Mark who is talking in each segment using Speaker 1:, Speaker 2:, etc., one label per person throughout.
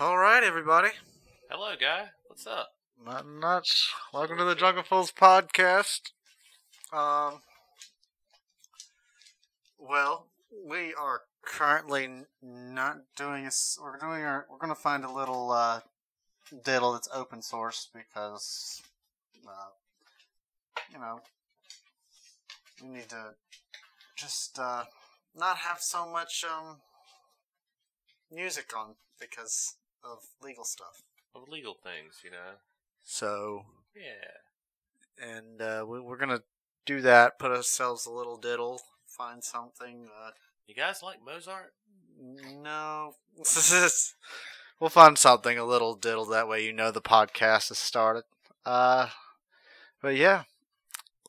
Speaker 1: All right, everybody.
Speaker 2: Hello, guy. What's up?
Speaker 1: Not much. Welcome to the Drunken Fools podcast. Um, well, we are currently not doing this. We're doing our. We're gonna find a little uh, diddle that's open source because, uh, you know, we need to just uh, not have so much um music on because of legal stuff.
Speaker 2: Of legal things, you know.
Speaker 1: So
Speaker 2: Yeah.
Speaker 1: and uh, we, we're gonna do that. Put ourselves a little diddle. Find something. Uh,
Speaker 2: You guys like Mozart?
Speaker 1: no, we'll find something a little diddle. That way, you know the podcast has started. Uh, but yeah.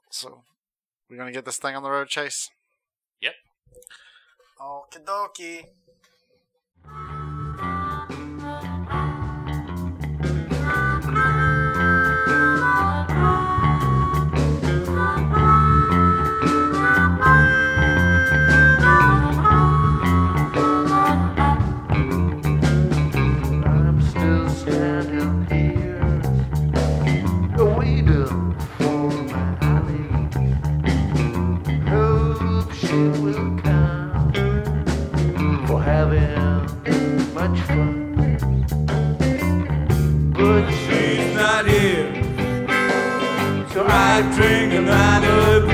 Speaker 1: So we're gonna get this thing on the road, Chase.
Speaker 2: Yep.
Speaker 1: Okie dokie.
Speaker 3: So I drink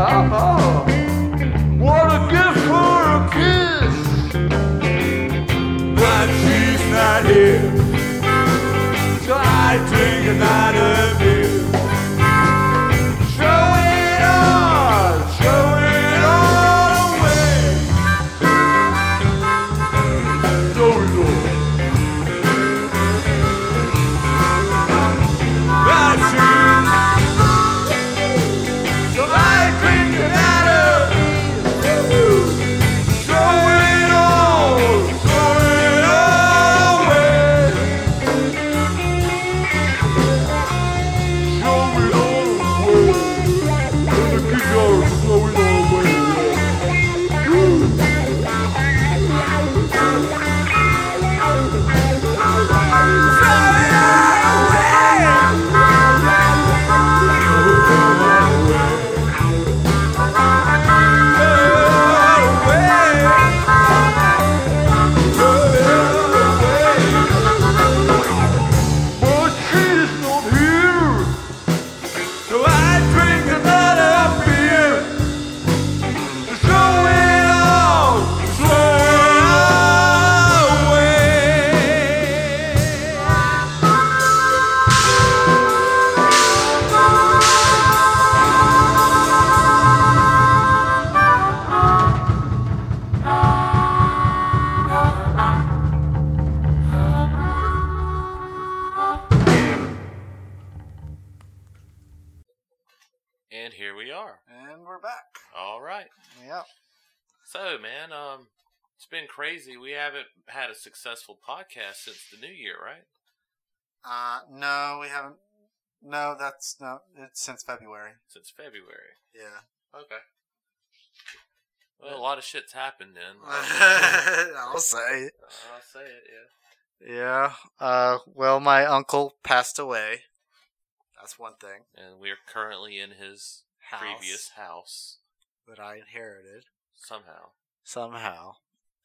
Speaker 3: ha,
Speaker 1: ha. No, that's no. It's since February.
Speaker 2: Since February.
Speaker 1: Yeah.
Speaker 2: Okay. Well, a lot of shit's happened then.
Speaker 1: I'll say.
Speaker 2: I'll say it, yeah.
Speaker 1: Yeah. Uh. Well, my uncle passed away. That's one thing.
Speaker 2: And we're currently in his
Speaker 1: House
Speaker 2: previous house
Speaker 1: that I inherited
Speaker 2: somehow.
Speaker 1: somehow,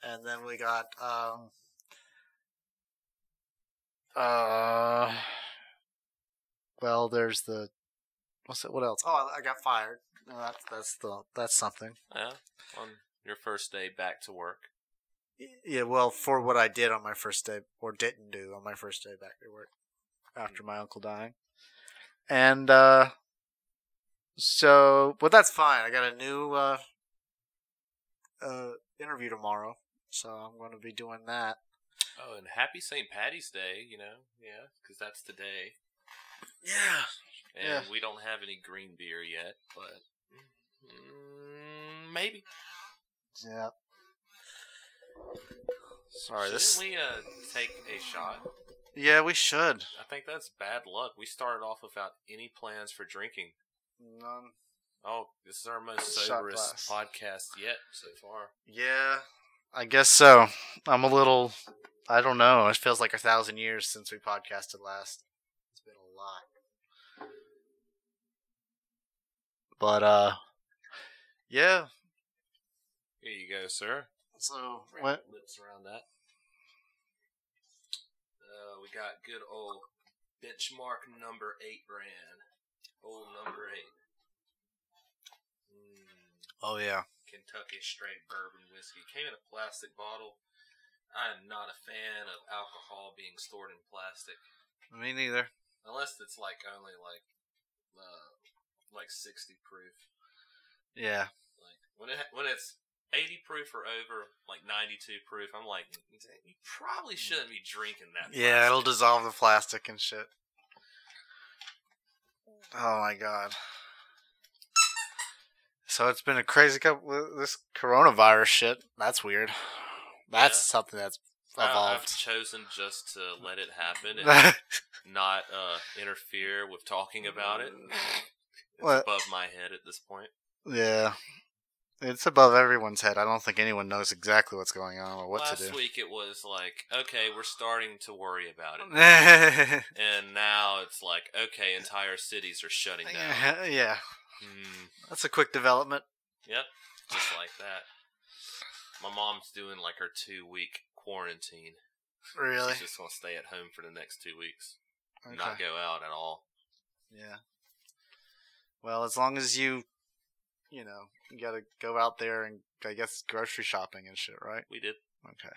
Speaker 1: and then we got um. Uh. Well, there's the. What's it? What else? Oh, I got fired. No, That's that's the that's something.
Speaker 2: Yeah. On your first day back to work.
Speaker 1: Yeah, well, for what I did on my first day, or didn't do on my first day back to work after my uncle dying. And, uh, so, but that's fine. I got a new, uh, uh, interview tomorrow, so I'm going to be doing that.
Speaker 2: Oh, and happy St. Patty's Day, you know? Yeah, because that's today.
Speaker 1: Yeah.
Speaker 2: And
Speaker 1: Yeah.
Speaker 2: we don't have any green beer yet, but mm, maybe.
Speaker 1: Yeah. Sorry,
Speaker 2: Shouldn't
Speaker 1: this.
Speaker 2: we uh, take a shot?
Speaker 1: Yeah, we should.
Speaker 2: I think that's bad luck. We started off without any plans for drinking.
Speaker 1: None.
Speaker 2: Oh, this is our most soberest podcast yet so far.
Speaker 1: Yeah, I guess so. I'm a little. I don't know. It feels like a thousand years since we podcasted last. It's been a lot. But uh, yeah.
Speaker 2: Here you go, sir.
Speaker 1: So
Speaker 2: Wrap
Speaker 1: what?
Speaker 2: lips around that. Uh, we got good old benchmark number eight brand. Old number eight. Mm,
Speaker 1: Oh yeah.
Speaker 2: Kentucky straight bourbon whiskey. Came in a plastic bottle. I am not a fan of alcohol being stored in plastic,
Speaker 1: Me neither.
Speaker 2: unless it's like only like, uh, like sixty proof.
Speaker 1: Yeah.
Speaker 2: Like when it when it's eighty proof or over, like ninety two proof, I'm like, you probably shouldn't be drinking that.
Speaker 1: Yeah, it'll dissolve the plastic and shit. Oh my god. So it's been a crazy couple. This coronavirus shit. That's weird. That's
Speaker 2: Yeah.
Speaker 1: something that's
Speaker 2: I- I've
Speaker 1: evolved.
Speaker 2: chosen just to let it happen and not uh, interfere with talking about it. It's
Speaker 1: What?
Speaker 2: above my head at this point.
Speaker 1: yeah. It's above everyone's head. I don't think anyone knows exactly what's going on or what
Speaker 2: Last
Speaker 1: to do.
Speaker 2: week it was like, okay, we're starting to worry about it. And now it's like, okay, entire cities are shutting down.
Speaker 1: yeah.
Speaker 2: Hmm,
Speaker 1: That's a quick development.
Speaker 2: yep, just like that. My mom's doing like her two week quarantine.
Speaker 1: Really?
Speaker 2: She's just gonna stay at home for the next two weeks,
Speaker 1: Okay.
Speaker 2: not go out at all.
Speaker 1: Yeah. Well, as long as you, you know, you gotta go out there and I guess grocery shopping and shit, right?
Speaker 2: We did.
Speaker 1: Okay.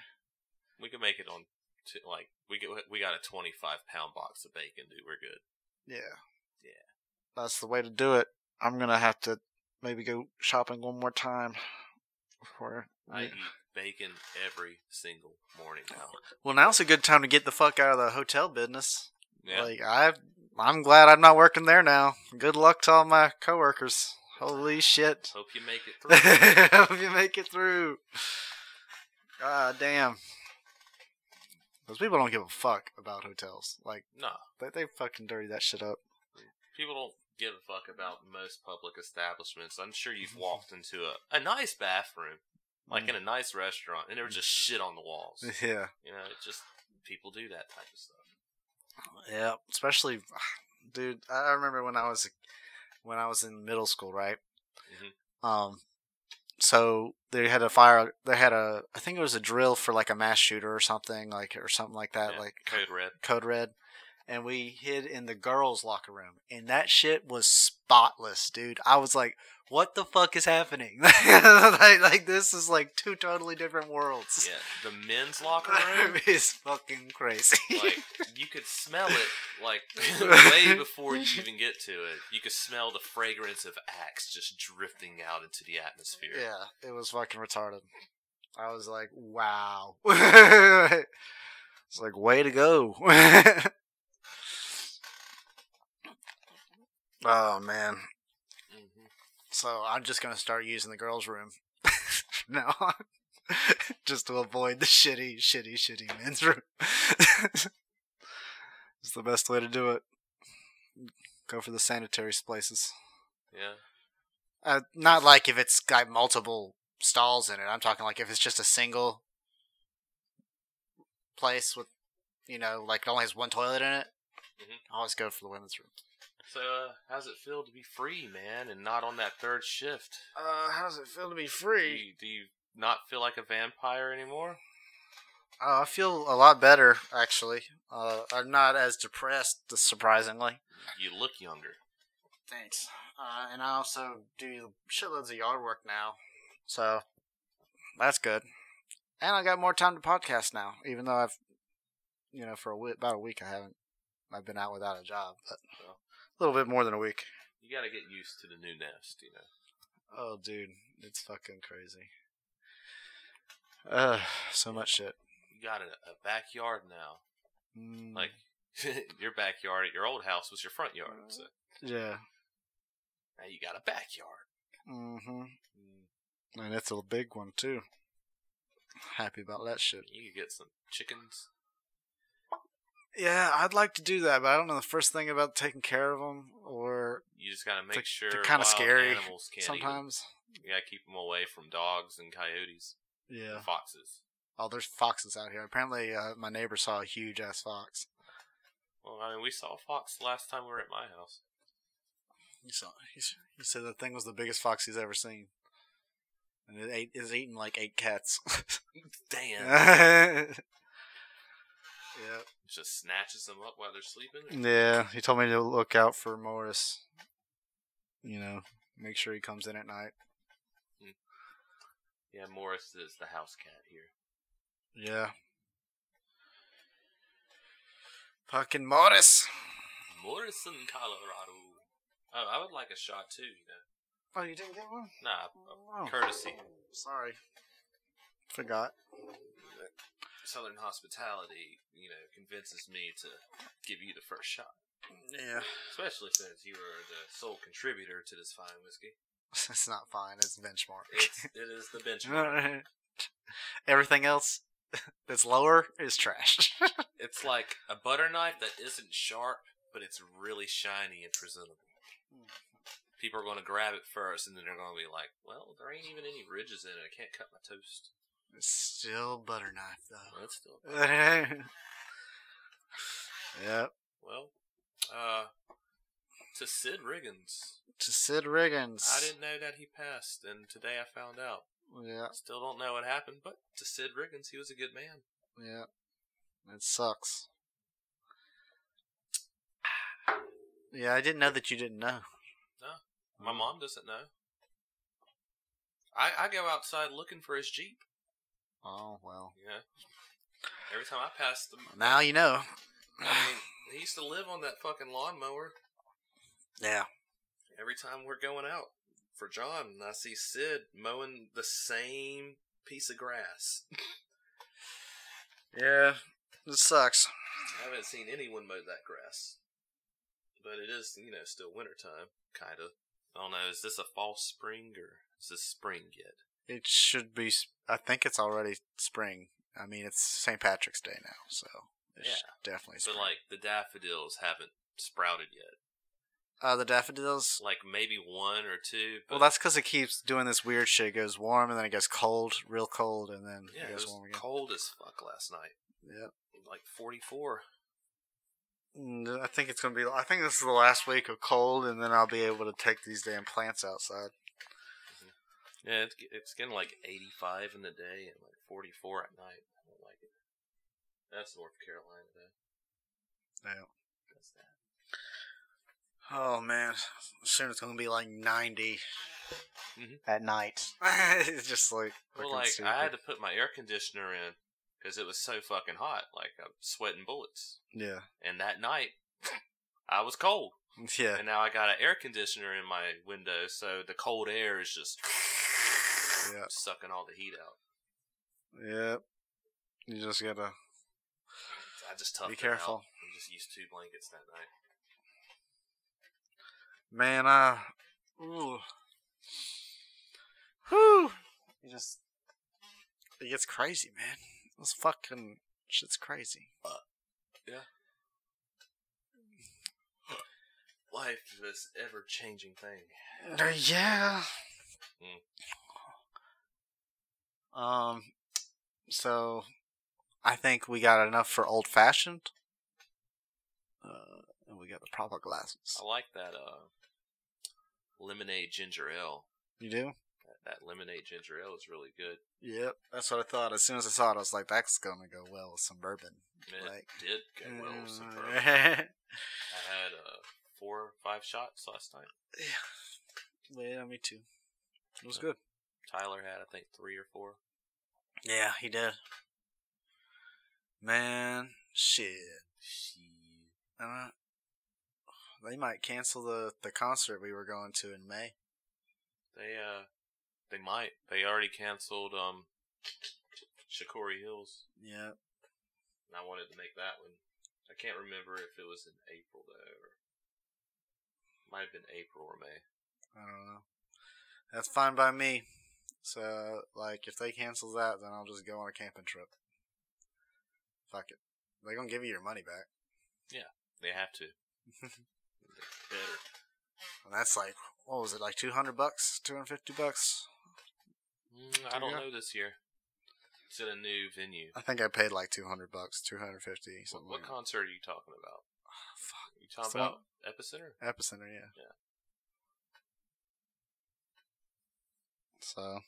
Speaker 2: We could make it on, t- like we get, we got a twenty five pound box of bacon, dude. We're good.
Speaker 1: Yeah.
Speaker 2: Yeah.
Speaker 1: That's the way to do it. I'm gonna have to maybe go shopping one more time. Before.
Speaker 2: I eat bacon every single morning now.
Speaker 1: Well, now's a good time to get the fuck out of the hotel business.
Speaker 2: Yeah,
Speaker 1: Like I, I'm glad I'm not working there now. Good luck to all my coworkers. Holy shit.
Speaker 2: hope you make it through.
Speaker 1: Hope you make it through. God damn. Those people don't give a fuck about hotels. Like
Speaker 2: no,
Speaker 1: they they fucking dirty that shit up.
Speaker 2: people don't give a fuck about most public establishments. I'm sure you've mm-hmm. walked into a, a nice bathroom, like mm. in a nice restaurant, and there was just shit on the walls.
Speaker 1: Yeah.
Speaker 2: You know, it just people do that type of stuff.
Speaker 1: Yeah. Especially, dude. I remember when I was when I was in middle school, right?
Speaker 2: Mhm.
Speaker 1: Um. So they had a fire. They had a. I think it was a drill for like a mass shooter or something like or something like that.
Speaker 2: Yeah,
Speaker 1: Like
Speaker 2: code red.
Speaker 1: code red and we hid in the girls locker room and that shit was spotless dude i was like what the fuck is happening? Like, like this is like two totally different worlds.
Speaker 2: Yeah, the men's locker room.
Speaker 1: is fucking crazy.
Speaker 2: Like you could smell it like way before you even get to it. You could smell the fragrance of Axe just drifting out into the atmosphere.
Speaker 1: yeah it was fucking retarded. I was like wow. It's like way to go. Oh man So I'm just gonna start using the girls' room now just to avoid the shitty, shitty, shitty men's room. it's the best way to do it. Go for the sanitary places.
Speaker 2: Yeah.
Speaker 1: Uh, not like if it's got multiple stalls in it. I'm talking like if it's just a single place with, you know, like it only has one toilet in it.
Speaker 2: Mhm.
Speaker 1: I always go for the women's room.
Speaker 2: So, uh, how's it feel to be free, man, and not on that third shift?
Speaker 1: Uh, how does it feel to be
Speaker 2: Do
Speaker 1: free?
Speaker 2: you, do you not feel like a vampire anymore?
Speaker 1: Uh, I feel a lot better actually. Uh, I'm not as depressed, surprisingly.
Speaker 2: You look younger.
Speaker 1: Thanks. Uh, and I also do shitloads of yard work now, so that's good. And I got more time to podcast now, even though I've, you know, for a week, about a week I haven't. I've been out without a job, but
Speaker 2: Well.
Speaker 1: A little bit more than a week.
Speaker 2: You got to get used to the new nest, you know.
Speaker 1: Oh, dude, it's fucking crazy. Uh, so much shit.
Speaker 2: You got a, a backyard now.
Speaker 1: Mm,
Speaker 2: Like your backyard at your old house was your front yard. So
Speaker 1: yeah.
Speaker 2: now you got a backyard.
Speaker 1: Mm-hmm. And it's a big one too. Happy about that shit.
Speaker 2: You could get some chickens.
Speaker 1: Yeah, I'd like to do that, but I don't know the first thing about taking care of them, or
Speaker 2: You just got to make
Speaker 1: They're-
Speaker 2: sure
Speaker 1: they're scary
Speaker 2: can't eat 'em.
Speaker 1: sometimes.
Speaker 2: You got to keep them away from dogs and coyotes,
Speaker 1: Yeah.
Speaker 2: and foxes.
Speaker 1: Oh, there's foxes out here. Apparently, uh, my neighbor saw a huge ass fox.
Speaker 2: Well, I mean, we saw a fox last time we were at my house.
Speaker 1: He saw. He, he said the thing was the biggest fox he's ever seen, and it ate is eating like eight cats.
Speaker 2: Damn.
Speaker 1: yeah.
Speaker 2: just snatches them up while they're sleeping.
Speaker 1: Yeah, he told me to look out for Morris. You know, make sure he comes in at night. Hmm.
Speaker 2: Yeah, Morris is the house cat here.
Speaker 1: Yeah. Fucking Morris.
Speaker 2: Morrison, Colorado. Oh, I would like a shot too. You know,
Speaker 1: Oh, you didn't get one?
Speaker 2: nah,
Speaker 1: Oh,
Speaker 2: courtesy.
Speaker 1: sorry. Forgot.
Speaker 2: Southern hospitality, you know, convinces me to give you the first shot.
Speaker 1: Yeah.
Speaker 2: Especially since you are the sole contributor to this fine whiskey.
Speaker 1: it's not fine. It's benchmark.
Speaker 2: It's, it is the benchmark.
Speaker 1: Everything else that's lower is trash.
Speaker 2: It's like a butter knife that isn't sharp, but it's really shiny and presentable. Mm-hmm. People are going to grab it first, and then they're going to be like, "Well, there ain't even any ridges in it. I can't cut my toast."
Speaker 1: It's still butter knife though.
Speaker 2: That's still
Speaker 1: yep.
Speaker 2: well. Uh, to Sid Riggins,
Speaker 1: To Sid Riggins.
Speaker 2: I didn't know that he passed, and today I found out.
Speaker 1: Yeah.
Speaker 2: Still don't know what happened, but to Sid Riggins, he was a good man.
Speaker 1: Yeah. It sucks. Yeah, I didn't know that you didn't know. No.
Speaker 2: My mom doesn't know. I I go outside looking for his Jeep.
Speaker 1: Oh well.
Speaker 2: Know, every time I pass them,
Speaker 1: Now you know.
Speaker 2: I mean, he used to live on that fucking lawnmower.
Speaker 1: Yeah.
Speaker 2: Every time we're going out for John, I see Sid mowing the same piece of grass.
Speaker 1: Yeah. It sucks.
Speaker 2: I haven't seen anyone mow that grass, but it is you know still wintertime, kind of. I don't know. Is this a false spring or is this spring yet?
Speaker 1: It should be. I think it's already spring. I mean, it's St. Patrick's Day now, so it's
Speaker 2: Yeah.
Speaker 1: definitely spring.
Speaker 2: like the daffodils haven't sprouted yet.
Speaker 1: uh, the daffodils.
Speaker 2: Like maybe one or two. But
Speaker 1: Well, that's because it keeps doing this weird shit. It goes warm and then it gets cold, real cold, and then
Speaker 2: yeah,
Speaker 1: it
Speaker 2: it
Speaker 1: goes
Speaker 2: was
Speaker 1: warm again.
Speaker 2: cold as fuck last night.
Speaker 1: Yep.
Speaker 2: Like forty four.
Speaker 1: Mm, I think it's gonna be. I think this is the last week of cold, and then I'll be able to take these damn plants outside.
Speaker 2: Yeah, it's, it's getting like 85 in the day and like 44 at night. I don't like it. That's North Carolina, though.
Speaker 1: Yeah.
Speaker 2: That's that.
Speaker 1: Oh man, soon it's gonna be like 90
Speaker 2: Mhm.
Speaker 1: at night. it's just like.
Speaker 2: Well, like,
Speaker 1: stupid.
Speaker 2: I had to put my air conditioner in because it was so fucking hot. Like, I'm sweating bullets.
Speaker 1: Yeah.
Speaker 2: And that night, I was cold.
Speaker 1: Yeah.
Speaker 2: And now I got an air conditioner in my window, so the cold air is just
Speaker 1: Yeah.
Speaker 2: sucking all the heat out.
Speaker 1: Yep. You just gotta.
Speaker 2: I just toughed
Speaker 1: Be careful.
Speaker 2: out and just used two blankets that night.
Speaker 1: Man, I. Ooh. Whew. You just. It gets crazy, man. This fucking shit's crazy. Yeah.
Speaker 2: Life is ever changing thing.
Speaker 1: Uh, yeah.
Speaker 2: Mm.
Speaker 1: Um, so I think we got enough for old fashioned. Uh, and we got the proper glasses.
Speaker 2: I like that uh, lemonade ginger ale.
Speaker 1: You do?
Speaker 2: That, that lemonade ginger ale is really good.
Speaker 1: Yep, that's what I thought. As soon as I saw it, I was like, "That's gonna go well with some bourbon."
Speaker 2: It
Speaker 1: Like-
Speaker 2: did go well with some
Speaker 1: Mm,
Speaker 2: bourbon. I had uh, four or five shots last night.
Speaker 1: yeah, me too. It was good.
Speaker 2: Tyler had, I think, three or four.
Speaker 1: Yeah, he did. Man, shit. Uh, they might cancel the the concert we were going to in May.
Speaker 2: They uh, they might. They already canceled um, Shakori Hills.
Speaker 1: Yeah,
Speaker 2: And I wanted to make that one. I can't remember if it was in April though, or might have been April or May.
Speaker 1: I don't know. That's fine by me. So, like, if they cancel that, then I'll just go on a camping trip. Fuck it. They're gonna give you your money back.
Speaker 2: Yeah, they have to. Better.
Speaker 1: And that's like, what was it, like 200 bucks? 250 bucks?
Speaker 2: Mm, I don't know this year. It's at a new venue.
Speaker 1: I think I paid like 200 bucks, 250, something
Speaker 2: what
Speaker 1: like
Speaker 2: concert are you talking about?
Speaker 1: that. Fuck.
Speaker 2: you talking
Speaker 1: the
Speaker 2: about Epicenter?
Speaker 1: Epicenter, yeah.
Speaker 2: Yeah.
Speaker 1: So,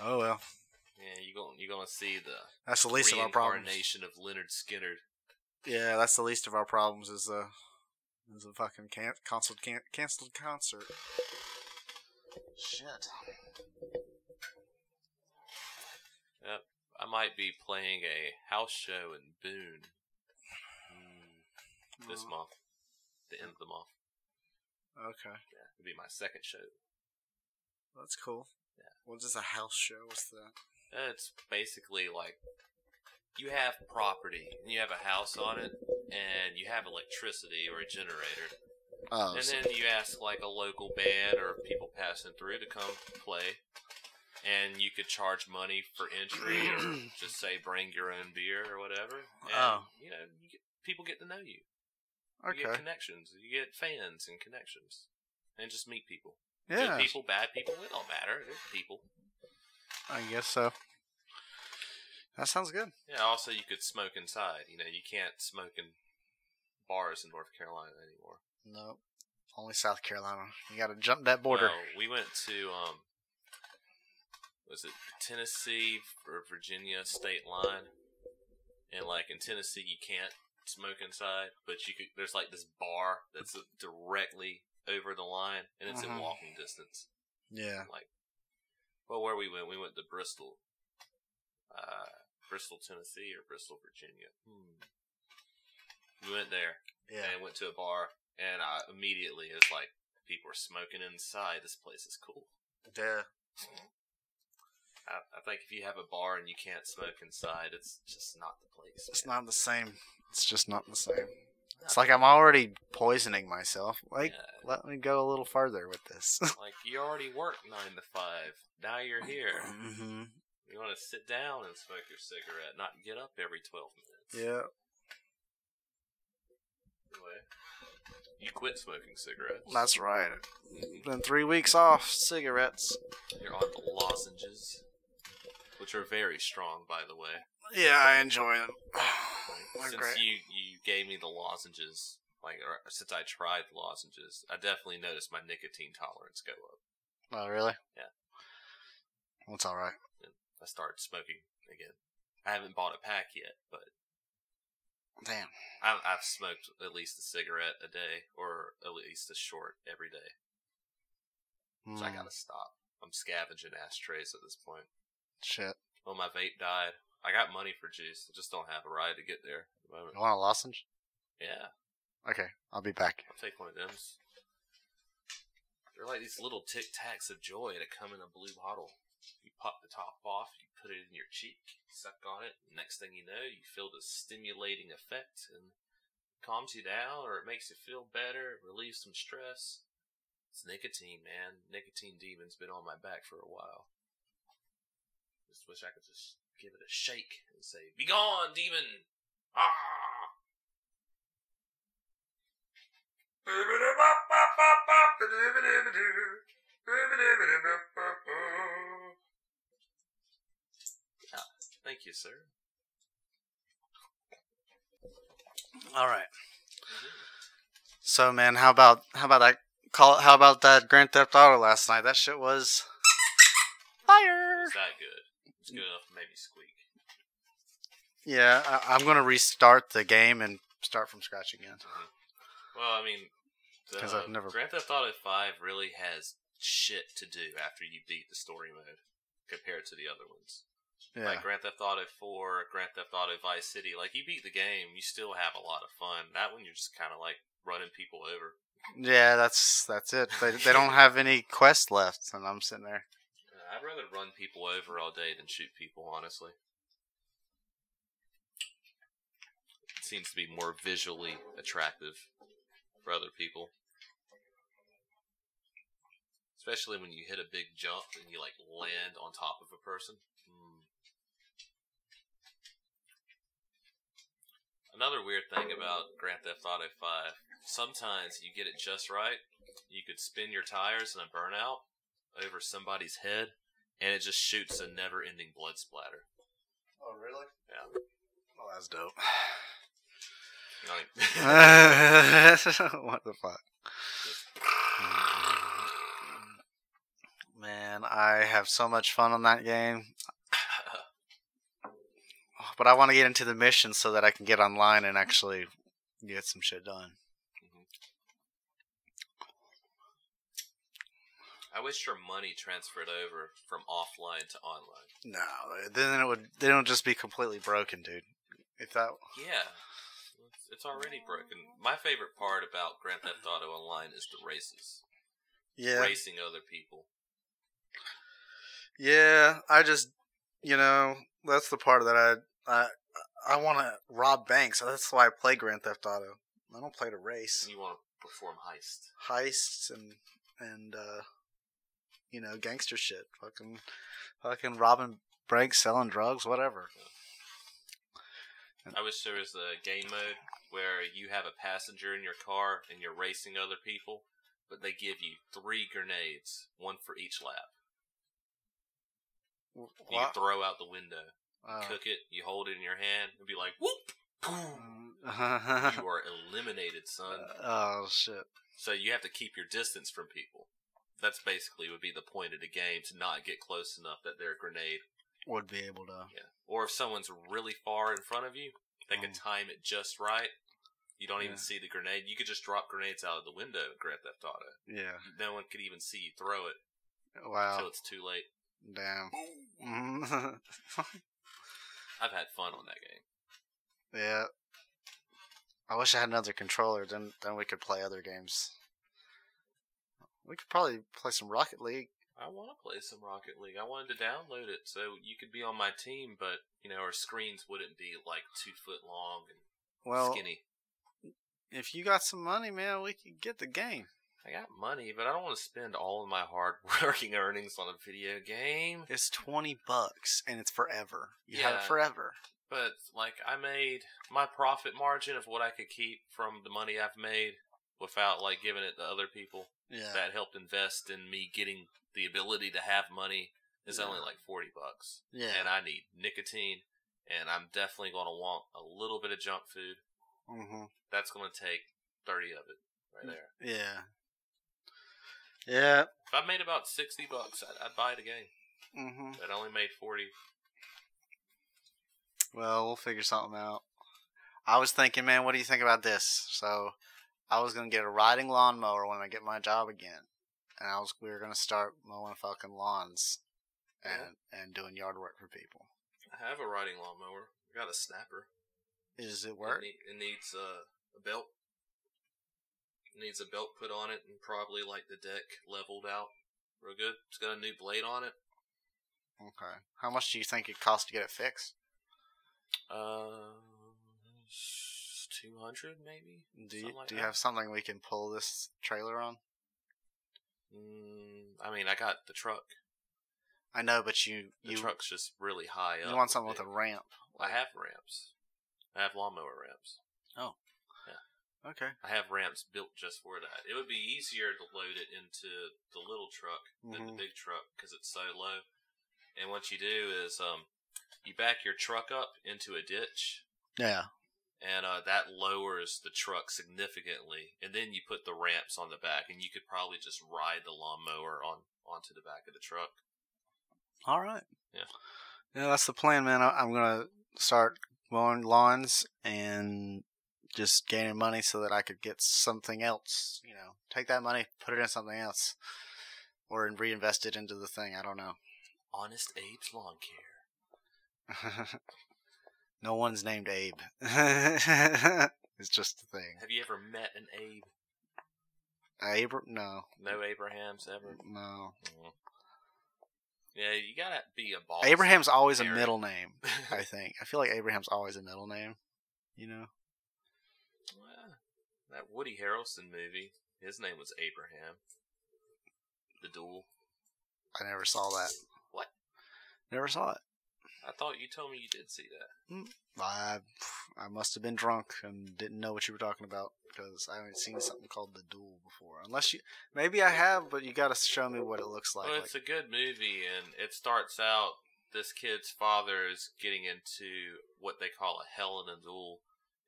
Speaker 1: oh well.
Speaker 2: Yeah, you going you gonna see the
Speaker 1: That's the least of our problems.
Speaker 2: reincarnation of Lynyrd Skynyrd.
Speaker 1: Yeah, that's the least of our problems. Is a is a fucking can- canceled can- canceled concert. Shit.
Speaker 2: Yep. I might be playing a house show in Boone mm, this
Speaker 1: Oh,
Speaker 2: month. The end of the month.
Speaker 1: Okay,
Speaker 2: Yeah, it'll be my second show.
Speaker 1: that's cool. What is a house show? What's that?
Speaker 2: It's basically like you have property and you have a house on it and you have electricity or a generator.
Speaker 1: Oh,
Speaker 2: and
Speaker 1: so-
Speaker 2: then you ask like a local band or people passing through to come play. And you could charge money for entry or just say bring your own beer or whatever. And,
Speaker 1: Oh.
Speaker 2: you know, you get, people get to know you.
Speaker 1: Okay.
Speaker 2: You get connections. You get fans and connections. And just meet people.
Speaker 1: Yeah,
Speaker 2: Good people, bad people, it don't matter. People.
Speaker 1: I guess so. That sounds good.
Speaker 2: Yeah, also you could smoke inside. You know, you can't smoke in bars in North Carolina anymore.
Speaker 1: Nope. Only South Carolina. You got to jump that border.
Speaker 2: No, we went to um was it Tennessee or Virginia state line? And like in Tennessee you can't smoke inside, but you could there's like this bar that's directly over the line and it's
Speaker 1: Mhm.
Speaker 2: in walking distance.
Speaker 1: Yeah.
Speaker 2: Like well where we went, we went to Bristol. Uh Bristol, Tennessee or Bristol, Virginia. Hmm. We went there
Speaker 1: Yeah.
Speaker 2: and went to a bar, and I immediately it was like people were smoking inside. This place is cool.
Speaker 1: Yeah.
Speaker 2: I, I think if you have a bar and you can't smoke inside, it's just not the place.
Speaker 1: It's
Speaker 2: man.
Speaker 1: not the same. It's just not the same. It's like I'm already poisoning myself. Like,
Speaker 2: Yeah.
Speaker 1: let me go a little further with this.
Speaker 2: like you already work nine to five. Now you're here.
Speaker 1: hmm
Speaker 2: You want to sit down and smoke your cigarette, not get up every twelve minutes.
Speaker 1: Yeah.
Speaker 2: Anyway, you quit smoking cigarettes.
Speaker 1: That's right. Been three weeks off cigarettes.
Speaker 2: You're on the lozenges, which are very strong, by the way.
Speaker 1: Yeah, I enjoy them.
Speaker 2: Since
Speaker 1: great.
Speaker 2: you you gave me the lozenges, like or since I tried the lozenges, I definitely noticed my nicotine tolerance go up.
Speaker 1: Oh, really?
Speaker 2: Yeah.
Speaker 1: Well, it's all right.
Speaker 2: I started smoking again. I haven't bought a pack yet, but
Speaker 1: Damn.
Speaker 2: I've, I've smoked at least a cigarette a day, or at least a short every day. So I
Speaker 1: Mm,
Speaker 2: gotta stop. I'm scavenging ashtrays at this point.
Speaker 1: Shit.
Speaker 2: Well, my vape died. I got money for juice. I just don't have a ride to get there at the moment.
Speaker 1: You want a lozenge?
Speaker 2: Yeah,
Speaker 1: Okay, I'll be back.
Speaker 2: I'll take one of them. They're like these little tic tacs of joy that come in a blue bottle. You pop the top off, you put it in your cheek, suck on it. Next thing you know, you feel the stimulating effect and calms you down, or it makes you feel better, it relieves some stress. It's nicotine, man. Nicotine demon's been on my back for a while. Just wish I could just give it a shake and say, "Be gone, demon!" Ah! Thank you, sir.
Speaker 1: All right. So, man, how about how about that call? How about that Grand Theft Auto last night? That shit was fire.
Speaker 2: It's that good. It's good enough to make me squeak.
Speaker 1: Yeah, I, I'm gonna restart the game and start from scratch again. Mm-hmm.
Speaker 2: Well, I mean, the,
Speaker 1: 'Cause I've never-
Speaker 2: Grand Theft Auto Five really has shit to do after you beat the story mode compared to the other ones.
Speaker 1: Yeah,
Speaker 2: Like Grand Theft Auto Four, Grand Theft Auto Vice City. Like you beat the game, you still have a lot of fun. That one, you're just kind of like running people over.
Speaker 1: yeah, that's that's it. They they don't have any quest left, and I'm sitting there.
Speaker 2: I'd rather run people over all day than shoot people. Honestly, it seems to be more visually attractive for other people. Especially when you hit a big jump and you like land on top of a person. Mm. Another weird thing about Grand Theft Auto 5, sometimes you get it just right. You could spin your tires in a burnout over somebody's head, and it just shoots a never ending blood splatter.
Speaker 1: Oh, really?
Speaker 2: Yeah.
Speaker 1: Oh, that's dope.
Speaker 2: Like,
Speaker 1: what the fuck? Man, I have so much fun on that game. But I want to get into the mission so that I can get online and actually get some shit done.
Speaker 2: I wish your money transferred over from offline to online.
Speaker 1: No, then it would then it would just be completely broken, dude. If that
Speaker 2: Yeah. It's- It's already broken. My favorite part about Grand Theft Auto Online is the races.
Speaker 1: yeah,
Speaker 2: Racing other people.
Speaker 1: yeah, I just you know that's the part that I I I want to rob banks. That's why I play Grand Theft Auto. I don't play to race.
Speaker 2: You want to perform heist.
Speaker 1: heists and and uh you know gangster shit fucking fucking robbing banks selling drugs whatever
Speaker 2: I wish there was a game mode where you have a passenger in your car and you're racing other people, but they give you three grenades, one for each lap. You throw out the window,
Speaker 1: uh,
Speaker 2: cook it, you hold it in your hand, and be like, whoop! Boom!
Speaker 1: uh,
Speaker 2: you are eliminated, son.
Speaker 1: oh shit
Speaker 2: So you have to keep your distance from people. That's basically would be the point of the game to not get close enough that their grenade.
Speaker 1: would be able to
Speaker 2: Yeah. Or if someone's really far in front of you, they can
Speaker 1: Mm.
Speaker 2: time it just right. You don't even see the grenade. You could just drop grenades out of the window in Grand Theft Auto.
Speaker 1: yeah
Speaker 2: No one could even see you throw it until
Speaker 1: wow
Speaker 2: it's too late.
Speaker 1: damn.
Speaker 2: I've had fun on that game.
Speaker 1: yeah I wish I had another controller then then we could play other games we could probably play some Rocket League
Speaker 2: I want to play some Rocket League. I wanted to download it so you could be on my team, but you know our screens wouldn't be like two foot long and
Speaker 1: well
Speaker 2: skinny.
Speaker 1: if you got some money man we could get the game
Speaker 2: I got money, but I don't want to spend all of my hard working earnings on a video game.
Speaker 1: It's twenty bucks and it's forever. You have it
Speaker 2: Yeah.
Speaker 1: forever.
Speaker 2: But like I made my profit margin of what I could keep from the money I've made without like giving it to other people
Speaker 1: Yeah.
Speaker 2: that helped invest in me getting the ability to have money is
Speaker 1: Yeah.
Speaker 2: only like 40 bucks.
Speaker 1: yeah.
Speaker 2: And I need nicotine and I'm definitely going to want a little bit of junk food.
Speaker 1: hmm
Speaker 2: That's going to take 30 of it right there.
Speaker 1: Yeah. Yeah.
Speaker 2: If I made about 60 bucks, I'd, I'd buy the game.
Speaker 1: hmm
Speaker 2: But I only made 40.
Speaker 1: Well, we'll figure something out. I was thinking, man, what do you think about this? So, I was gonna get a riding lawnmower when I get my job again, and I was we were gonna start mowing fucking lawns, and and doing yard work for people.
Speaker 2: I have a riding lawnmower. I got a snapper.
Speaker 1: Is it work?
Speaker 2: It, need, it needs uh, a belt. It needs a belt put on it and probably like the deck leveled out real good. It's got a new blade on it.
Speaker 1: Okay. How much do you think it costs to get it fixed?
Speaker 2: Uh, two hundred maybe.
Speaker 1: Do you
Speaker 2: like
Speaker 1: do you have something we can pull this trailer on?
Speaker 2: Mm, I mean, I got the truck.
Speaker 1: I know, but you
Speaker 2: The
Speaker 1: you
Speaker 2: truck's just really high up.
Speaker 1: you want something with a ramp.
Speaker 2: I have ramps. I have lawnmower ramps. Oh, yeah.
Speaker 1: Okay.
Speaker 2: I have ramps built just for that. It would be easier to load it into the little truck than the
Speaker 1: Mhm.
Speaker 2: big truck because it's so low. And what you do is, um, You back your truck up into a ditch,
Speaker 1: Yeah.
Speaker 2: And uh, that lowers the truck significantly. And then you put the ramps on the back, and you could probably just ride the lawnmower on onto the back of the truck.
Speaker 1: All right.
Speaker 2: Yeah.
Speaker 1: Yeah, that's the plan, man. I, I'm gonna start mowing lawns and just gaining money so that I could get something else. You know, take that money, put it in something else, or reinvest it into the thing. I don't know.
Speaker 2: Honest Abe's Lawn Care.
Speaker 1: no one's named Abe. it's just a thing.
Speaker 2: Have you ever met an Abe?
Speaker 1: Abe? No,
Speaker 2: No Abrahams ever.
Speaker 1: no.
Speaker 2: Mm. Yeah, you gotta be a boss.
Speaker 1: Abraham's always a middle name. I think. I feel like Abraham's always a middle name. You know.
Speaker 2: Well, that Woody Harrelson movie, his name was Abraham. The Duel.
Speaker 1: I never saw that.
Speaker 2: What?
Speaker 1: Never saw it.
Speaker 2: I thought you told me you did see that.
Speaker 1: I I must have been drunk and didn't know what you were talking about because I haven't seen something called The Duel before. Unless you, maybe I have, but you got to show me what it looks like.
Speaker 2: well,
Speaker 1: like
Speaker 2: it's a good movie, and it starts out this kid's father is getting into what they call a hell in a duel,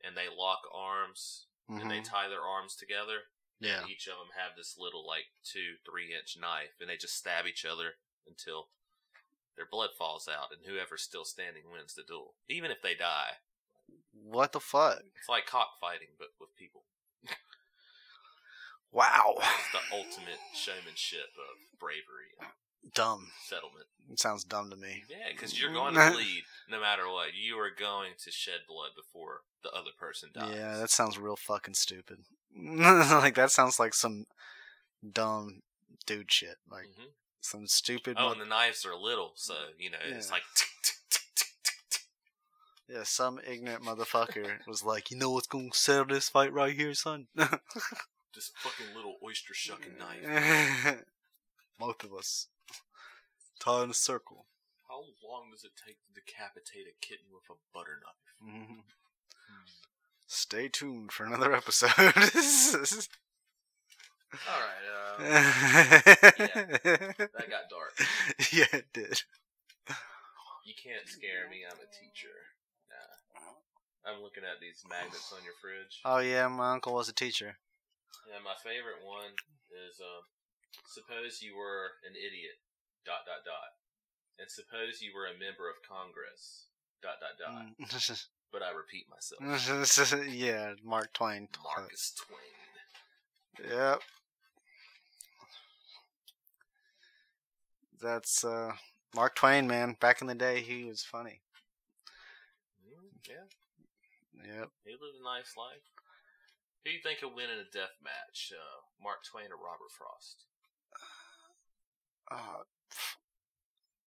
Speaker 2: and they lock arms and they
Speaker 1: Mhm.
Speaker 2: tie their arms together.
Speaker 1: yeah,
Speaker 2: And each of them have this little like two, three inch knife, and they just stab each other until their blood falls out, and whoever's still standing wins the duel, even if they die.
Speaker 1: what the fuck?
Speaker 2: It's like cockfighting, but with people.
Speaker 1: Wow,
Speaker 2: It's the ultimate showmanship of bravery
Speaker 1: dumb.
Speaker 2: settlement.
Speaker 1: It sounds dumb to me.
Speaker 2: Yeah, because you're going to bleed no matter what. You are going to shed blood before the other person dies.
Speaker 1: Yeah, that sounds real fucking stupid. like that sounds like some dumb dude shit. Like
Speaker 2: Mhm.
Speaker 1: Some stupid.
Speaker 2: Oh,
Speaker 1: mo-
Speaker 2: and the knives are little, so you know it's like.
Speaker 1: yeah, some ignorant motherfucker was like, you know what's gonna settle this fight right here, son.
Speaker 2: This fucking little oyster shucking knife.
Speaker 1: Both of us. Tie in a circle.
Speaker 2: How long does it take to decapitate a kitten with a butter knife?
Speaker 1: Mhm. Stay tuned for another episode.
Speaker 2: All right, uh, that got dark.
Speaker 1: yeah, it did.
Speaker 2: You can't scare me. I'm a teacher. Nah. I'm looking at these magnets on your fridge.
Speaker 1: Oh yeah, my uncle was a teacher.
Speaker 2: Yeah, my favorite one is um, suppose you were an idiot, dot dot dot, and suppose you were a member of Congress, dot dot dot.
Speaker 1: Mm.
Speaker 2: But I repeat myself,
Speaker 1: yeah, Mark Twain.
Speaker 2: Marcus Twain.
Speaker 1: Yep. That's uh Mark Twain, man. Back in the day, he was funny.
Speaker 2: Mm, yeah,
Speaker 1: Yep.
Speaker 2: he lived a nice life. Who do you think will win in a death match, uh, Mark Twain or Robert Frost?
Speaker 1: Uh,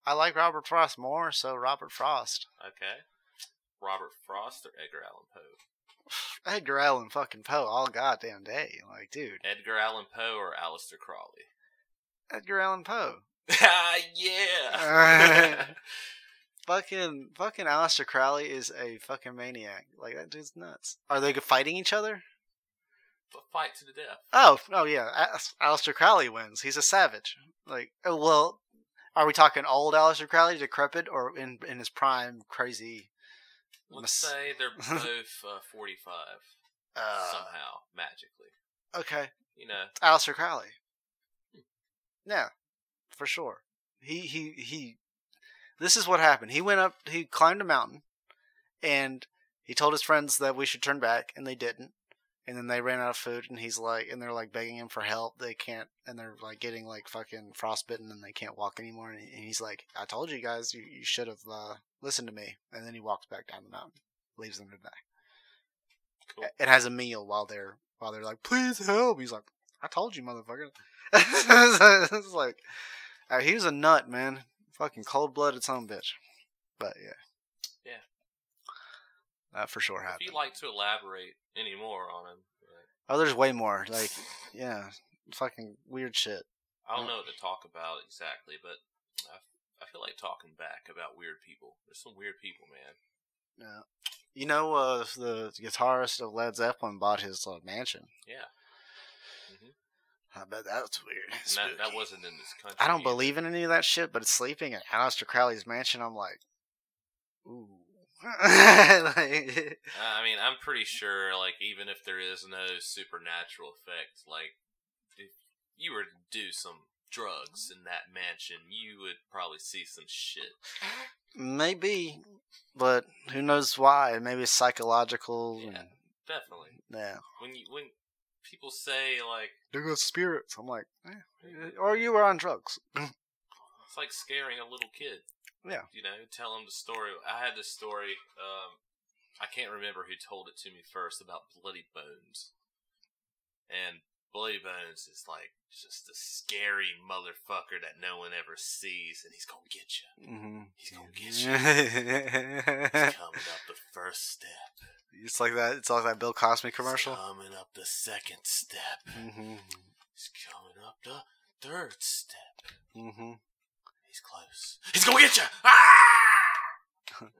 Speaker 1: I like Robert Frost more, so Robert Frost.
Speaker 2: Okay, Robert Frost or Edgar Allan Poe?
Speaker 1: Edgar Allan fucking Poe all goddamn day. Like, dude,
Speaker 2: Edgar Allan Poe or Aleister Crowley?
Speaker 1: Edgar Allan Poe.
Speaker 2: Ah, yeah.
Speaker 1: Fucking, fucking Aleister Crowley is a fucking maniac. Like, that dude's nuts. Are they fighting each other?
Speaker 2: Fight to the death.
Speaker 1: Oh, oh yeah. A- Aleister Crowley wins. He's a savage. Like, oh, well, are we talking old Aleister Crowley, decrepit, or in in his prime, crazy?
Speaker 2: Let's say they're both uh, 45
Speaker 1: Uh,
Speaker 2: somehow, magically.
Speaker 1: okay,
Speaker 2: You know,
Speaker 1: Aleister Crowley. Yeah, for sure. He he he. This is what happened. He went up. He climbed a mountain, and he told his friends that we should turn back, and they didn't. And then they ran out of food, and he's like, and they're like begging him for help. They can't, and they're like getting like fucking frostbitten, and they can't walk anymore. And he's like, "I told you guys, you, you should have uh, listened to me." And then he walks back down the mountain, leaves them to die.
Speaker 2: cool.
Speaker 1: It has a meal while they're while they're like, "Please help." He's like, "I told you, motherfucker." it's like uh, he was a nut, man. Fucking cold blooded son of a bitch. But yeah,
Speaker 2: Yeah.
Speaker 1: that for sure
Speaker 2: If
Speaker 1: happened.
Speaker 2: you'd like to elaborate any more on him,
Speaker 1: Oh, there's way more. Like, yeah, fucking weird shit.
Speaker 2: I don't know what to talk about exactly, but I, I feel like talking back about weird people. There's some weird people, man.
Speaker 1: Yeah. You know, uh, the guitarist of Led Zeppelin bought his uh, mansion.
Speaker 2: Yeah.
Speaker 1: I bet that's weird.
Speaker 2: That, that wasn't in this country.
Speaker 1: I don't
Speaker 2: either.
Speaker 1: believe in any of that shit, but it's sleeping at Aleister Crowley's mansion. I'm like, Like,
Speaker 2: I mean, I'm pretty sure, like, even if there is no supernatural effect, like, if you were to do some drugs in that mansion, you would probably see some shit.
Speaker 1: maybe, but who knows why? Maybe it's psychological.
Speaker 2: Yeah.
Speaker 1: and-
Speaker 2: Definitely.
Speaker 1: yeah.
Speaker 2: When you when people say like
Speaker 1: There goes spirits. I'm like, eh, or you were on drugs.
Speaker 2: it's like scaring a little kid.
Speaker 1: Yeah.
Speaker 2: You know, tell them the story. I had this story. Um, I can't remember who told it to me first about Bloody Bones. And Bloody Bones is like just a scary motherfucker that no one ever sees, and he's gonna get you.
Speaker 1: Mm-hmm.
Speaker 2: He's gonna get you. He's coming up the first step.
Speaker 1: it's like that. It's like that Bill Cosby
Speaker 2: He's
Speaker 1: commercial.
Speaker 2: coming up the second step.
Speaker 1: Mm-hmm.
Speaker 2: He's coming up the third step.
Speaker 1: Mm-hmm.
Speaker 2: He's close. He's gonna get you. Ah!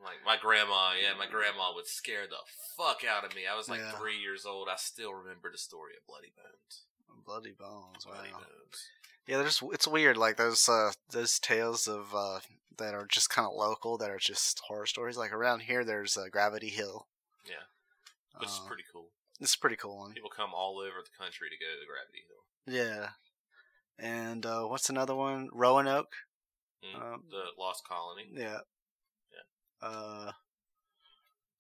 Speaker 2: like my grandma, yeah, my grandma would scare the fuck out of me. I was like
Speaker 1: Yeah.
Speaker 2: three years old. I still remember the story of Bloody Bones.
Speaker 1: Bloody bones.
Speaker 2: Bloody
Speaker 1: Wow.
Speaker 2: Bones.
Speaker 1: Yeah, there's it's weird like those uh those tales of uh that are just kind of local that are just horror stories. Like around here, there's uh, Gravity Hill.
Speaker 2: Yeah, which is
Speaker 1: Uh,
Speaker 2: pretty cool.
Speaker 1: It's a pretty cool one.
Speaker 2: People come all over the country to go to Gravity Hill.
Speaker 1: Yeah. And uh what's another one? Roanoke.
Speaker 2: Mm,
Speaker 1: Um,
Speaker 2: the Lost Colony.
Speaker 1: Yeah.
Speaker 2: Yeah.
Speaker 1: Uh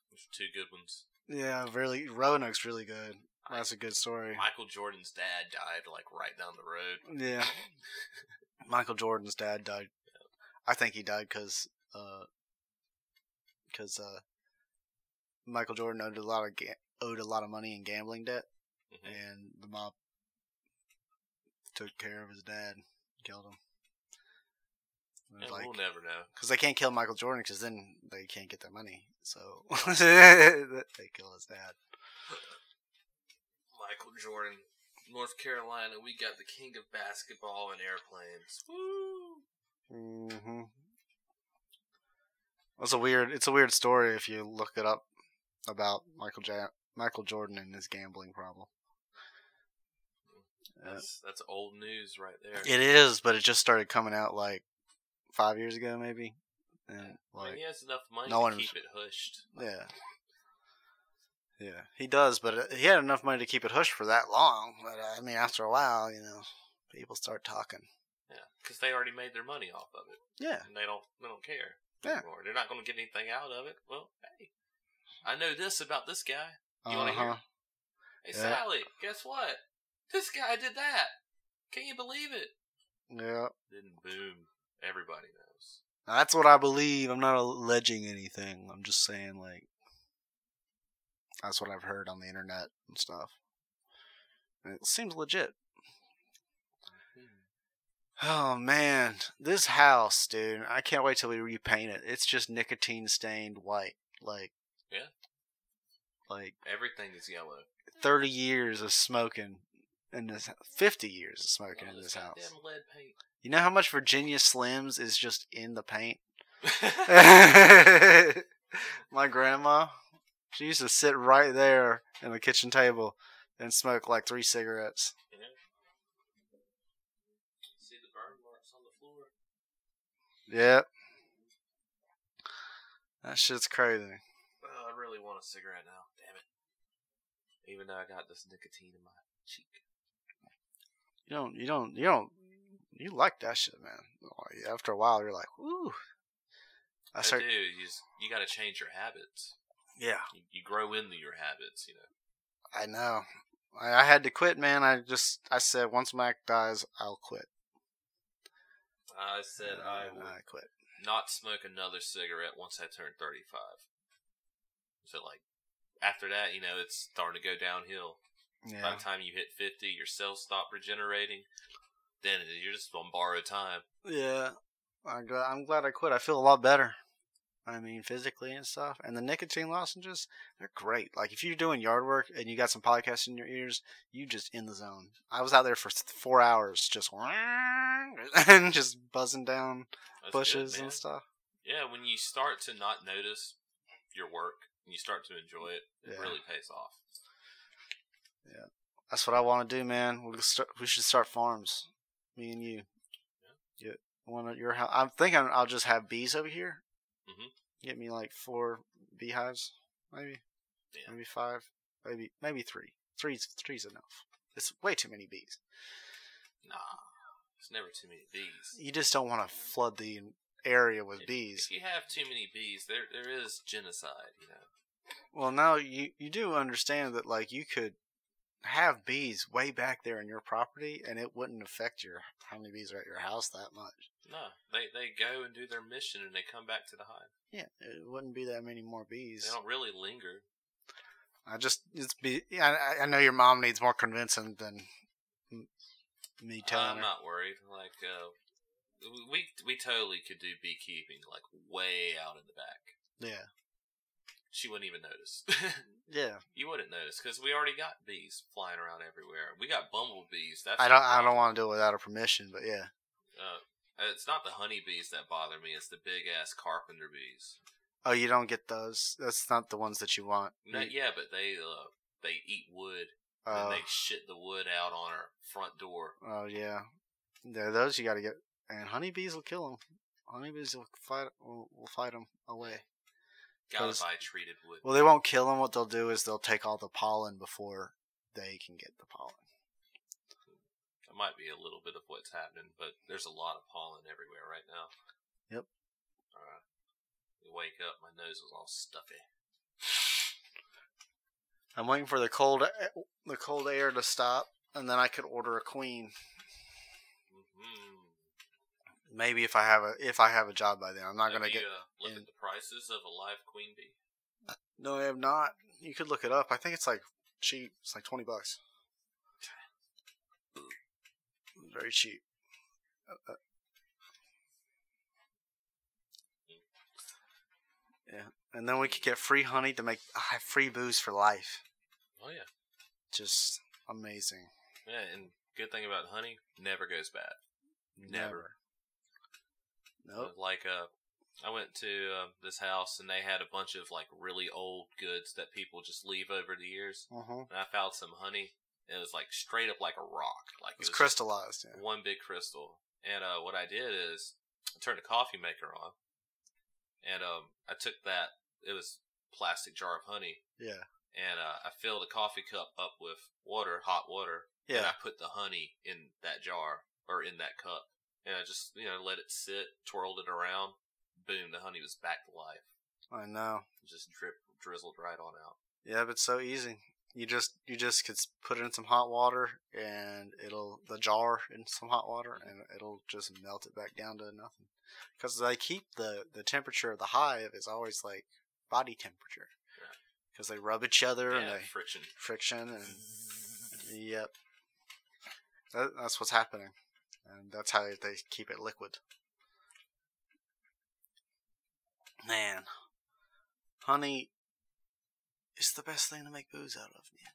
Speaker 2: There's two good ones.
Speaker 1: yeah, really Roanoke's really good. That's a good story.
Speaker 2: Michael Jordan's dad died like right down the road.
Speaker 1: Yeah. Michael Jordan's dad died. I think he died because uh, cause, uh, Michael Jordan owed a lot of ga- owed a lot of money in gambling debt,
Speaker 2: Mhm.
Speaker 1: and the mob took care of his dad, killed him.
Speaker 2: And
Speaker 1: like,
Speaker 2: we'll never know.
Speaker 1: because they can't kill Michael Jordan because then they can't get their money, so they kill his dad.
Speaker 2: Michael Jordan, North Carolina. We got the king of basketball and airplanes. Woo!
Speaker 1: Mm-hmm. It's a weird. It's a weird story if you look it up about Michael ja- Michael Jordan and his gambling problem. Uh,
Speaker 2: That's that's old news right there.
Speaker 1: it is, but it just started coming out like five years ago, maybe. And
Speaker 2: I mean,
Speaker 1: like,
Speaker 2: he has enough money
Speaker 1: no
Speaker 2: to
Speaker 1: one's-
Speaker 2: keep it hushed.
Speaker 1: yeah, yeah, he does. But uh, he had enough money to keep it hushed for that long. But uh, I mean, after a while, you know, people start talking.
Speaker 2: Yeah, because they already made their money off of it,
Speaker 1: Yeah,
Speaker 2: and they don't they don't care
Speaker 1: Yeah.
Speaker 2: anymore. They're not going to get anything out of it. Well, hey, I know this about this guy. You wanna hear?
Speaker 1: uh-huh.
Speaker 2: Hey,
Speaker 1: Yeah.
Speaker 2: Sally, guess what? This guy did that. Can you believe it?
Speaker 1: Yeah.
Speaker 2: Then boom, everybody knows.
Speaker 1: That's what I believe. I'm not alleging anything. I'm just saying, like, that's what I've heard on the internet and stuff. And it seems legit. Oh man, this house, dude! I can't wait till we repaint it. It's just nicotine stained white, like,
Speaker 2: Yeah.
Speaker 1: like
Speaker 2: Everything is yellow.
Speaker 1: thirty years of smoking in this, fifty years of smoking in
Speaker 2: this
Speaker 1: house.
Speaker 2: lead paint.
Speaker 1: You know how much Virginia Slims is just in the paint? My grandma, she used to sit right there in the kitchen table and smoke like three cigarettes.
Speaker 2: You know? See the burn marks on the floor.
Speaker 1: Yep. That shit's crazy.
Speaker 2: Oh, I really want a cigarette now. Damn it. Even though I got this nicotine in my cheek.
Speaker 1: You don't, you don't, you don't, you like that shit, man. After a while, you're like, woo. I
Speaker 2: I,
Speaker 1: start,
Speaker 2: do. You, just, you got to change your habits.
Speaker 1: yeah,
Speaker 2: You, you grow into your habits, you know.
Speaker 1: I know. I, I had to quit, man. I just, I said, once Mac dies, I'll quit.
Speaker 2: I said I would
Speaker 1: I quit.
Speaker 2: not smoke another cigarette once I turn 35. So, like, after that, you know, it's starting to go downhill. By the time you hit 50, your cells stop regenerating. Then you're just on borrowed time.
Speaker 1: Yeah, I'm glad, I'm glad I quit. I feel a lot better. I mean, physically and stuff. And the nicotine lozenges, they're great. Like if you're doing yard work and you got some podcasts in your ears, you just in the zone. I was out there for th- four hours, just and just buzzing down
Speaker 2: That's
Speaker 1: bushes
Speaker 2: good,
Speaker 1: and stuff.
Speaker 2: Yeah, when you start to not notice your work and you start to enjoy it, it
Speaker 1: Yeah.
Speaker 2: really pays off.
Speaker 1: That's what I want to do, man. We start. We should start farms. Me and you. Yeah. One at your house. I'm thinking I'll just have bees over here.
Speaker 2: Mhm.
Speaker 1: Get me like four beehives, maybe,
Speaker 2: Yeah.
Speaker 1: maybe five, maybe maybe three. Three's three's enough. It's way too many bees.
Speaker 2: Nah, there's never too many bees.
Speaker 1: You just don't want to flood the area with
Speaker 2: If-
Speaker 1: bees.
Speaker 2: If you have too many bees, there there is genocide. You know.
Speaker 1: Well, now you you do understand that like you could have bees way back there in your property, and it wouldn't affect your how many bees are at your house that much.
Speaker 2: No, they they go and do their mission and they come back to the hive.
Speaker 1: Yeah, it wouldn't be that many more bees.
Speaker 2: They don't really linger.
Speaker 1: I just it's be. I, I know your mom needs more convincing than me telling
Speaker 2: I'm
Speaker 1: her.
Speaker 2: not worried. Like uh, we we totally could do beekeeping like way out in the back.
Speaker 1: Yeah,
Speaker 2: She wouldn't even notice.
Speaker 1: yeah.
Speaker 2: you wouldn't notice because we already got bees flying around everywhere. We got bumblebees. That's
Speaker 1: I don't. I don't want to do it without her permission, but yeah.
Speaker 2: Uh, it's not the honeybees that bother me. It's the big ass carpenter bees.
Speaker 1: Oh, you don't get those. That's not the ones that you want.
Speaker 2: No, yeah, but they uh, they eat wood and
Speaker 1: Oh,
Speaker 2: they shit the wood out on our front door.
Speaker 1: oh yeah. Yeah, those you got to get. And honeybees will kill them. Honeybees will fight. Will, will fight them away.
Speaker 2: Gotta buy treated wood.
Speaker 1: Well, they won't kill them. What they'll do is they'll take all the pollen before they can get the pollen.
Speaker 2: That might be a little bit of what's happening, but there's a lot of pollen everywhere right now.
Speaker 1: Yep.
Speaker 2: Alright. You wake up, my nose is all stuffy.
Speaker 1: I'm waiting for the cold, the cold air to stop, and then I could order a queen. Maybe if I have a if I have a job by then, I'm not gonna
Speaker 2: you,
Speaker 1: get.
Speaker 2: uh, look
Speaker 1: in-
Speaker 2: at the prices of a live queen bee.
Speaker 1: No, I have not. You could look it up. I think it's like cheap. It's like twenty bucks. Very cheap. Uh, uh. Yeah, and then we could get free honey to make I have free booze for life.
Speaker 2: Oh yeah,
Speaker 1: Just amazing.
Speaker 2: yeah. And good thing about honey, never goes bad. Never.
Speaker 1: Nope.
Speaker 2: Like uh, I went to uh, this house and they had a bunch of like really old goods that people just leave over the years.
Speaker 1: Uh-huh.
Speaker 2: And I found some honey. And it was like straight up like a rock. Like
Speaker 1: It's
Speaker 2: it was
Speaker 1: crystallized. Yeah.
Speaker 2: one big crystal. And uh, what I did is I turned a coffee maker on, and um, I took that. It was plastic jar of honey,
Speaker 1: Yeah.
Speaker 2: and uh, I filled a coffee cup up with water, hot water,
Speaker 1: Yeah.
Speaker 2: and I put the honey in that jar or in that cup, and I just you know let it sit, twirled it around. Boom! The honey was back to life.
Speaker 1: I know.
Speaker 2: It just drip, drizzled right on out.
Speaker 1: Yeah, but so easy. You just you just could put it in some hot water and it'll the jar in some hot water and it'll just melt it back down to nothing. Because they keep the the temperature of the hive is always like body temperature. Because they rub each other and
Speaker 2: Yeah,
Speaker 1: they
Speaker 2: friction.
Speaker 1: friction and yep. That, that's what's happening, and that's how they keep it liquid. Man, honey is the best thing to make booze out of, man.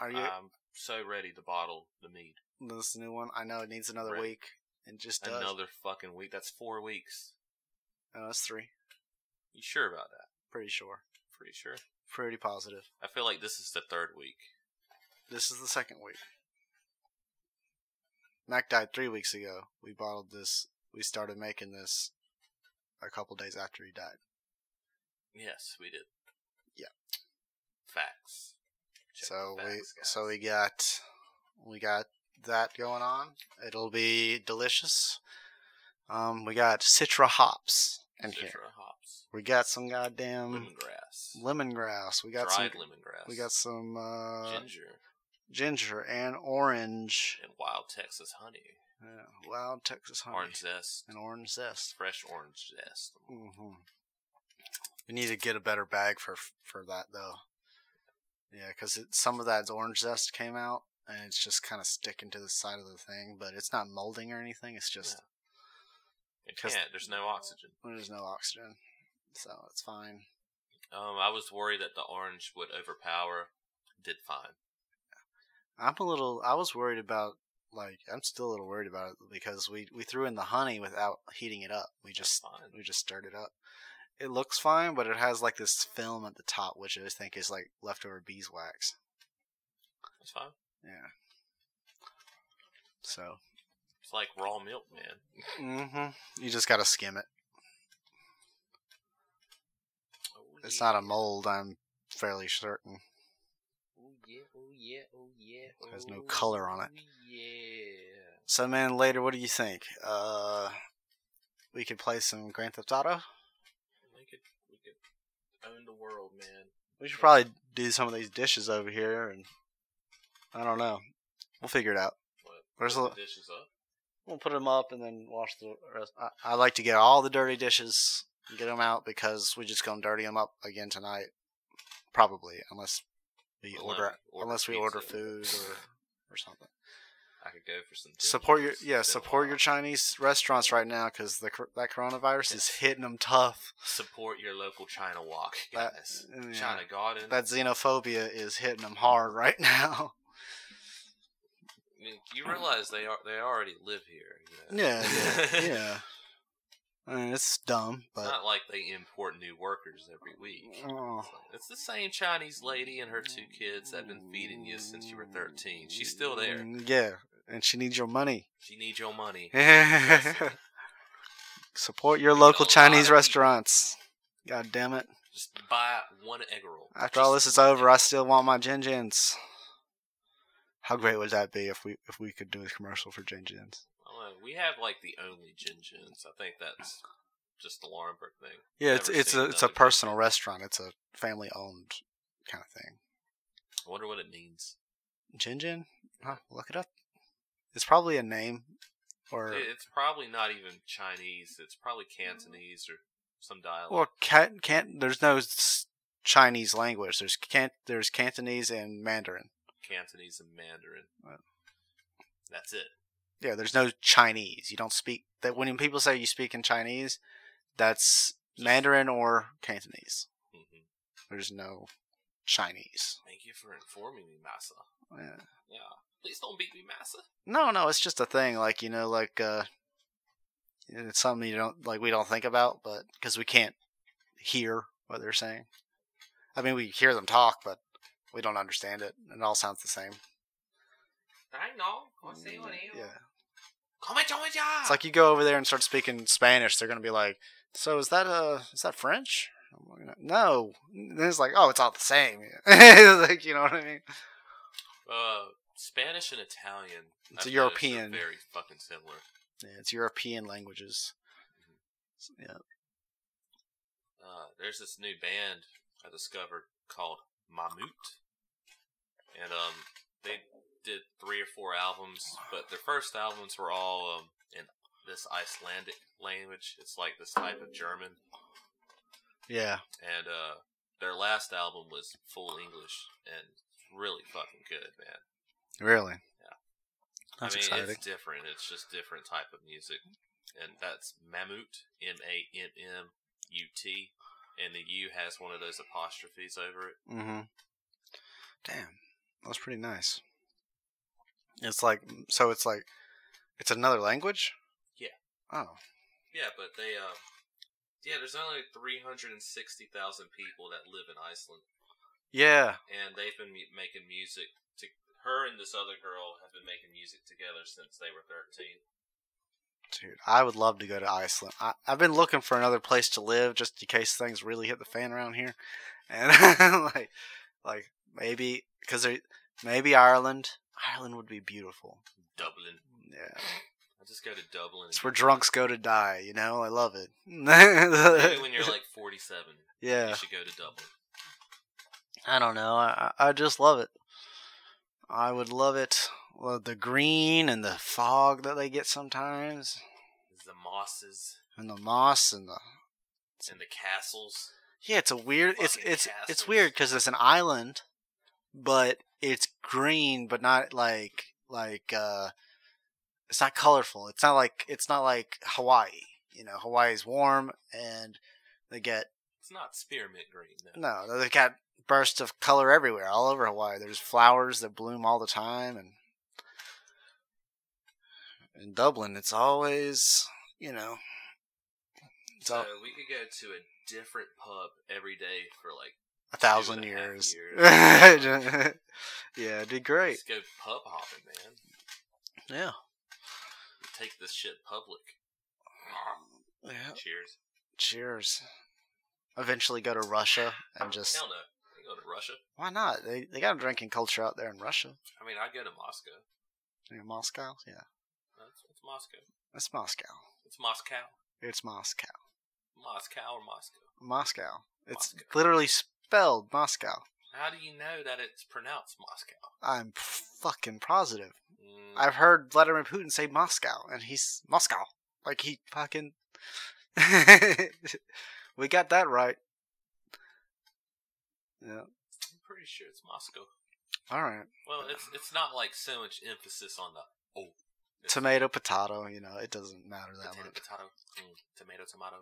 Speaker 1: Are you
Speaker 2: I'm so ready to bottle the mead.
Speaker 1: this new one? I know it needs another
Speaker 2: Right.
Speaker 1: week. and just does.
Speaker 2: Another fucking week. That's four weeks.
Speaker 1: No, that's three.
Speaker 2: You sure about that?
Speaker 1: Pretty sure.
Speaker 2: Pretty sure.
Speaker 1: Pretty positive.
Speaker 2: I feel like this is the third week.
Speaker 1: This is the second week. Mac died three weeks ago. We bottled this. We started making this a couple days after he died.
Speaker 2: Yes, we did.
Speaker 1: Yeah.
Speaker 2: Facts. Check
Speaker 1: so
Speaker 2: the
Speaker 1: we
Speaker 2: guys.
Speaker 1: so we got we got that going on. It'll be delicious. Um, we got citra hops in here.
Speaker 2: Citra hops,
Speaker 1: We got some goddamn
Speaker 2: lemongrass,
Speaker 1: lemongrass. We got
Speaker 2: dried
Speaker 1: some.
Speaker 2: lemongrass.
Speaker 1: We got some uh,
Speaker 2: ginger
Speaker 1: ginger and orange.
Speaker 2: and wild Texas honey,
Speaker 1: Yeah, wild Texas honey
Speaker 2: orange zest,
Speaker 1: and orange zest.
Speaker 2: fresh orange zest.
Speaker 1: hmm We need to get a better bag for for that though. Yeah, because some of that orange zest came out, and it's just kind of sticking to the side of the thing, but it's not molding or anything. It's just
Speaker 2: It
Speaker 1: 'Cause-
Speaker 2: can't. There's no oxygen.
Speaker 1: there's no oxygen, so it's fine.
Speaker 2: Um, I was worried that the orange would overpower. Did fine.
Speaker 1: I'm a little. I was worried about like I'm still a little worried about it because we we threw in the honey without heating it up. We just we just stirred it up. It looks fine, but it has like this film at the top, which I think is like leftover beeswax.
Speaker 2: That's fine.
Speaker 1: Yeah. So.
Speaker 2: It's like raw milk, man.
Speaker 1: Mm-hmm. You just gotta skim it. it's
Speaker 2: yeah.
Speaker 1: not a mold. I'm fairly certain.
Speaker 2: Oh yeah, oh yeah, oh yeah.
Speaker 1: It has no
Speaker 2: oh
Speaker 1: color on it.
Speaker 2: Yeah.
Speaker 1: So, man, later, what do you think? Uh, we could play some Grand Theft Auto.
Speaker 2: We could, we could own the world, man.
Speaker 1: We should probably do some of these dishes over here, and I don't know. We'll figure it out.
Speaker 2: What?
Speaker 1: Where's
Speaker 2: put
Speaker 1: the-
Speaker 2: the dishes up?
Speaker 1: We'll put them up and then wash the rest. I, I like to get all the dirty dishes, and get them out because we just gonna dirty them up again tonight, probably, unless we
Speaker 2: Unless
Speaker 1: order,
Speaker 2: we order
Speaker 1: unless we order food or or something.
Speaker 2: I could go for some.
Speaker 1: Support your yeah,
Speaker 2: It's been a
Speaker 1: support your. Chinese restaurants right now because the that coronavirus is hitting them tough.
Speaker 2: Support your local China Wok,
Speaker 1: That-
Speaker 2: mm,
Speaker 1: yeah.
Speaker 2: China Garden.
Speaker 1: That xenophobia is hitting them hard right now.
Speaker 2: I mean, you realize they are they already live here. You know?
Speaker 1: Yeah, yeah, yeah. It's dumb, but It's
Speaker 2: not like they import new workers every week.
Speaker 1: oh,
Speaker 2: It's the same Chinese lady and her two kids that have been feeding you since you were 13. She's still there.
Speaker 1: mm, yeah, and she needs your money.
Speaker 2: She needs your money.
Speaker 1: Support your local Chinese restaurants. God damn it!
Speaker 2: Just buy one egg roll.
Speaker 1: After all this is over, I still want my Jin Jins. How great would that be if we if we could do a commercial for Jin Jins?
Speaker 2: Roll. I don't know, We have like the only Jin Jins. I think that's just the Laurinburg thing.
Speaker 1: Yeah, it's it's a it's a personal
Speaker 2: Jin.
Speaker 1: restaurant. It's a family owned kind of thing.
Speaker 2: I wonder what it means.
Speaker 1: Jin Jin? Huh, look it up. It's probably a name, or
Speaker 2: It's probably not even Chinese. It's probably Cantonese or some dialect.
Speaker 1: well, can't can't. There's no Chinese language. There's can't there's Cantonese and Mandarin.
Speaker 2: Cantonese and Mandarin.
Speaker 1: Right.
Speaker 2: That's it.
Speaker 1: Yeah, there's no Chinese. You don't speak that when people say you speak in Chinese, that's Mandarin or Cantonese.
Speaker 2: hmm
Speaker 1: There's no Chinese.
Speaker 2: Thank you for informing me, Massa.
Speaker 1: Yeah.
Speaker 2: Yeah. Please don't beat me, Massa.
Speaker 1: No, no, it's just a thing. Like you know, like uh, it's something you don't like. We don't think about, but because we can't hear what they're saying. I mean, we hear them talk, but we don't understand it. It all sounds the same.
Speaker 2: I know.
Speaker 1: Yeah.
Speaker 2: Come on,
Speaker 1: It's like you go over there and start speaking Spanish, they're gonna be like, "So is that uh is that French?" I'm no. And it's like, oh, it's all the same. like, you know what I mean?
Speaker 2: Uh, Spanish and Italian.
Speaker 1: It's
Speaker 2: I've
Speaker 1: a European.
Speaker 2: Very fucking similar.
Speaker 1: Yeah, it's European languages. Yeah.
Speaker 2: Uh, there's this new band I discovered called Mammút, and um, they did three or four albums, but their first albums were all um in this Icelandic language. It's like this type of German,
Speaker 1: Yeah.
Speaker 2: and uh, their last album was full English and really fucking good, man.
Speaker 1: Really?
Speaker 2: Yeah.
Speaker 1: That's
Speaker 2: I mean,
Speaker 1: exciting.
Speaker 2: it's different. It's just different type of music, and that's Mammút, M A M M U T, and the U has one of those apostrophes over it.
Speaker 1: Mm-hmm. Damn, that's pretty nice. It's like so. It's like it's another language.
Speaker 2: Yeah.
Speaker 1: Oh.
Speaker 2: Yeah, but they, uh, yeah, there's only 360,000 people that live in Iceland,
Speaker 1: Yeah.
Speaker 2: and they've been making music. To her and this other girl have been making music together since they were 13.
Speaker 1: Dude, I would love to go to Iceland. I, I've been looking for another place to live just in case things really hit the fan around here, and like, like maybe because maybe Ireland. Ireland would be beautiful.
Speaker 2: Dublin.
Speaker 1: Yeah,
Speaker 2: I just go to Dublin.
Speaker 1: it's where drunks go to die. You know, I love it.
Speaker 2: Maybe when you're like 47,
Speaker 1: yeah,
Speaker 2: you should go to Dublin.
Speaker 1: I don't know. I I just love it. I would love it. Well, the green and the fog that they get sometimes,
Speaker 2: The mosses
Speaker 1: and the moss and the
Speaker 2: and the castles.
Speaker 1: Yeah, it's a weird. It's it's it's weird because it's an island, but it's green, but not like like uh, it's not colorful. It's not like it's not like Hawaii. You know, Hawaii is warm and they get
Speaker 2: It's not spearmint green, no.
Speaker 1: no, they got bursts of color everywhere, all over Hawaii. There's flowers that bloom all the time, and in Dublin, it's always you know.
Speaker 2: So
Speaker 1: all,
Speaker 2: we could go to a different pub every day for like
Speaker 1: a thousand
Speaker 2: two and a half
Speaker 1: years.
Speaker 2: years.
Speaker 1: yeah, it'd be great.
Speaker 2: Just go pub hopping, man.
Speaker 1: Yeah.
Speaker 2: Take this shit public.
Speaker 1: Yeah.
Speaker 2: Cheers.
Speaker 1: Cheers. eventually go to Russia and just
Speaker 2: Hell no. I go to Russia.
Speaker 1: why not? They they got a drinking culture out there in Russia.
Speaker 2: I mean, I'd go to Moscow.
Speaker 1: In Moscow, yeah,
Speaker 2: That's, it's Moscow.
Speaker 1: it's Moscow.
Speaker 2: It's Moscow.
Speaker 1: It's Moscow.
Speaker 2: Moscow or Moscow.
Speaker 1: Moscow. It's
Speaker 2: Moscow.
Speaker 1: literally spelled Moscow.
Speaker 2: How do you know that it's pronounced Moscow?
Speaker 1: I'm fucking positive.
Speaker 2: Mm,
Speaker 1: I've heard Vladimir Putin say Moscow, and he's Moscow. Like he fucking. we got that right. Yeah.
Speaker 2: I'm pretty sure it's Moscow.
Speaker 1: All right.
Speaker 2: Well, it's it's not like so much emphasis on the oh
Speaker 1: Tomato, potato. You know, it doesn't matter that
Speaker 2: potato,
Speaker 1: much.
Speaker 2: potato, mm, tomato, tomato.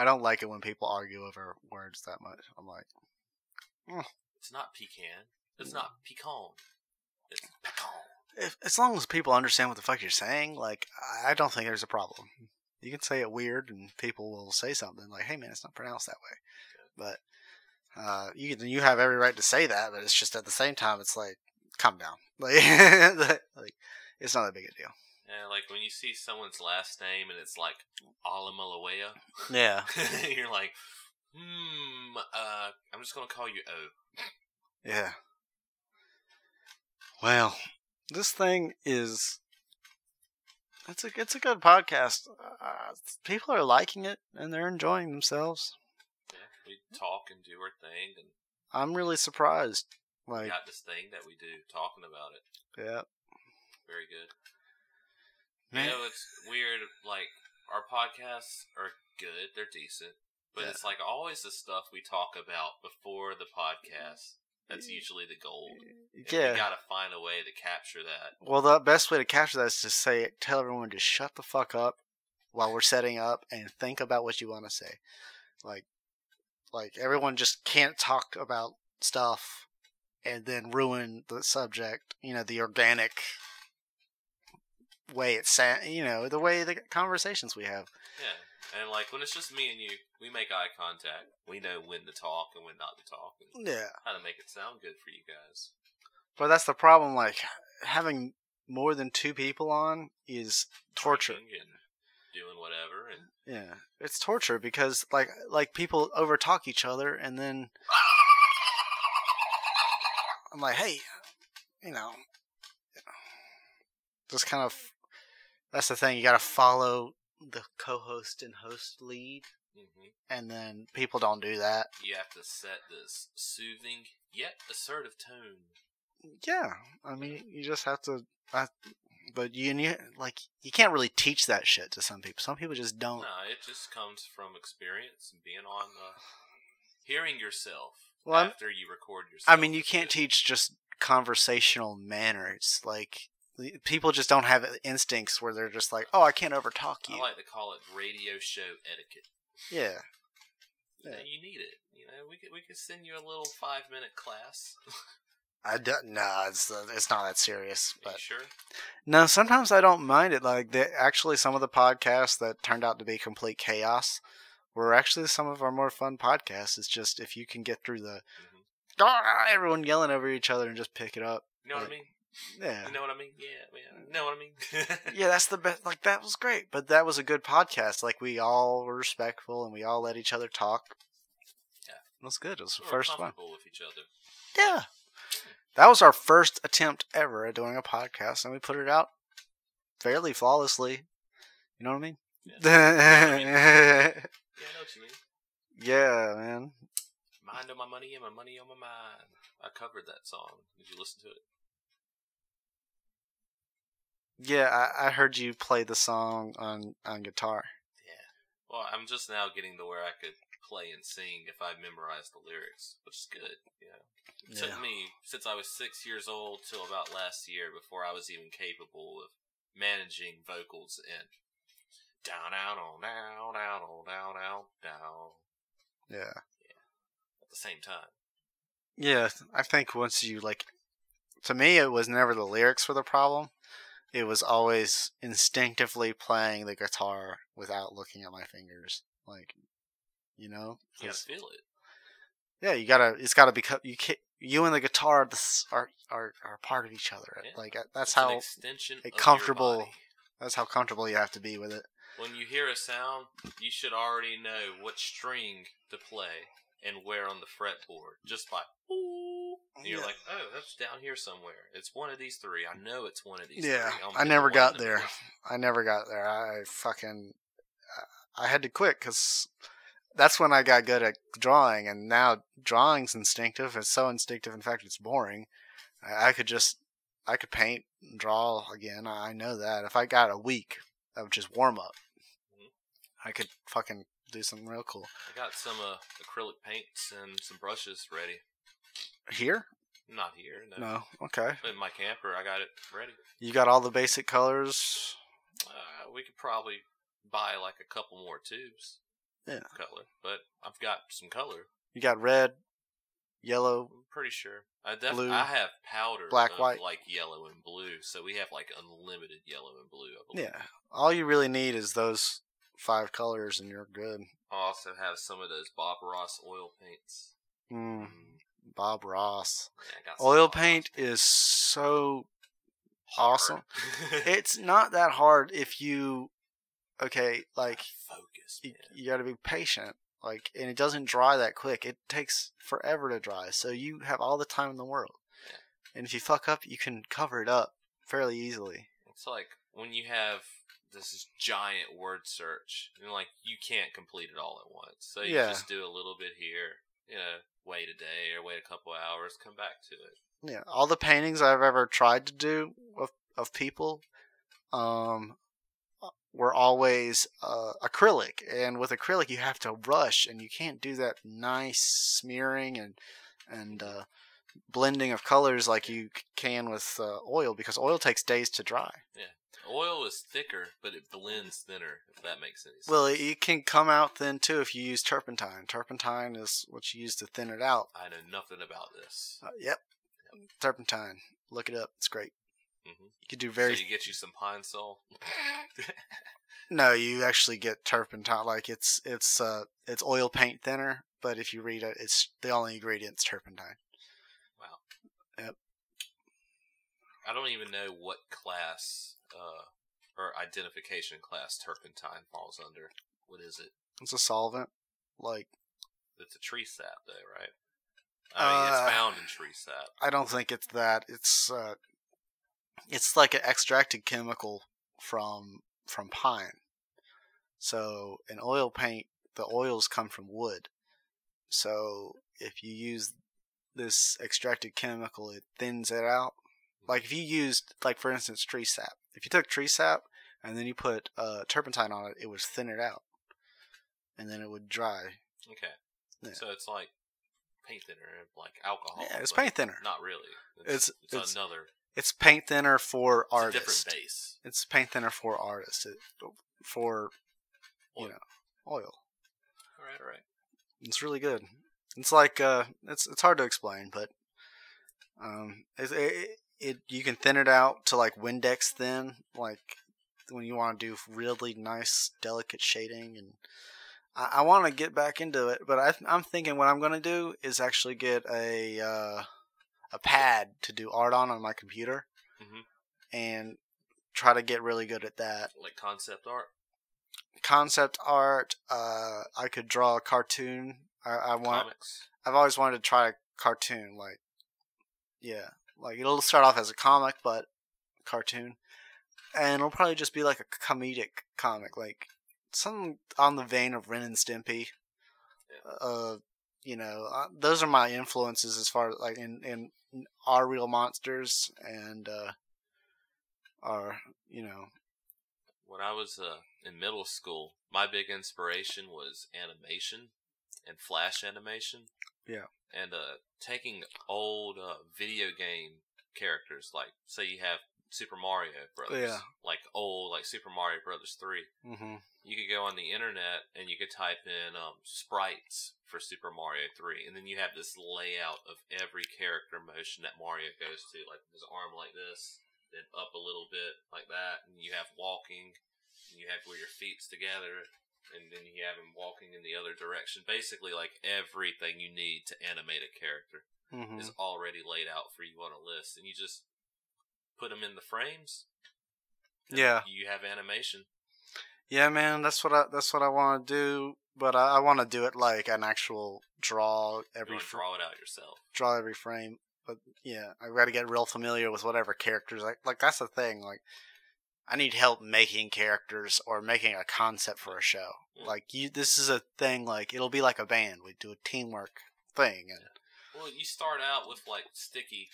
Speaker 1: I don't like it when people argue over words that much. I'm like,
Speaker 2: It's not pecan. It's not pecan. It's pecan.
Speaker 1: if, as long as people understand what the fuck you're saying, like, I- I don't think there's a problem. You can say it weird, and people will say something like, "Hey, man, it's not pronounced that way." But uh, you you have every right to say that, but it's just at the same time, it's like, calm down. Like, like it's not that big a deal.
Speaker 2: Yeah, like when you see someone's last name and it's like Alamalawea,
Speaker 1: Yeah.
Speaker 2: you're like, hmm. Uh, I'm just gonna call you O.
Speaker 1: Yeah. Well, this thing is. It's a it's a good podcast. Uh, people are liking it and they're enjoying themselves.
Speaker 2: Yeah, we talk and do our thing, and
Speaker 1: I'm really surprised.
Speaker 2: we
Speaker 1: Like,
Speaker 2: got this thing that we do talking about it.
Speaker 1: yeah,
Speaker 2: Very good.
Speaker 1: Man,
Speaker 2: You know, it's weird. Like our podcasts are good; they're decent, but
Speaker 1: Yeah.
Speaker 2: it's like always the stuff we talk about before the podcast. That's usually the gold. And
Speaker 1: yeah.
Speaker 2: we gotta find a way to capture that.
Speaker 1: Well, the best way to capture that is to say, tell everyone to shut the fuck up while we're setting up and think about what you want to say. Like, like everyone just can't talk about stuff and then ruin the subject. You know, the organic way it sa- you know, the way the conversations we have.
Speaker 2: Yeah, and like when it's just me and you, we make eye contact. We know when to talk and when not to talk, and
Speaker 1: Yeah,
Speaker 2: how to make it sound good for you guys.
Speaker 1: but that's the problem. Like having more than two people on is torture.
Speaker 2: And doing whatever, and
Speaker 1: Yeah, it's torture because like like people overtalk each other, and then I'm like, hey, you know, just kind of. That's the thing. You got to follow the co-host and host lead,
Speaker 2: hmm
Speaker 1: and then people don't do that.
Speaker 2: you have to set this soothing yet assertive tone.
Speaker 1: Yeah, I mean, you just have to. I, but you, and you like you can't really teach that shit to some people. Some people just don't.
Speaker 2: No, it just comes from experience and being on the hearing yourself
Speaker 1: Well, I'm-
Speaker 2: after you record yourself.
Speaker 1: I mean, you can't teach just conversational manners. Like people just don't have instincts where they're just like, "Oh, I can't overtalk you."
Speaker 2: I like to call it radio show etiquette.
Speaker 1: yeah,
Speaker 2: You, know,
Speaker 1: Yeah.
Speaker 2: you need it. You know, we could we could send you a little five minute class.
Speaker 1: I don't. No, it's uh, it's not that serious.
Speaker 2: Are you
Speaker 1: But
Speaker 2: sure?
Speaker 1: no, sometimes I don't mind it. Like the, actually, some of the podcasts that turned out to be complete chaos were actually some of our more fun podcasts. It's just if you can get through the
Speaker 2: hmm
Speaker 1: "Ah," everyone yelling over each other and just pick it up.
Speaker 2: You know what I mean?
Speaker 1: Yeah.
Speaker 2: You know what I mean? Yeah, man. You know what I mean?
Speaker 1: yeah, that's the best. Like that was great, but that was a good podcast. Like we all were respectful and we all let each other talk.
Speaker 2: Yeah.
Speaker 1: it was good. It was the
Speaker 2: We're
Speaker 1: first one.
Speaker 2: with each other.
Speaker 1: Yeah, that was our first attempt ever at doing a podcast, and we put it out fairly flawlessly. You know what I mean?
Speaker 2: Yeah.
Speaker 1: yeah,
Speaker 2: Yeah, I know what you mean.
Speaker 1: Yeah, man.
Speaker 2: Mind on my money and my money on my mind. I covered that song. Did you listen to it?
Speaker 1: Yeah, I, I heard you play the song on on guitar.
Speaker 2: Yeah. Well, I'm just now getting to where I could play and sing if I memorized the lyrics, which is good. You know, it
Speaker 1: Yeah.
Speaker 2: took me since I was six years old till about last year before I was even capable of managing vocals and down, down, on, down, down, on, down, down, down
Speaker 1: Yeah.
Speaker 2: at the same time.
Speaker 1: Yeah, I think once you like, to me, it was never the lyrics were the problem. It was always instinctively playing the guitar without looking at my fingers, like, you know.
Speaker 2: You gotta feel it.
Speaker 1: yeah, you gotta. It's gotta become you. Can, you and the guitar are, are are are part of each other.
Speaker 2: Yeah.
Speaker 1: Like uh, that's
Speaker 2: It's
Speaker 1: how
Speaker 2: extension
Speaker 1: a
Speaker 2: of your
Speaker 1: comfortable- that's how comfortable you have to be with it.
Speaker 2: when you hear a sound, you should already know what string to play and where on the fretboard just by. "Ooh," And you're
Speaker 1: Yeah.
Speaker 2: like, oh, that's down here somewhere. It's one of these three. I know it's one of these.
Speaker 1: Yeah, I never got
Speaker 2: them.
Speaker 1: there. I never got there. I fucking I had to quit because that's when I got good at drawing, and now drawing's instinctive. It's so instinctive. In fact, it's boring. I, could just I could paint, and draw again. I know that. If I got a week of just warm up,
Speaker 2: Mhm.
Speaker 1: I could fucking do something real cool.
Speaker 2: I got some uh, acrylic paints and some brushes ready.
Speaker 1: Here?
Speaker 2: Not here, no.
Speaker 1: No. Okay.
Speaker 2: In my camper, I got it ready.
Speaker 1: You got all the basic colors.
Speaker 2: Uh, we could probably buy like a couple more tubes.
Speaker 1: Yeah.
Speaker 2: of Color, but I've got some color.
Speaker 1: You got red, yellow.
Speaker 2: I'm pretty sure. I def-
Speaker 1: Blue,
Speaker 2: I have powder,
Speaker 1: black, white.
Speaker 2: like yellow and blue. So we have like unlimited yellow and blue. I believe.
Speaker 1: Yeah. All you really need is those five colors, and you're good.
Speaker 2: I also have some of those Bob Ross oil paints.
Speaker 1: Mm, Bob Ross.
Speaker 2: Oh, yeah, got some
Speaker 1: Oil paint is so
Speaker 2: Hard.
Speaker 1: awesome. it's not that hard if you okay, like
Speaker 2: focus.
Speaker 1: you,
Speaker 2: man.
Speaker 1: you got to be patient. Like, and it doesn't dry that quick. It takes forever to dry. So you have all the time in the world. And if you fuck up, you can cover it up fairly easily.
Speaker 2: It's like when you have this giant word search, and like you can't complete it all at once. So you
Speaker 1: Yeah.
Speaker 2: just do a little bit here, you know, wait a day or wait a couple hours, come back to it.
Speaker 1: Yeah, all the paintings I've ever tried to do of of people, um, were always uh, acrylic, and with acrylic you have to rush, and you can't do that nice smearing and and uh, blending of colors like you can with uh, oil because oil takes days to dry.
Speaker 2: Oil is thicker, but it blends thinner. If that makes any sense.
Speaker 1: Well, it, can come out thin too if you use turpentine. Turpentine is what you use to thin it out.
Speaker 2: I know nothing about this.
Speaker 1: Uh, yep, turpentine. Look it up. It's great.
Speaker 2: hmm
Speaker 1: You could do very
Speaker 2: So you get you some pine sol.
Speaker 1: No, you actually get turpentine. Like it's it's uh it's oil paint thinner, but if you read it, it's the only ingredient's turpentine.
Speaker 2: wow.
Speaker 1: Yep.
Speaker 2: I don't even know what class uh, or identification class turpentine falls under. What is it?
Speaker 1: It's a solvent. Like
Speaker 2: It's a tree sap, though, right? I mean,
Speaker 1: Uh,
Speaker 2: it's found in tree sap.
Speaker 1: I don't think it's that. It's uh it's like an extracted chemical from from pine. So in oil paint, the oils come from wood. So if you use this extracted chemical, it thins it out. Like if you used, like for instance, tree sap. If you took tree sap and then you put uh, turpentine on it, it would thin it out, and then it would dry.
Speaker 2: Okay.
Speaker 1: Yeah.
Speaker 2: So it's like paint thinner, like alcohol.
Speaker 1: Yeah, it's paint thinner.
Speaker 2: Not really.
Speaker 1: It's-
Speaker 2: It's,
Speaker 1: it's-
Speaker 2: another.
Speaker 1: It's paint thinner for
Speaker 2: It's a
Speaker 1: artists.
Speaker 2: different base.
Speaker 1: It's paint thinner for artists. It, for you know oil.
Speaker 2: All right, all right.
Speaker 1: It's really good. It's like uh, it's it's hard to explain, but um, it, it, it you can thin it out to like Windex thin, like when you want to do really nice, delicate shading, and I, I want to get back into it, but I, I'm thinking what I'm gonna do is actually get a uh, a pad to do art on on my computer,
Speaker 2: Mhm.
Speaker 1: and try to get really good at that
Speaker 2: Like concept art.
Speaker 1: concept art. Uh, I could draw a cartoon. I, I want.
Speaker 2: Comics.
Speaker 1: I've always wanted to try a cartoon. Like, yeah, like it'll start off as a comic, but cartoon, and it'll probably just be like a comedic comic, like something on the vein of Ren and Stimpy. Uh, you know, uh, those are my influences as far as like in in our real monsters and uh, are you know
Speaker 2: When I was uh, in middle school, my big inspiration was animation and flash animation.
Speaker 1: Yeah.
Speaker 2: And uh, taking old uh, video game characters, like say you have Super Mario Brothers,
Speaker 1: Yeah.
Speaker 2: like old, like Super Mario Brothers three.
Speaker 1: hmm
Speaker 2: You could go on the internet and you could type in um, sprites for Super Mario 3, and then you have this layout of every character motion that Mario goes to, like his arm like this, then up a little bit like that, and you have walking, and you have where your feet's together, and then you have him walking in the other direction. Basically, like everything you need to animate a character
Speaker 1: hmm
Speaker 2: is already laid out for you on a list, and you just put them in the frames. and
Speaker 1: Yeah.
Speaker 2: you have animation.
Speaker 1: Yeah, man, that's what I that's what I want to do. But I, I want to do it like an actual draw every
Speaker 2: want to
Speaker 1: fr-
Speaker 2: draw it out yourself.
Speaker 1: draw every frame. But yeah, I got to get real familiar with whatever characters. Like like that's the thing. Like I need help making characters or making a concept for a show. Like you, this is a thing. Like it'll be like a band. We do a teamwork thing, and
Speaker 2: Well, you start out with like sticky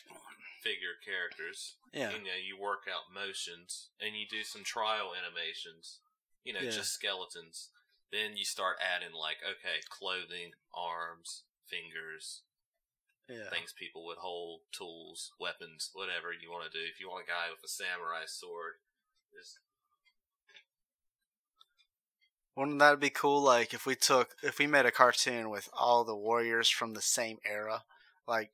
Speaker 2: figure characters.
Speaker 1: yeah,
Speaker 2: You know, you work out motions and you do some trial animations. You know,
Speaker 1: Yeah.
Speaker 2: just skeletons. Then you start adding like, okay, clothing, arms, fingers,
Speaker 1: yeah.
Speaker 2: things people would hold, tools, weapons, whatever you want to do. If you want a guy with a samurai sword, just
Speaker 1: Wouldn't that be cool? Like if we took, if we made a cartoon with all the warriors from the same era, like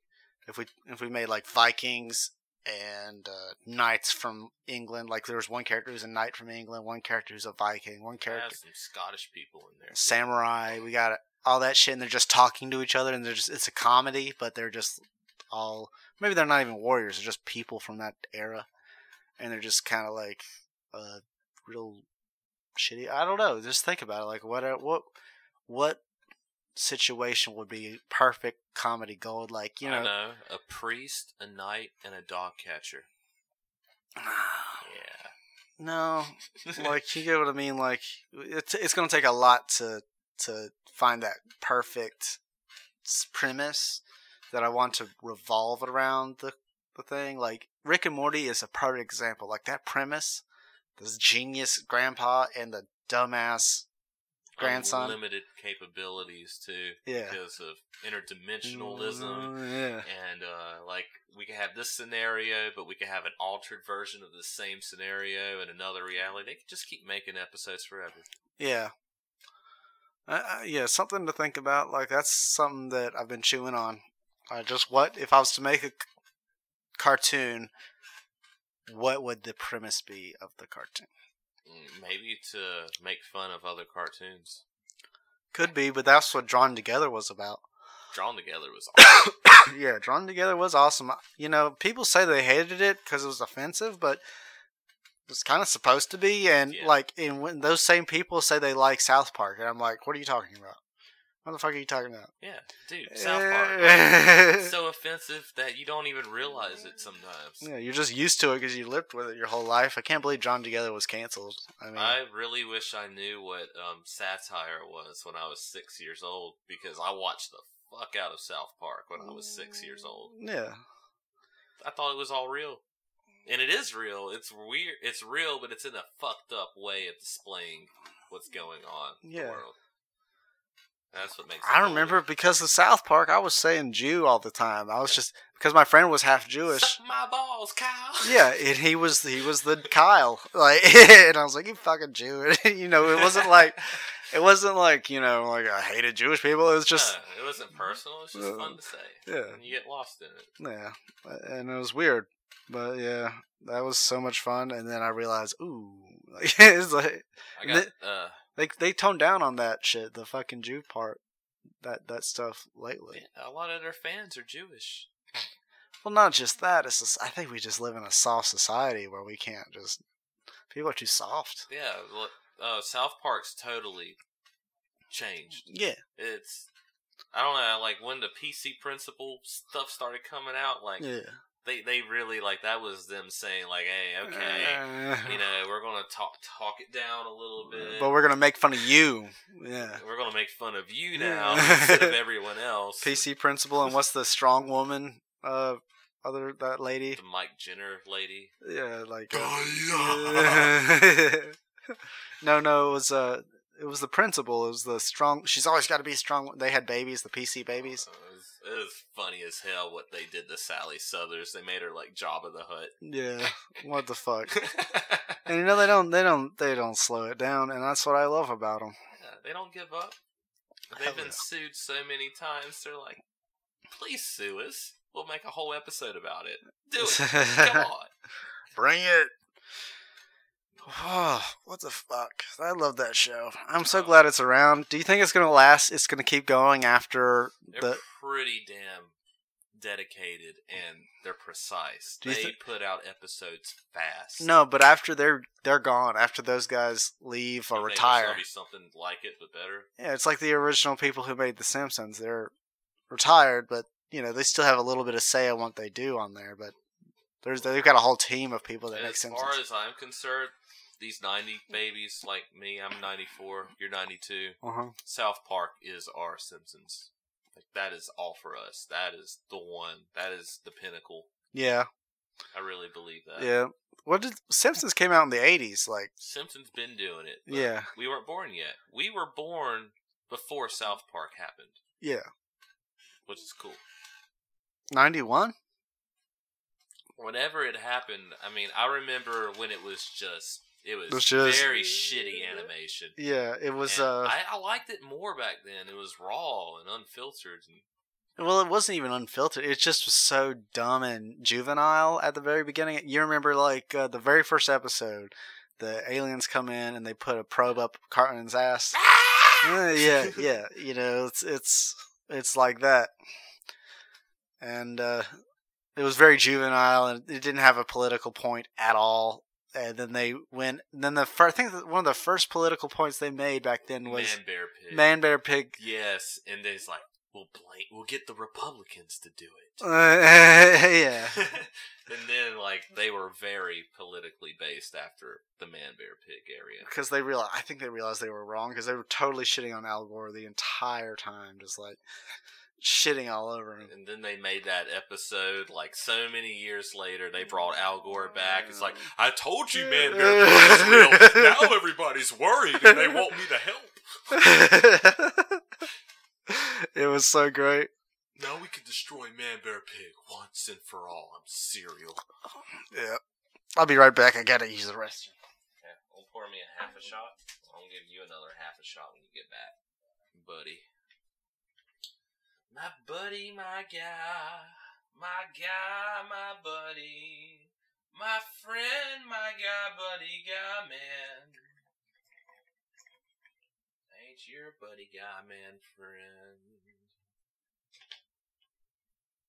Speaker 1: if we if we made like Vikings and uh, knights from England. Like there was one character who's a knight from England, one character who's a Viking, one character
Speaker 2: some Scottish people in there.
Speaker 1: samurai. We got all that shit, and they're just talking to each other, and they're just it's a comedy, but they're just all maybe they're not even warriors; they're just people from that era, and they're just kind of like uh, real shitty. I don't know. Just think about it. Like what what what situation would be perfect comedy gold? Like you
Speaker 2: I
Speaker 1: know,
Speaker 2: know a priest, a knight, and a dog catcher. Yeah.
Speaker 1: no, like you get what I mean. Like it's it's gonna take a lot to to find that perfect premise that I want to revolve around the the thing. Like Rick and Morty is a perfect example. Like that premise, this genius grandpa and the dumbass grandson.
Speaker 2: Unlimited capabilities too,
Speaker 1: Yeah.
Speaker 2: because of interdimensionalism.
Speaker 1: Mm, yeah.
Speaker 2: And uh, like we could have this scenario, but we could have an altered version of the same scenario in another reality. They could just keep making episodes forever.
Speaker 1: Yeah. Uh, uh, yeah, something to think about. Like that's something that I've been chewing on. Uh, just what if I was to make a c- cartoon? What would the premise be of the cartoon?
Speaker 2: Mm, Maybe to make fun of other cartoons.
Speaker 1: Could be, but that's what Drawn Together was about.
Speaker 2: Drawn together was awesome.
Speaker 1: yeah, Drawn Together was awesome. You know, people say they hated it because it was offensive, but it's kind of supposed to be. And
Speaker 2: Yeah.
Speaker 1: like, and when those same people say they like South Park, and I'm like, what are you talking about? What the fuck are you talking about?
Speaker 2: yeah, dude, South Park. It's so offensive that you don't even realize it sometimes.
Speaker 1: Yeah, you're just used to it because you lived with it your whole life. I can't believe Drawn Together was canceled. I mean,
Speaker 2: I really wish I knew what um, satire was when I was six years old because I watched the fuck out of South Park when I was six years old.
Speaker 1: yeah,
Speaker 2: I thought it was all real. And it is real. It's weird. It's real, but it's in a fucked up way of displaying what's going on in
Speaker 1: Yeah.
Speaker 2: the world. That's what makes
Speaker 1: I remember because of South Park, I was saying Jew all the time. I was just because my friend was half Jewish.
Speaker 2: Suck my balls, Kyle.
Speaker 1: Yeah, and he was he was the Kyle, like, and I was like, you fucking Jew. you know, it wasn't like it wasn't like you know like I hated Jewish people. It was just
Speaker 2: No, it wasn't personal. It's just
Speaker 1: Uh,
Speaker 2: fun to say.
Speaker 1: yeah.
Speaker 2: And you get lost in it.
Speaker 1: yeah, and it was weird, but yeah, that was so much fun. And then I realized, ooh, like, it's like
Speaker 2: I got uh,
Speaker 1: they they toned down on that shit, the fucking Jew part, that that stuff lately.
Speaker 2: a lot of their fans are Jewish.
Speaker 1: Well, not just that. It's just, I think we just live in a soft society where we can't just people are too soft.
Speaker 2: Yeah, well, uh, South Park's totally changed.
Speaker 1: Yeah,
Speaker 2: It's I don't know, like when the PC principle stuff started coming out, like
Speaker 1: yeah.
Speaker 2: They they really like that was them saying like, hey, okay, you know, we're gonna talk talk it down a little bit,
Speaker 1: but we're gonna make fun of you. Yeah.
Speaker 2: we're gonna make fun of you
Speaker 1: Yeah.
Speaker 2: now instead of everyone else.
Speaker 1: PC principal and what's the strong woman? Uh, other that lady.
Speaker 2: the Mike Jenner lady.
Speaker 1: Yeah, like.
Speaker 2: Oh,
Speaker 1: uh, no, no, it was uh, it was the principal. It was the strong. She's always got to be strong. They had babies, the PC babies.
Speaker 2: It was, funny as hell what they did to Sally Southers. They made her like Jabba the Hutt.
Speaker 1: Yeah, what the fuck? And you know they don't, they don't, they don't slow it down, and that's what I love about them.
Speaker 2: Yeah, they don't give up. They've been
Speaker 1: yeah.
Speaker 2: sued so many times. They're like, please sue us. We'll make a whole episode about it. Do it. Come on.
Speaker 1: Bring it. Oh, what the fuck? I love that show. I'm so glad it's around. Do you think it's gonna last? It's gonna keep going after
Speaker 2: They're
Speaker 1: the.
Speaker 2: pretty damn dedicated and they're precise.
Speaker 1: Do you
Speaker 2: they
Speaker 1: thi-
Speaker 2: put out episodes fast.
Speaker 1: No, but after they're they're gone, after those guys leave or retire,
Speaker 2: be something like it, but better.
Speaker 1: yeah, it's like the original people who made The Simpsons. They're retired, but you know they still have a little bit of say on what they do on there. But there's they've got a whole team of people that make
Speaker 2: as
Speaker 1: Simpsons.
Speaker 2: far as I'm concerned, these 90 babies like me, I'm 94, you're 92.
Speaker 1: uh-huh.
Speaker 2: South Park is our Simpsons. Like that is all for us. That is the one. That is the pinnacle.
Speaker 1: Yeah,
Speaker 2: I really believe that.
Speaker 1: yeah. What did Simpsons came out in the '80s? Like,
Speaker 2: Simpsons been doing it. but
Speaker 1: Yeah.
Speaker 2: We weren't born yet. We were born before South Park happened,
Speaker 1: yeah,
Speaker 2: which is cool.
Speaker 1: '91.
Speaker 2: Whenever it happened, I mean, I remember when it was just it was,
Speaker 1: It was just-
Speaker 2: very shitty animation.
Speaker 1: Yeah, it was.
Speaker 2: And
Speaker 1: uh,
Speaker 2: I, I liked it more back then. It was raw and unfiltered. And
Speaker 1: Well, it wasn't even unfiltered. It just was so dumb and juvenile at the very beginning. You remember, like uh, the very first episode, the aliens come in and they put a probe up Cartman's ass. Uh, yeah, yeah. You know, it's it's it's like that, and uh, it was very juvenile and it didn't have a political point at all. And then they went. Then the first, I think one of the first political points they made back then was
Speaker 2: Man Bear Pig.
Speaker 1: Man Bear Pig.
Speaker 2: Yes, and then it's like we'll blame, we'll get the Republicans to do it.
Speaker 1: Uh, yeah.
Speaker 2: and then like they were very politically based after the Man Bear Pig area.
Speaker 1: because they realized I think they realized they were wrong because they were totally shitting on Al Gore the entire time, just like shitting all over him.
Speaker 2: And then they made that episode like so many years later. They mm. brought Al Gore back. It's like I told you, Man Bear Pig is real. Now everybody's worried and they want me to help.
Speaker 1: it was so great.
Speaker 2: Now we can destroy Man Bear Pig once and for all. I'm cereal.
Speaker 1: Yeah, I'll be right back. I gotta use the restroom.
Speaker 2: Okay, well, pour me a half a shot. I'll give you another half a shot when you get back, buddy. My buddy, my guy, my guy, my buddy, my friend, my guy, buddy, guy, man. Ain't your buddy, guy, man, friend.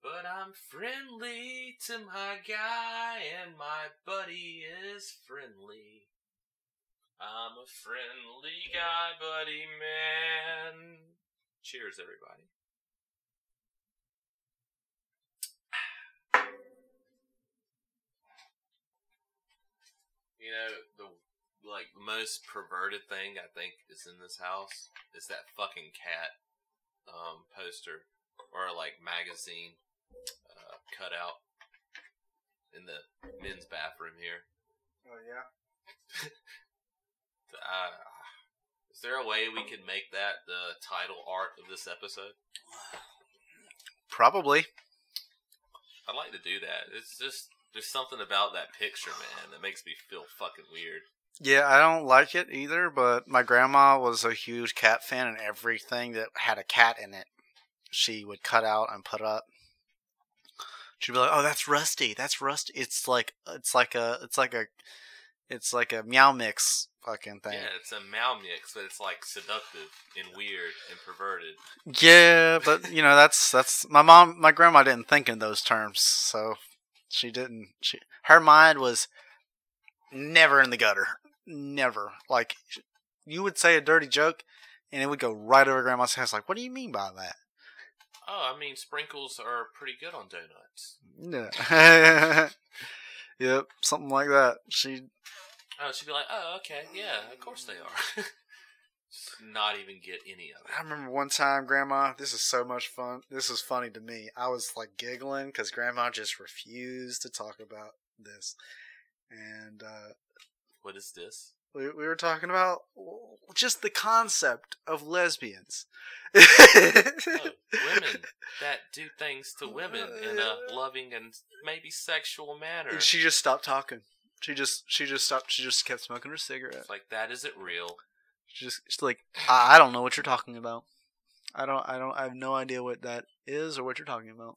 Speaker 2: But I'm friendly to my guy, and my buddy is friendly. I'm a friendly guy, buddy man. Cheers, everybody. You know, the like most perverted thing I think is in this house is that fucking cat um, poster or like magazine uh, cutout in the men's bathroom here.
Speaker 1: Oh yeah.
Speaker 2: Uh, is there a way we could make that the title art of this episode?
Speaker 1: Probably.
Speaker 2: I'd like to do that. It's just there's something about that picture, man, that makes me feel fucking weird.
Speaker 1: Yeah, I don't like it either, but my grandma was a huge cat fan, and everything that had a cat in it, she would cut out and put up. She'd be like, "Oh, that's Rusty. That's Rusty. It's like it's like a it's like a it's like a meow mix fucking thing."
Speaker 2: Yeah, it's a Meow mix, but it's like seductive and weird and perverted.
Speaker 1: Yeah, but you know that's that's my mom. My grandma didn't think in those terms, so she didn't. She her mind was never in the gutter, never. Like you would say a dirty joke, and it would go right over grandma's house. Like, what do you mean by that?
Speaker 2: Oh, I mean, sprinkles are pretty good on donuts.
Speaker 1: Yeah. yep, something like that. She
Speaker 2: Oh, she'd be like, "Oh, okay, yeah, of course they are." Not even get any of it.
Speaker 1: I remember one time, Grandma. This is so much fun. This is funny to me. I was like giggling because Grandma just refused to talk about this, and uh,
Speaker 2: What is this?
Speaker 1: we we were talking about just the concept of lesbians.
Speaker 2: Oh, women that do things to women in a loving and maybe sexual manner.
Speaker 1: And she just stopped talking. She just she just stopped. She just kept smoking her cigarette.
Speaker 2: It's like that isn't real.
Speaker 1: Just she's like I, I don't know what you're talking about. I don't I don't I have no idea what that is or what you're talking about.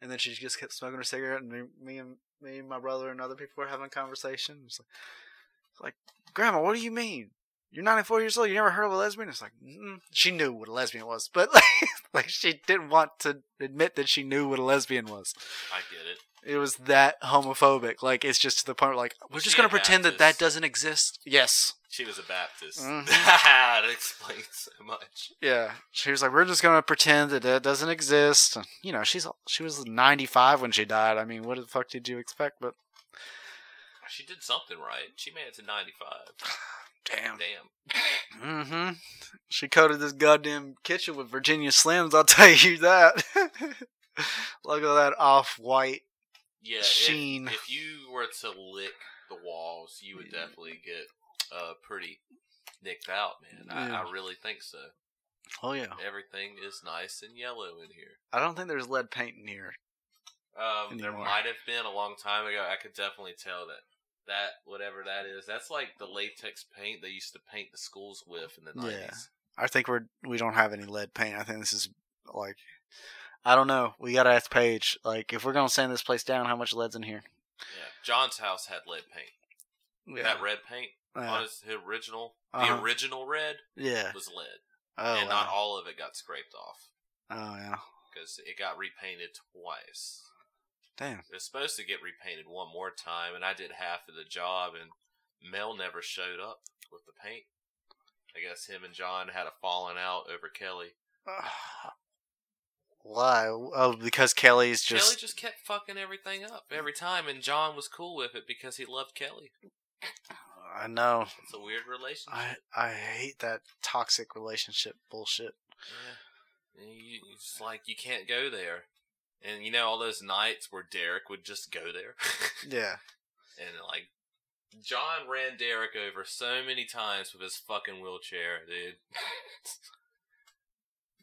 Speaker 1: And then she just kept smoking her cigarette, and me, me and me and my brother and other people were having a conversation. It's like, it's like, Grandma, what do you mean? you're 94 years old. You never heard of a lesbian? It's like mm. she knew what a lesbian was, but like, like she didn't want to admit that she knew what a lesbian was.
Speaker 2: I get it.
Speaker 1: It was that homophobic. Like it's just to the point where like we're
Speaker 2: Was
Speaker 1: just
Speaker 2: she
Speaker 1: gonna pretend that that
Speaker 2: Baptist?
Speaker 1: doesn't exist. Yes.
Speaker 2: She was a Baptist.
Speaker 1: Mhm.
Speaker 2: that explains so much.
Speaker 1: Yeah. She was like, we're just gonna pretend that that doesn't exist. And, you know, she's she was 95 when she died. I mean, what the fuck did you expect? But
Speaker 2: She did something right. She made it to 95.
Speaker 1: damn.
Speaker 2: Damn.
Speaker 1: Mm-hmm. She coated this goddamn kitchen with Virginia Slims. I'll tell you that. Look at that off-white.
Speaker 2: Yeah, if-
Speaker 1: Sheen.
Speaker 2: If, you were to lick the walls, you would definitely get uh, pretty nicked out, man. I,
Speaker 1: Yeah.
Speaker 2: I really think so.
Speaker 1: Oh yeah.
Speaker 2: Everything is nice and yellow in here.
Speaker 1: I don't think there's lead paint in here.
Speaker 2: Um, there might have been a long time ago. I could definitely tell that that whatever that is, that's like the latex paint they used to paint the schools with in the nineties. Yeah.
Speaker 1: I think we're we don't have any lead paint. I think this is like I don't know. We gotta ask Paige. Like if we're gonna sand this place down, how much lead's in here?
Speaker 2: Yeah, John's house had lead paint. That red paint
Speaker 1: Uh,
Speaker 2: on his, original,
Speaker 1: Uh-huh.
Speaker 2: the original red
Speaker 1: yeah.
Speaker 2: was lead,
Speaker 1: Oh,
Speaker 2: and not all of it got scraped off
Speaker 1: oh yeah.
Speaker 2: because it got repainted twice.
Speaker 1: Damn.
Speaker 2: It was supposed to get repainted one more time, and I did half of the job, and Mel never showed up with the paint. I guess him and John had a falling out over Kelly.
Speaker 1: Why? Oh, because Kelly's just.
Speaker 2: Kelly just kept fucking everything up every time, and John was cool with it because he loved Kelly.
Speaker 1: I know.
Speaker 2: It's a weird relationship.
Speaker 1: I I hate that toxic relationship bullshit.
Speaker 2: Yeah. And you, it's like you can't go there. And you know all those nights where Derek would just go there,
Speaker 1: Yeah.
Speaker 2: and like John ran Derek over so many times with his fucking wheelchair, dude.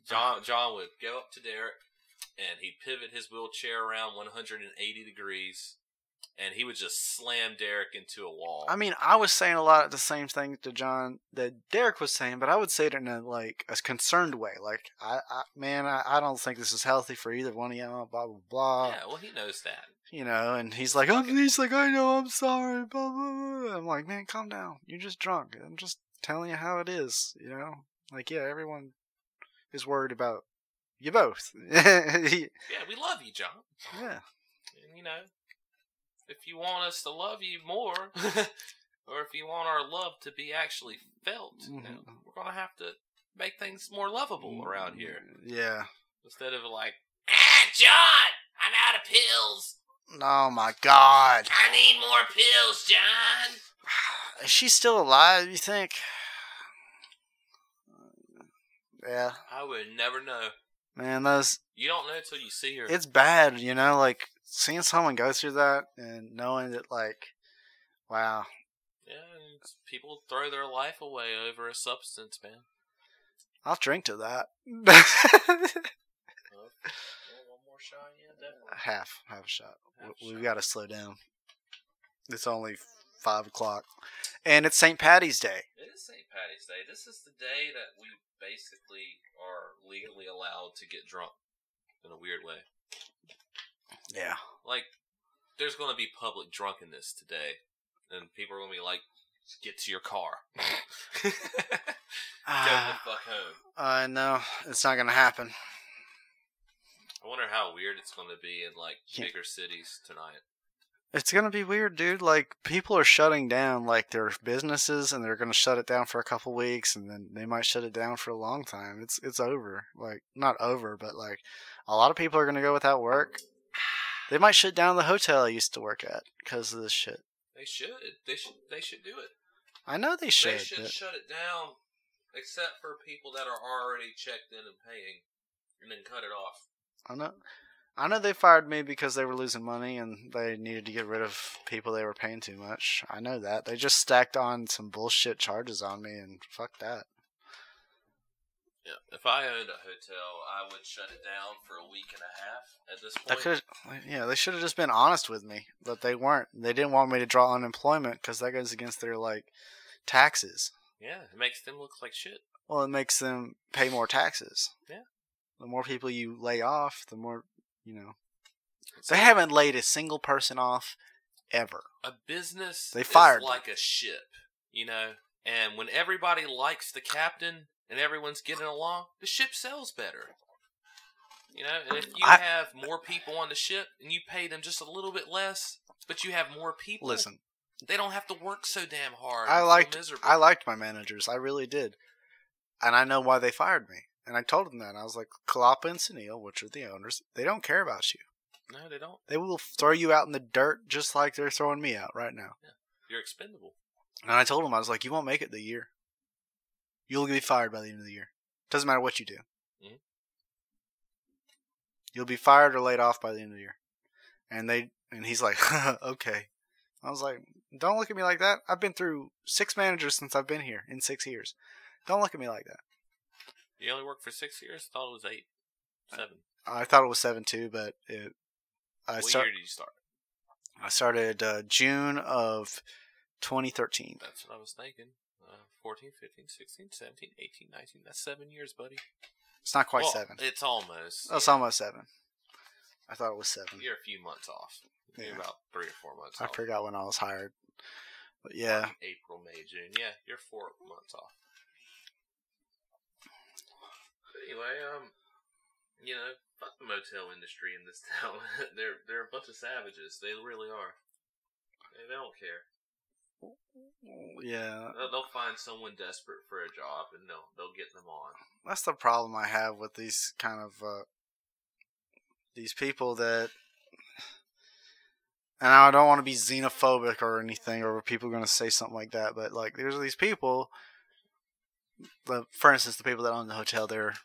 Speaker 2: John John would go up to Derek, and he'd pivot his wheelchair around 180 degrees, and he would just slam Derek into a wall.
Speaker 1: I mean, I was saying a lot of the same thing to John that Derek was saying, but I would say it in a like a concerned way. Like, I, I man, I, I don't think this is healthy for either one of y'all. Blah blah blah.
Speaker 2: yeah, well he knows that.
Speaker 1: You know, and he's like, oh, he's like, I know, I'm sorry. Blah blah blah. I'm like, man, calm down. You're just drunk. I'm just telling you how it is. You know, like yeah, everyone is worried about you both. yeah.
Speaker 2: We love you, John. Yeah. And you know, if you want us to love you more, or if you want our love to be actually felt, you know, we're gonna have to make things more lovable around here
Speaker 1: Yeah.
Speaker 2: instead of like, ah, John, I'm out of pills.
Speaker 1: Oh my God.
Speaker 2: I need more pills, John.
Speaker 1: Is she still alive? You think? Yeah,
Speaker 2: I would never know.
Speaker 1: man. Those
Speaker 2: You don't know until you see her.
Speaker 1: it's bad. You know, like seeing someone go through that and knowing that, like, wow.
Speaker 2: yeah, people throw their life away over a substance, man.
Speaker 1: I'll drink to that.
Speaker 2: Well, one more shot, yeah, definitely.
Speaker 1: half, half a shot.
Speaker 2: Half
Speaker 1: We- We've got to slow down. It's only five o'clock, and it's St. Patty's Day.
Speaker 2: It is St. Patty's Day. This is the day that we basically are legally allowed to get drunk in a weird way.
Speaker 1: Yeah.
Speaker 2: Like, there's going to be public drunkenness today, and people are going to be like, "Get to your car, go the
Speaker 1: Ah,
Speaker 2: fuck home."
Speaker 1: I know it's not gonna happen.
Speaker 2: I wonder how weird it's going to be in like bigger cities tonight.
Speaker 1: It's gonna be weird, dude. Like people are shutting down like their businesses, and they're gonna shut it down for a couple weeks, and then they might shut it down for a long time. It's it's over. Like not over, but like a lot of people are gonna go without work. They might shut down the hotel I used to work at because of this shit.
Speaker 2: They should. They should. They should do it.
Speaker 1: I know they should.
Speaker 2: they should
Speaker 1: but
Speaker 2: shut it down, except for people that are already checked in and paying, and then cut it off.
Speaker 1: I know. I know they fired me because they were losing money and they needed to get rid of people they were paying too much. I know that. They just stacked on some bullshit charges on me and fuck that.
Speaker 2: Yeah, if I owned a hotel, I would shut it down for a week and a half. At this point,
Speaker 1: could, yeah, they should have just been honest with me, but they weren't. They didn't want me to draw unemployment because that goes against their like taxes.
Speaker 2: yeah, it makes them look like shit.
Speaker 1: Well, it makes them pay more taxes.
Speaker 2: Yeah.
Speaker 1: The more people you lay off, the more you know.
Speaker 2: It's
Speaker 1: They haven't laid a single person off ever.
Speaker 2: a business.
Speaker 1: They fired
Speaker 2: like a ship. You know, And when everybody likes the captain and everyone's getting along, the ship sells better. You know, and if you
Speaker 1: I-
Speaker 2: have more people on the ship and you pay them just a little bit less, but you have more people,
Speaker 1: Listen,
Speaker 2: they don't have to work so damn hard.
Speaker 1: I liked. I liked my managers. I really did, and I know why they fired me. And I told him that I was like, Kalapa and Sunil, which are the owners, they don't care about you.
Speaker 2: No, they don't.
Speaker 1: They will throw you out in the dirt just like they're throwing me out right now. Yeah.
Speaker 2: You're expendable.
Speaker 1: And I told him, I was like, you won't make it the year. You'll be fired by the end of the year. Doesn't matter what you do.
Speaker 2: Mhm.
Speaker 1: You'll be fired or laid off by the end of the year. And they and he's like, okay. I was like, don't look at me like that. I've been through six managers since I've been here in six years. Don't look at me like that.
Speaker 2: You only worked for six years? I thought it was eight. Seven.
Speaker 1: I thought it was seven too, but it. I
Speaker 2: what
Speaker 1: start.
Speaker 2: year did you start?
Speaker 1: I started uh, June of 2013.
Speaker 2: That's what I was thinking. Uh, 14, 15, 16, 17, 18, 19. That's seven years, buddy.
Speaker 1: It's not quite
Speaker 2: Well,
Speaker 1: seven.
Speaker 2: It's almost.
Speaker 1: Oh, it's
Speaker 2: yeah.
Speaker 1: almost seven. I thought it was seven.
Speaker 2: You're a few months off. You're
Speaker 1: Yeah.
Speaker 2: about three or four months
Speaker 1: I
Speaker 2: off.
Speaker 1: forgot when I was hired. But yeah,
Speaker 2: April, May, June. Yeah, you're four months off. But anyway, um, you know, fuck the motel industry in this town. they're they're a bunch of savages. They really are. They, they don't care.
Speaker 1: yeah.
Speaker 2: They'll, they'll find someone desperate for a job and they'll they'll get them on.
Speaker 1: That's the problem I have with these kind of uh, these people that. And I don't want to be xenophobic or anything, or people going to say something like that. But like, there's these people. The, for instance, the people that own the hotel, they're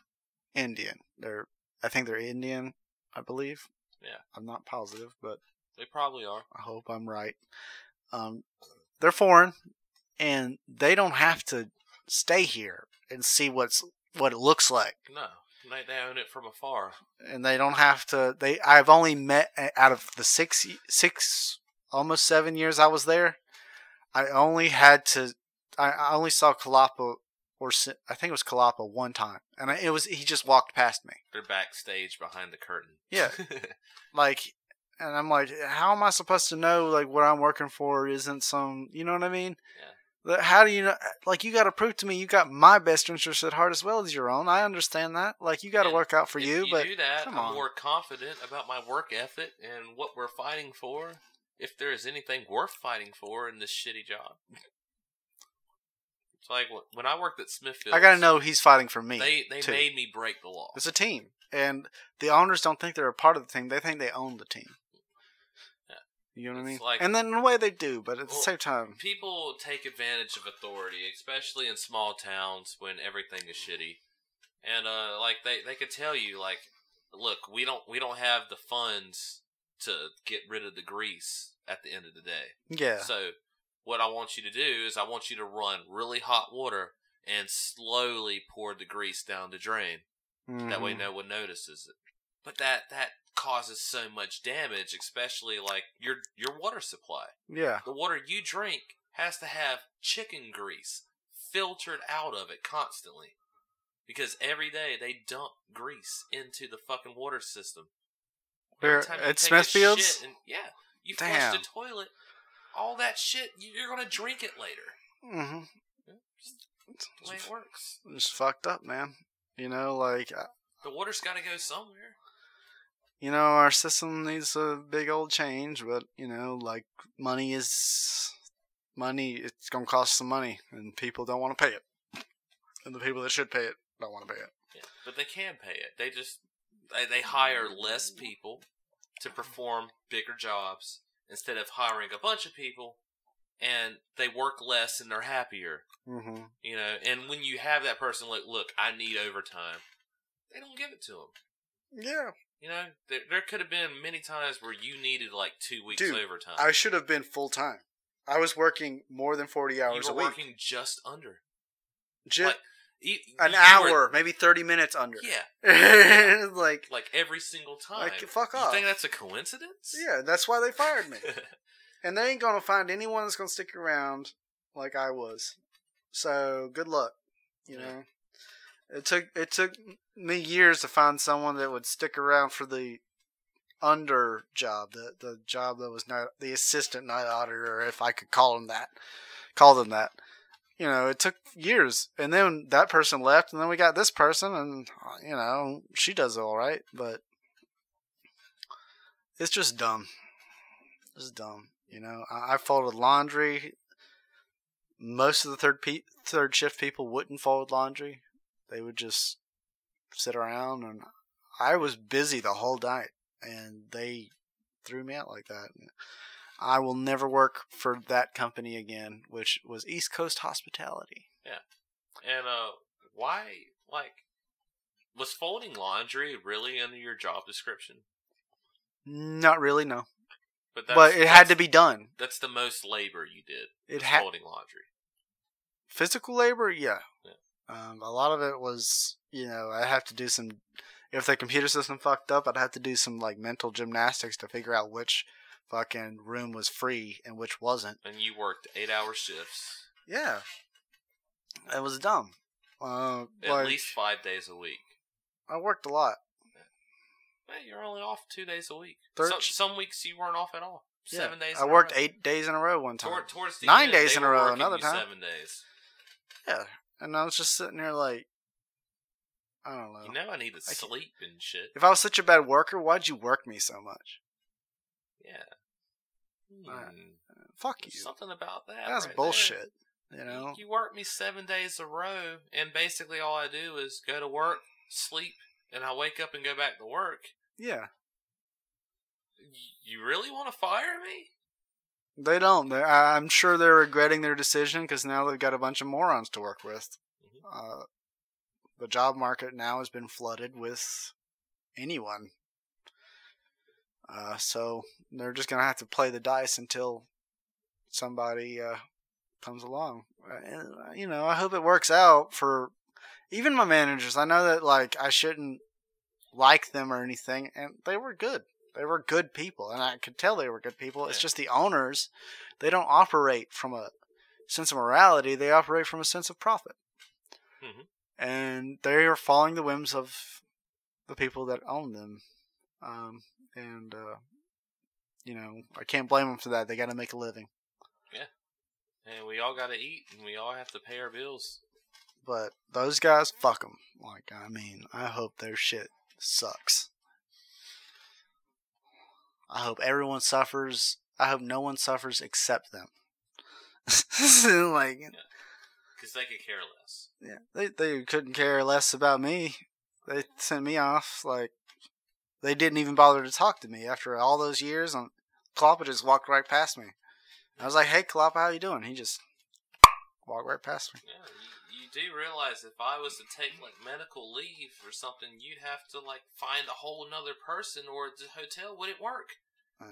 Speaker 1: Indian. They're, I think they're Indian, I believe.
Speaker 2: Yeah.
Speaker 1: I'm not positive, but
Speaker 2: They probably are.
Speaker 1: I hope I'm right. Um, they're foreign, and they don't have to stay here and see what's what it looks like,
Speaker 2: No, they, they own it from afar.
Speaker 1: and they don't have to. They I've only met out of the six six almost seven years I was there. I only had to. I, I only saw Kalapa or I think it was Kalapa one time, and I, it was he just walked past me.
Speaker 2: They're backstage behind the curtain.
Speaker 1: Yeah. like and i'm like how am i supposed to know like what i'm working for isn't some you know what i mean yeah how do you know like you got to prove to me you got my best interest at heart as well as your own i understand that like you got to work out for you,
Speaker 2: you
Speaker 1: but
Speaker 2: do that,
Speaker 1: come
Speaker 2: I'm
Speaker 1: on.
Speaker 2: more confident about my work ethic and what we're fighting for. If there is anything worth fighting for in this shitty job, like when I worked at Smithfield.
Speaker 1: i gotta know he's fighting for me
Speaker 2: they they
Speaker 1: too.
Speaker 2: made me break the law.
Speaker 1: it's a team and the owners don't think they're a part of the team they think they own the team
Speaker 2: Yeah.
Speaker 1: you know what i mean
Speaker 2: like-
Speaker 1: and then in a way they do but at the same time
Speaker 2: People take advantage of authority, especially in small towns when everything is shitty. And uh, like they they could tell you like, look, we don't we don't have the funds to get rid of the grease at the end of the day.
Speaker 1: yeah
Speaker 2: So, what I want you to do is I want you to run really hot water and slowly pour the grease down the drain. That way,
Speaker 1: Mhm.
Speaker 2: no one notices it. But that that causes so much damage, especially like your your water supply.
Speaker 1: yeah
Speaker 2: The water you drink has to have chicken grease filtered out of it constantly. Because every day they dump grease into the fucking water system.
Speaker 1: Where- at Smithfield's?
Speaker 2: and- yeah. You
Speaker 1: Damn.
Speaker 2: flush the toilet, all that shit, you- you're to drink it later.
Speaker 1: Mm-hmm.
Speaker 2: Just the way it works.
Speaker 1: it's fucked up man you know like
Speaker 2: The water's got to go somewhere.
Speaker 1: you know, our system needs a big old change, but you know, like money is money. It's gonna cost some money, and people don't want to pay it, and the people that should pay it don't want to pay it.
Speaker 2: Yeah, but they can pay it. They just they, they hire less people to perform bigger jobs instead of hiring a bunch of people, and they work less and they're happier.
Speaker 1: Mm-hmm.
Speaker 2: You know, and when you have that person like, look, I need overtime, they don't give it to them.
Speaker 1: Yeah,
Speaker 2: You know, there, there could have been many times where you needed like two weeks
Speaker 1: Dude,
Speaker 2: overtime.
Speaker 1: I should have been full time. I was working more than forty
Speaker 2: you
Speaker 1: hours
Speaker 2: were
Speaker 1: a week.
Speaker 2: working just under
Speaker 1: Ju-
Speaker 2: like, you-
Speaker 1: an
Speaker 2: you were-
Speaker 1: hour, maybe thirty minutes under.
Speaker 2: Yeah,
Speaker 1: like
Speaker 2: like every single time.
Speaker 1: Like, fuck
Speaker 2: You think that's a coincidence?
Speaker 1: yeah, that's why they fired me. and they ain't gonna find anyone that's gonna stick around like I was. So good luck. You
Speaker 2: Yeah.
Speaker 1: know, it took it took me years to find someone that would stick around for the under job, the the job that was not the assistant night auditor, if I could call them that, call them that. You know, it took years, and then that person left, and then we got this person, and you know, she does all right, but it's just dumb. It's dumb. You know, I, I folded laundry. Most of the third pe- third shift people wouldn't fold laundry; they would just sit around, and I was busy the whole night, and they threw me out like that. I will never work for that company again, which was East Coast Hospitality. Yeah.
Speaker 2: And uh, why? Like, was folding laundry really under your job description?
Speaker 1: Not really, no.
Speaker 2: But that's,
Speaker 1: but it had to be done.
Speaker 2: That's the most labor you did.
Speaker 1: It had
Speaker 2: folding laundry.
Speaker 1: physical labor, yeah.
Speaker 2: Yeah.
Speaker 1: Um, a lot of it was, you know, I have to do some. If the computer system fucked up, I'd have to do some like mental gymnastics to figure out which fucking room was free and which wasn't.
Speaker 2: And you worked eight-hour shifts,
Speaker 1: Yeah, it was dumb. Uh,
Speaker 2: at
Speaker 1: like,
Speaker 2: least five days a week.
Speaker 1: I worked a lot.
Speaker 2: Man, you're only off two days a week.
Speaker 1: Third
Speaker 2: Some, weeks you weren't off at all.
Speaker 1: Yeah.
Speaker 2: Seven days.
Speaker 1: I worked eight days in a row one time.
Speaker 2: Toward,
Speaker 1: Nine
Speaker 2: end,
Speaker 1: days in a row another time.
Speaker 2: Seven days.
Speaker 1: Yeah, and I was just sitting there like, I don't know.
Speaker 2: You know I need to
Speaker 1: I
Speaker 2: sleep and shit.
Speaker 1: If I was such a bad worker, why'd you work me so much?
Speaker 2: Yeah.
Speaker 1: Uh, Fuck you.
Speaker 2: something about that.
Speaker 1: That's
Speaker 2: right
Speaker 1: bullshit. You
Speaker 2: You-
Speaker 1: know.
Speaker 2: You work me seven days a row, and basically all I do is go to work, sleep, and I wake up and go back to work.
Speaker 1: Yeah.
Speaker 2: You really want to fire me?
Speaker 1: They don't. They're, I'm sure they're regretting their decision because now they've got a bunch of morons to work with.
Speaker 2: Mhm.
Speaker 1: Uh, the job market now has been flooded with anyone. Uh, so they're just gonna have to play the dice until somebody uh, comes along. And, uh, you know, I hope it works out for even my managers. I know that like I shouldn't like them or anything, and they were good. They were good people, and I could tell they were good people. It's
Speaker 2: Yeah.
Speaker 1: just the owners; they don't operate from a sense of morality. They operate from a sense of profit,
Speaker 2: Mhm.
Speaker 1: and they are following the whims of the people that own them. Um, and uh, you know, I can't blame them for that. They got to make a living.
Speaker 2: Yeah, and we all got to eat, and we all have to pay our bills.
Speaker 1: But those guys, fuck them. Like, I mean, I hope their shit sucks. I hope everyone suffers. I hope no one suffers except them. like,
Speaker 2: Because they could care less.
Speaker 1: yeah, they they couldn't care less about me. They sent me off. Like, they didn't even bother to talk to me after all those years. And Kloppa just walked right past me. I was like, "Hey, Kloppa, how you doing?" He just walked right past me.
Speaker 2: Yeah, you, you do realize if I was to take like medical leave or something, you'd have to like find a whole nother person, or the hotel wouldn't work.
Speaker 1: Uh,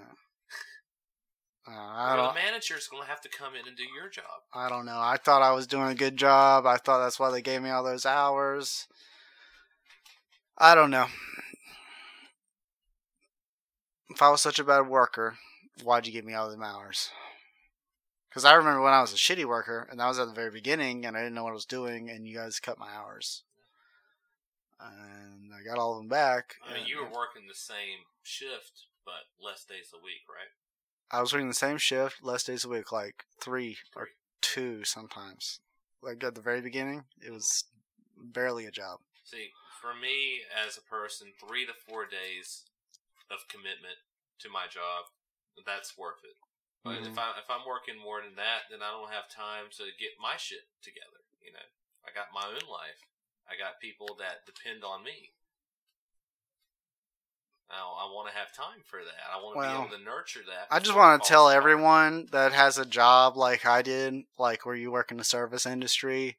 Speaker 1: uh, I
Speaker 2: Or
Speaker 1: don't.
Speaker 2: the manager's going to have to come in and do your job.
Speaker 1: I don't know. I thought I was doing a good job. I thought that's why they gave me all those hours. I don't know. If I was such a bad worker, why'd you give me all of them hours? Because I remember when I was a shitty worker, and that was at the very beginning, and I didn't know what I was doing, and you guys cut my hours. And I got all of them back.
Speaker 2: I mean, you were working the same shift, but less days a week, right?
Speaker 1: I was working the same shift, less days a week, like three or two sometimes. Like at the very beginning, it was barely a job.
Speaker 2: See, for me as a person, three to four days of commitment to my job, that's worth it. But
Speaker 1: Mhm.
Speaker 2: if I if I'm working more than that, then I don't have time to get my shit together. You know, I got my own life. I got people that depend on me. Now I want to have time for that. I want to
Speaker 1: Well,
Speaker 2: be able to nurture that.
Speaker 1: I just want to tell
Speaker 2: apart.
Speaker 1: everyone that has a job like I did, like where you work in the service industry,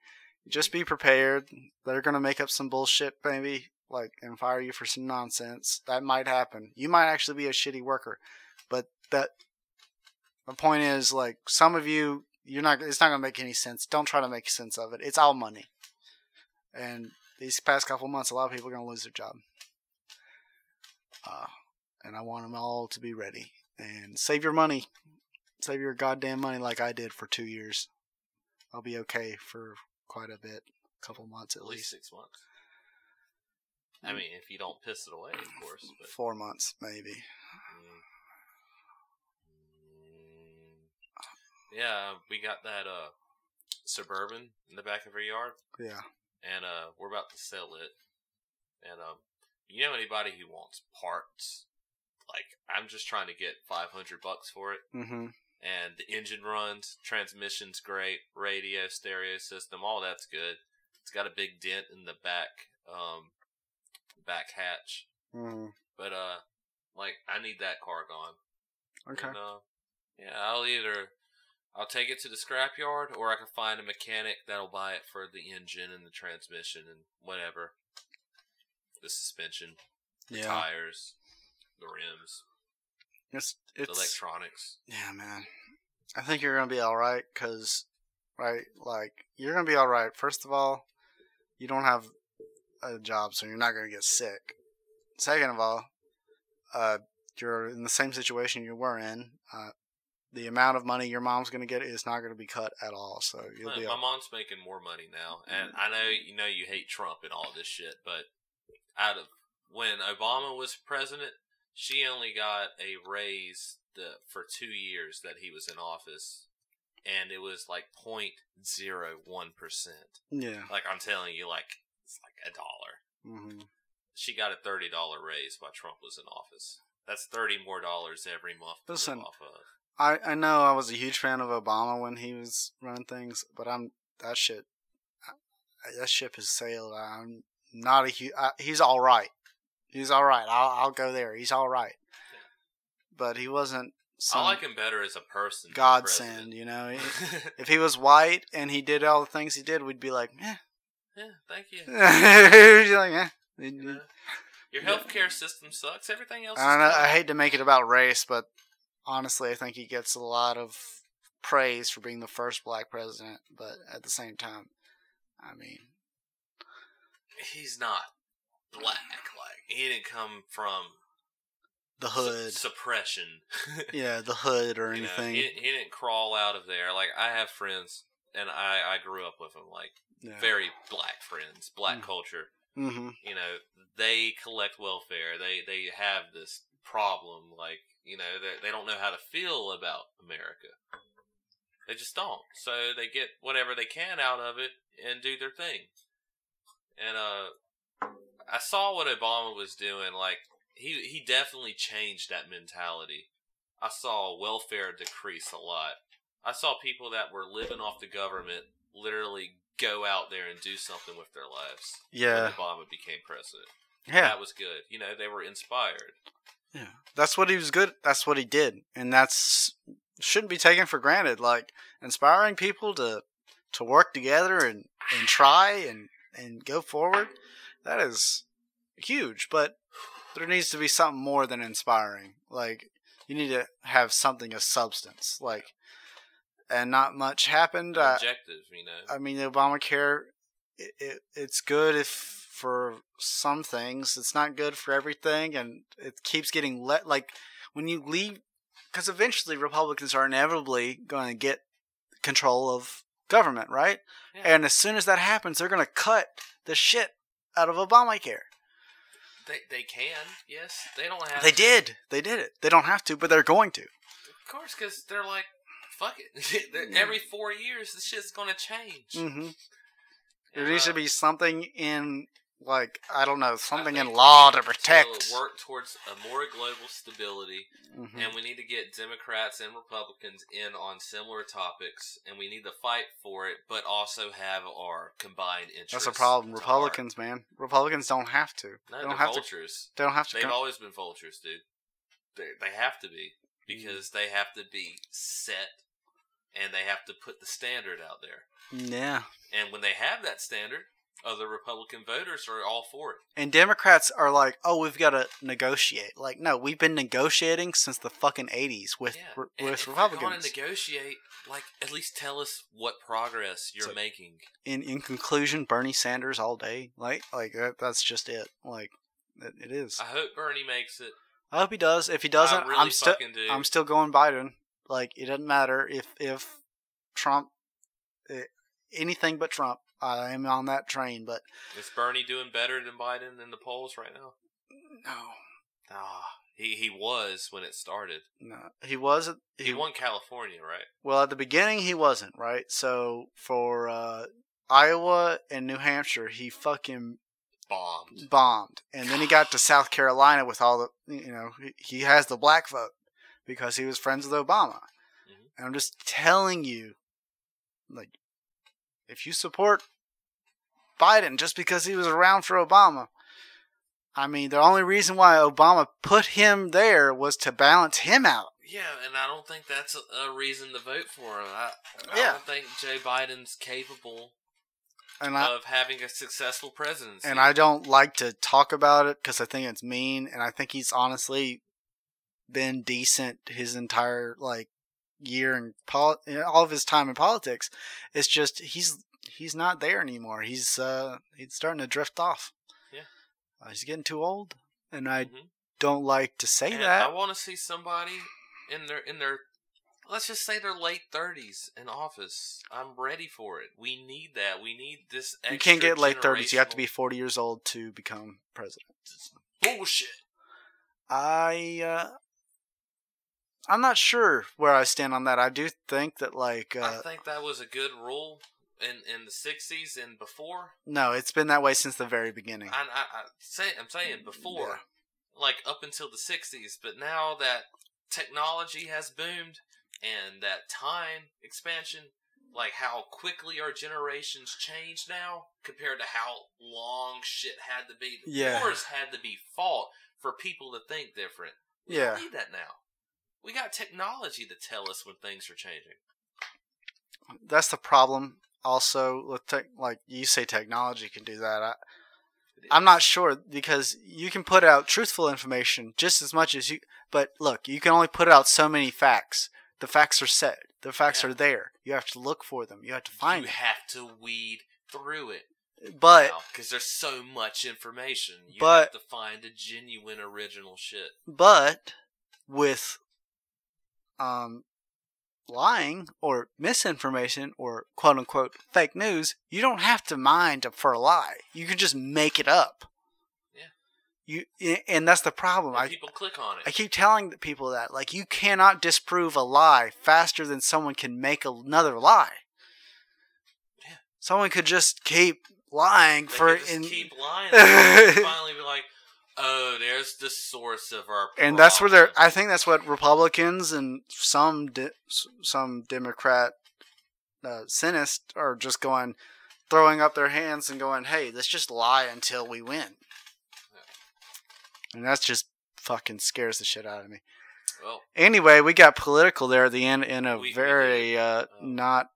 Speaker 1: just be prepared. They're gonna make up some bullshit, maybe, like and fire you for some nonsense. That might happen. You might actually be a shitty worker, but that the point is, like some of you, you're not. It's not gonna make any sense. Don't try to make sense of it. It's all money, and these past couple months, a lot of people are gonna lose their job. Uh, and I want them all to be ready and save your money. Save your goddamn money like I did for two years. I'll be okay for quite a bit, a couple months at
Speaker 2: at least
Speaker 1: least,
Speaker 2: six months. I mean, if you don't piss it away, of course. But
Speaker 1: four months maybe.
Speaker 2: Mm. Yeah, we got that uh suburban in the back of our yard,
Speaker 1: Yeah.
Speaker 2: and uh, we're about to sell it. And um, you know anybody who wants parts? Like, I'm just trying to get 500 bucks for it.
Speaker 1: Mm-hmm.
Speaker 2: and the engine runs, transmission's great, radio, stereo system, all that's good. It's got a big dent in the back, um, back hatch,
Speaker 1: mm
Speaker 2: but uh, like I need that car gone.
Speaker 1: Okay.
Speaker 2: And, uh, yeah, I'll either I'll take it to the scrapyard, or I can find a mechanic that'll buy it for the engine and the transmission and whatever, the suspension, the
Speaker 1: Yeah.
Speaker 2: tires, the rims,
Speaker 1: It's
Speaker 2: the
Speaker 1: it's
Speaker 2: electronics.
Speaker 1: yeah, man. I think you're gonna be all right because, right, like you're gonna be all right. First of all, you don't have a job, so you're not gonna get sick. Second of all, uh, you're in the same situation you were in. Uh, the amount of money your mom's gonna get is not gonna be cut at all. So you'll
Speaker 2: My,
Speaker 1: be
Speaker 2: my
Speaker 1: all,
Speaker 2: mom's making more money now, and I know you know you hate Trump and all this shit, but out of when Obama was president, she only got a raise the for two years that he was in office, and it was like 0.01 percent.
Speaker 1: yeah.
Speaker 2: Like I'm telling you, like it's like a dollar.
Speaker 1: hmm
Speaker 2: She got a thirty dollar raise while Trump was in office. That's thirty more dollars every month
Speaker 1: Listen,
Speaker 2: of.
Speaker 1: I I know I was a huge fan of Obama when he was running things, but I'm that shit. I- That ship has sailed. I'm not a huge. He's all right. He's all right. I'll I'll go there. He's all right. But he wasn't some
Speaker 2: I like him better as a person.
Speaker 1: godsend. You know, if he was white and he did all the things he did, we'd be like, eh.
Speaker 2: Yeah, thank you.
Speaker 1: Like, eh.
Speaker 2: Your healthcare system sucks. Everything else.
Speaker 1: I don't know. I hate to make it about race, but honestly, I think he gets a lot of praise for being the first black president. But at the same time, I mean,
Speaker 2: He's not black. Like he didn't come from
Speaker 1: the
Speaker 2: su-
Speaker 1: hood,
Speaker 2: suppression.
Speaker 1: yeah, the hood or
Speaker 2: You know,
Speaker 1: anything.
Speaker 2: he, he didn't crawl out of there. Like I have friends, and I I grew up with them. Like
Speaker 1: yeah.
Speaker 2: very black friends, black
Speaker 1: Mm.
Speaker 2: culture.
Speaker 1: hmm
Speaker 2: You know, they collect welfare. They they have this problem. Like you know, they they don't know how to feel about America. They just don't. So they get whatever they can out of it and do their thing. And uh, I saw what Obama was doing. Like he he definitely changed that mentality. I saw welfare decrease a lot. I saw people that were living off the government literally go out there and do something with their lives.
Speaker 1: Yeah,
Speaker 2: When Obama became president.
Speaker 1: yeah,
Speaker 2: That was good. You know, they were inspired.
Speaker 1: yeah. That's what he was good. That's what he did, and that's shouldn't be taken for granted. Like inspiring people to to work together and and try and and go forward. That is huge, but there needs to be something more than inspiring. Like you need to have something of substance. Like, and not much happened. Uh,
Speaker 2: Objective, you know.
Speaker 1: I mean, Obamacare, it, it, it's good if for some things. It's not good for everything, and it keeps getting let. Like when you leave, because eventually Republicans are inevitably going to get control of government, right?
Speaker 2: Yeah.
Speaker 1: And as soon as that happens, they're going to cut the shit out of Obamacare.
Speaker 2: They they can, yes. They don't have.
Speaker 1: They
Speaker 2: to.
Speaker 1: did. They did it. They don't have to, but they're going to.
Speaker 2: of course, because they're like, fuck it. They're- Every four years, the shit's gonna change.
Speaker 1: Mm-hmm. There
Speaker 2: And,
Speaker 1: needs to
Speaker 2: uh,
Speaker 1: be something in, like, I don't know, something in law to protect.
Speaker 2: work towards a more global stability,
Speaker 1: Mhm.
Speaker 2: and we need to get Democrats and Republicans in on similar topics, and we need to fight for it, but also have our combined interests.
Speaker 1: That's a problem.
Speaker 2: to
Speaker 1: Republicans, man. Republicans don't have to.
Speaker 2: heart.
Speaker 1: they
Speaker 2: No,
Speaker 1: don't
Speaker 2: they're
Speaker 1: have to.
Speaker 2: vultures.
Speaker 1: They don't have to.
Speaker 2: They've always been vultures, dude. They they have to be because they have to be set, and they have to put the standard out there.
Speaker 1: yeah.
Speaker 2: And when they have that standard, other Republican voters are all for it.
Speaker 1: And Democrats are like, oh, we've got to negotiate. Like, no, we've been negotiating since the fucking eighties with
Speaker 2: Yeah,
Speaker 1: re- with
Speaker 2: if you're going
Speaker 1: Republicans.
Speaker 2: to negotiate, like at least tell us what progress you're
Speaker 1: like-
Speaker 2: making.
Speaker 1: in in conclusion, Bernie Sanders all day. Like, like that, that's just it. Like, it, it is.
Speaker 2: I hope Bernie makes it.
Speaker 1: I hope he does. If he doesn't,
Speaker 2: really
Speaker 1: I'm
Speaker 2: do.
Speaker 1: I'm still going Biden. Like, it doesn't matter if if Trump, eh, anything but Trump. I am on that train, but
Speaker 2: Is Bernie doing better than Biden in the polls right now?
Speaker 1: no.
Speaker 2: Ah, He he was when it started.
Speaker 1: No, he wasn't.
Speaker 2: He, won California, right?
Speaker 1: Well, at the beginning, he wasn't right. So for uh, Iowa and New Hampshire, he fucking
Speaker 2: Bombed.
Speaker 1: bombed, and then he got to South Carolina with all the you know he, he has the black vote because he was friends with Obama.
Speaker 2: Mhm.
Speaker 1: And I'm just telling you, like, if you support Biden just because he was around for Obama, I mean, the only reason why Obama put him there was to balance him out.
Speaker 2: Yeah, and I don't think that's a, a reason to vote for him. I, I
Speaker 1: Yeah.
Speaker 2: don't think Joe Biden's capable
Speaker 1: And I,
Speaker 2: of having a successful presidency.
Speaker 1: and I don't like to talk about it because I think it's mean, and I think he's honestly been decent his entire like year and pol- all of his time in politics. It's just he's he's not there anymore. He's uh he's starting to drift off.
Speaker 2: Yeah.
Speaker 1: uh, he's getting too old, and I
Speaker 2: Mhm.
Speaker 1: don't like to say
Speaker 2: And
Speaker 1: that.
Speaker 2: I want to see somebody in their in their let's just say their late thirties in office. I'm ready for it. We need that. We need this.
Speaker 1: you can't get late thirties. You have to be forty years old to become president.
Speaker 2: bullshit.
Speaker 1: I uh, I'm not sure where I stand on that. I do think that like
Speaker 2: I
Speaker 1: uh,
Speaker 2: think that was a good rule in in the '60s and before.
Speaker 1: no, it's been that way since the very beginning.
Speaker 2: I, I, I say I'm saying before, like up until the '60s, but now that technology has boomed and that time expansion, like how quickly our generations change now compared to how long shit had to be. The
Speaker 1: Yeah.
Speaker 2: wars had to be fought for people to think different. We
Speaker 1: Yeah.
Speaker 2: don't need that now. We got technology to tell us when things are changing.
Speaker 1: That's the problem. Also, with tech, like you say, technology can do that. I, I'm not sure because you can put out truthful information just as much as you. But look, you can only put out so many facts. The facts are set. The facts
Speaker 2: Yeah.
Speaker 1: are there. You have to look for them. You have to find
Speaker 2: You have to weed through it.
Speaker 1: But
Speaker 2: because there's so much information. You
Speaker 1: But-
Speaker 2: have to find a genuine original shit.
Speaker 1: but with um lying or misinformation or quote unquote fake news, you don't have to mind for a lie. You can just make it up.
Speaker 2: Yeah.
Speaker 1: You and that's the problem.
Speaker 2: And
Speaker 1: I
Speaker 2: people click on it.
Speaker 1: I keep telling the people that like you cannot disprove a lie faster than someone can make another lie.
Speaker 2: Yeah.
Speaker 1: Someone could just keep lying
Speaker 2: they
Speaker 1: for in
Speaker 2: keep lying. finally, "Oh, there's the source of our."
Speaker 1: and that's where they're i think that's what republicans and some de- some democrat uh, cynists are just going throwing up their hands and going hey let's just lie until we win. And that's just fucking scares the shit out of me.
Speaker 2: Well,
Speaker 1: anyway we got political there at the end in a
Speaker 2: We- we
Speaker 1: very
Speaker 2: did.
Speaker 1: uh,
Speaker 2: Um,
Speaker 1: not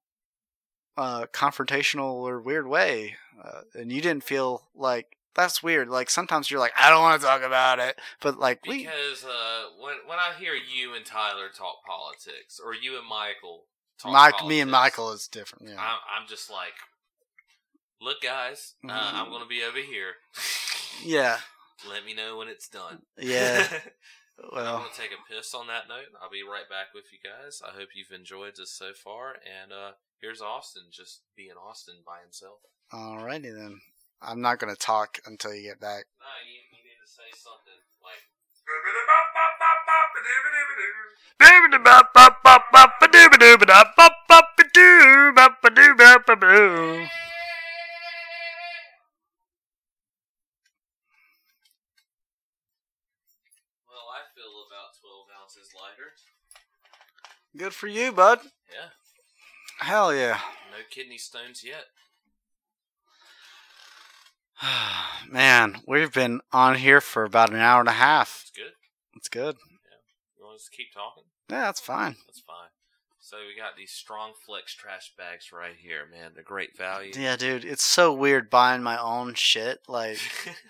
Speaker 1: uh, confrontational or weird way. Uh, and you didn't feel like that's weird like sometimes you're like i don't want to talk about it but like we
Speaker 2: because uh, when when I hear you and Tyler talk politics, or you and Michael talk
Speaker 1: Mike, me and Michael is different. Yeah.
Speaker 2: I'm, I'm just like, look, guys, uh,
Speaker 1: Mhm.
Speaker 2: I'm gonna be over here.
Speaker 1: yeah.
Speaker 2: Let me know when it's done.
Speaker 1: Yeah. Well, I'm
Speaker 2: gonna take a piss on that note. I'll be right back with you guys. I hope you've enjoyed this so far. And uh here's Austin just being Austin by himself.
Speaker 1: alrighty then. I'm not gonna talk until you get back.
Speaker 2: No, you, you need to say something like Well, I feel about twelve ounces lighter.
Speaker 1: Good for you, bud.
Speaker 2: Yeah.
Speaker 1: Hell yeah.
Speaker 2: No kidney stones yet.
Speaker 1: Man, we've been on here for about an hour and a half.
Speaker 2: It's good.
Speaker 1: It's good. Yeah.
Speaker 2: You want us to keep talking?
Speaker 1: Yeah, that's fine.
Speaker 2: That's fine. So we got these strong flex trash bags right here, man. They're great value.
Speaker 1: Yeah, dude, it's so weird buying my own shit. Like,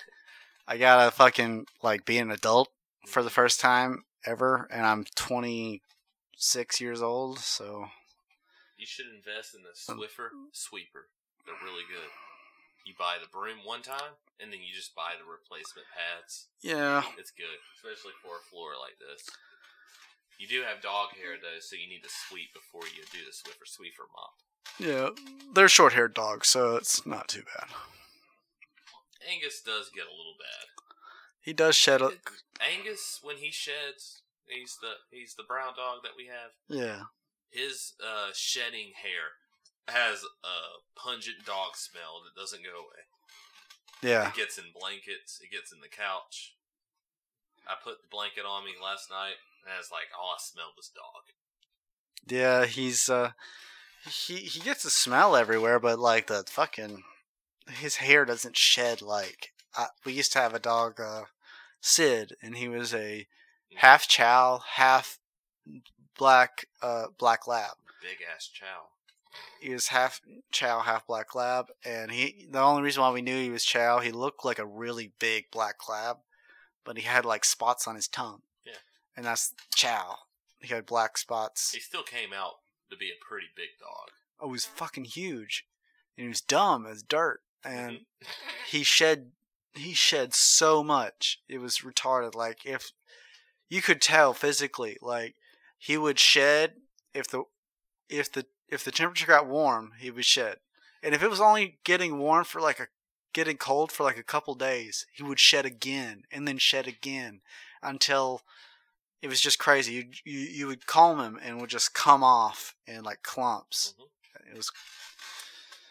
Speaker 1: I gotta fucking like be an adult for the first time ever, and I'm 26 years old. So
Speaker 2: You should invest in the
Speaker 1: Um,
Speaker 2: Swiffer sweeper. They're really good. You buy the broom one time, and then you just buy the replacement pads.
Speaker 1: yeah,
Speaker 2: It's good, especially for a floor like this. You do have dog hair though, so you need to sweep before you do the Swiffer sweeper mop.
Speaker 1: yeah, they're short-haired dogs, so it's not too bad.
Speaker 2: Angus does get a little bad.
Speaker 1: He does shed a
Speaker 2: Angus, when he sheds, he's the he's the brown dog that we have.
Speaker 1: yeah.
Speaker 2: His uh, shedding hair has a pungent dog smell that doesn't go away.
Speaker 1: Yeah.
Speaker 2: It gets in blankets. It gets in the couch. I put the blanket on me last night, and it's like all I smelled was dog.
Speaker 1: Yeah, he's uh he he gets the smell everywhere, but like the fucking his hair doesn't shed like uh, we used to have a dog uh Sid and he was a half chow, half black uh black lab.
Speaker 2: Big ass chow.
Speaker 1: He was half chow, half black lab and he the only reason why we knew he was chow, he looked like a really big black lab, but he had like spots on his tongue.
Speaker 2: Yeah.
Speaker 1: And that's chow. He had black spots.
Speaker 2: He still came out to be a pretty big dog.
Speaker 1: oh, he was fucking huge, and he was dumb as dirt, and
Speaker 2: Mhm.
Speaker 1: he shed he shed so much. It was retarded. Like if you could tell physically, like he would shed if the if the if the temperature got warm, he would shed, and if it was only getting warm for like a getting cold for like a couple days, he would shed again and then shed again until it was just crazy. You you, you would calm him and would just come off in like clumps.
Speaker 2: Mhm.
Speaker 1: It was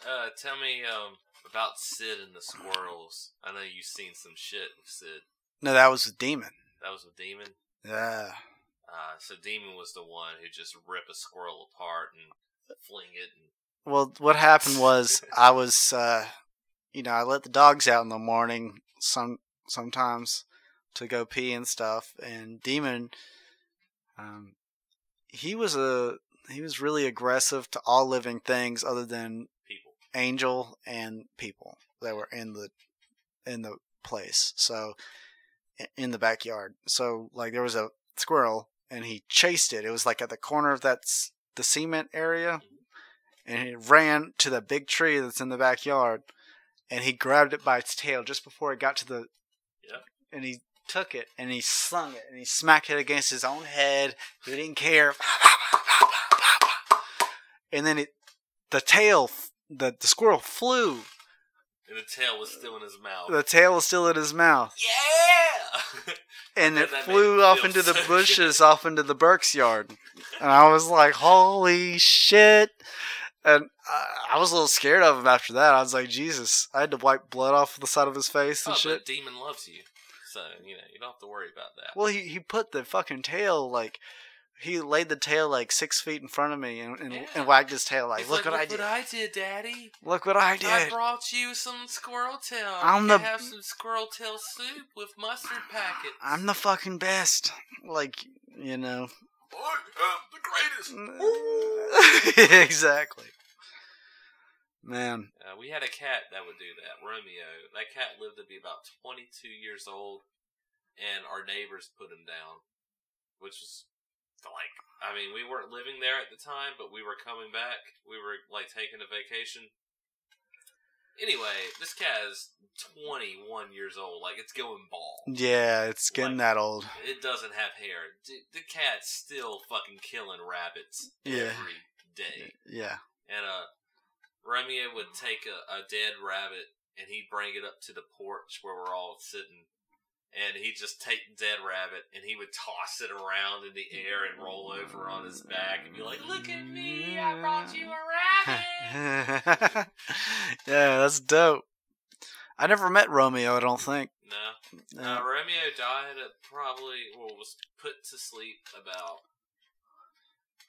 Speaker 2: Uh, tell me um about Sid and the squirrels. I know you've seen some shit with Sid.
Speaker 1: no, that was a demon.
Speaker 2: That was a demon.
Speaker 1: Yeah,
Speaker 2: Uh, so demon was the one who just rip a squirrel apart and fling it. And
Speaker 1: Well, what happened was I was, uh, you know, I let the dogs out in the morning some sometimes to go pee and stuff, and Demon, um, he was a he was really aggressive to all living things other than
Speaker 2: people.
Speaker 1: Angel and people that were in the in the place. So in the backyard. So like there was a squirrel and he chased it. It was like at the corner of that the cement area and he ran to the big tree that's in the backyard and he grabbed it by its tail just before it got to the
Speaker 2: Yep.
Speaker 1: and he took it and he slung it and he smacked it against his own head. He didn't care. And then it the tail the, the squirrel flew.
Speaker 2: And the tail was still in his mouth.
Speaker 1: The tail was still in his mouth.
Speaker 2: yeah!
Speaker 1: And it flew off into the
Speaker 2: so
Speaker 1: bushes off into the Burke's yard. And I was like, holy shit. And I, I was a little scared of him after that. I was like, Jesus. I had to wipe blood off the side of his face
Speaker 2: oh,
Speaker 1: and shit.
Speaker 2: but demon loves you. So, you know, you don't have to worry about that.
Speaker 1: Well, he, he put the fucking tail, like, he laid the tail like six feet in front of me and, and,
Speaker 2: Yeah.
Speaker 1: and wagged his tail like,
Speaker 2: He's
Speaker 1: look
Speaker 2: like,
Speaker 1: what I
Speaker 2: look
Speaker 1: did.
Speaker 2: what I did, Daddy.
Speaker 1: look what I did.
Speaker 2: I brought you some squirrel tail.
Speaker 1: I'm
Speaker 2: you
Speaker 1: the-
Speaker 2: can have some squirrel tail soup with mustard packets.
Speaker 1: I'm the fucking best. Like, you know.
Speaker 2: I am the greatest.
Speaker 1: exactly. Man,
Speaker 2: Uh, we had a cat that would do that, Romeo. That cat lived to be about 22 years old, and our neighbors put him down, which was like, I mean, we weren't living there at the time, but we were coming back. We were like taking a vacation. Anyway, this cat is 21 years old. Like, it's going bald.
Speaker 1: yeah, it's getting
Speaker 2: Like-
Speaker 1: that old.
Speaker 2: It doesn't have hair. D- the cat's still fucking killing rabbits
Speaker 1: Yeah.
Speaker 2: every day.
Speaker 1: Yeah.
Speaker 2: And uh, Romeo would take a, a dead rabbit and he'd bring it up to the porch where we're all sitting. And he'd just take dead rabbit and he would toss it around in the air and roll over on his back and be like, Look at me, I brought you a rabbit.
Speaker 1: yeah, that's dope. I never met Romeo, I don't think.
Speaker 2: no.
Speaker 1: Uh,
Speaker 2: Romeo died at probably, well, was put to sleep about,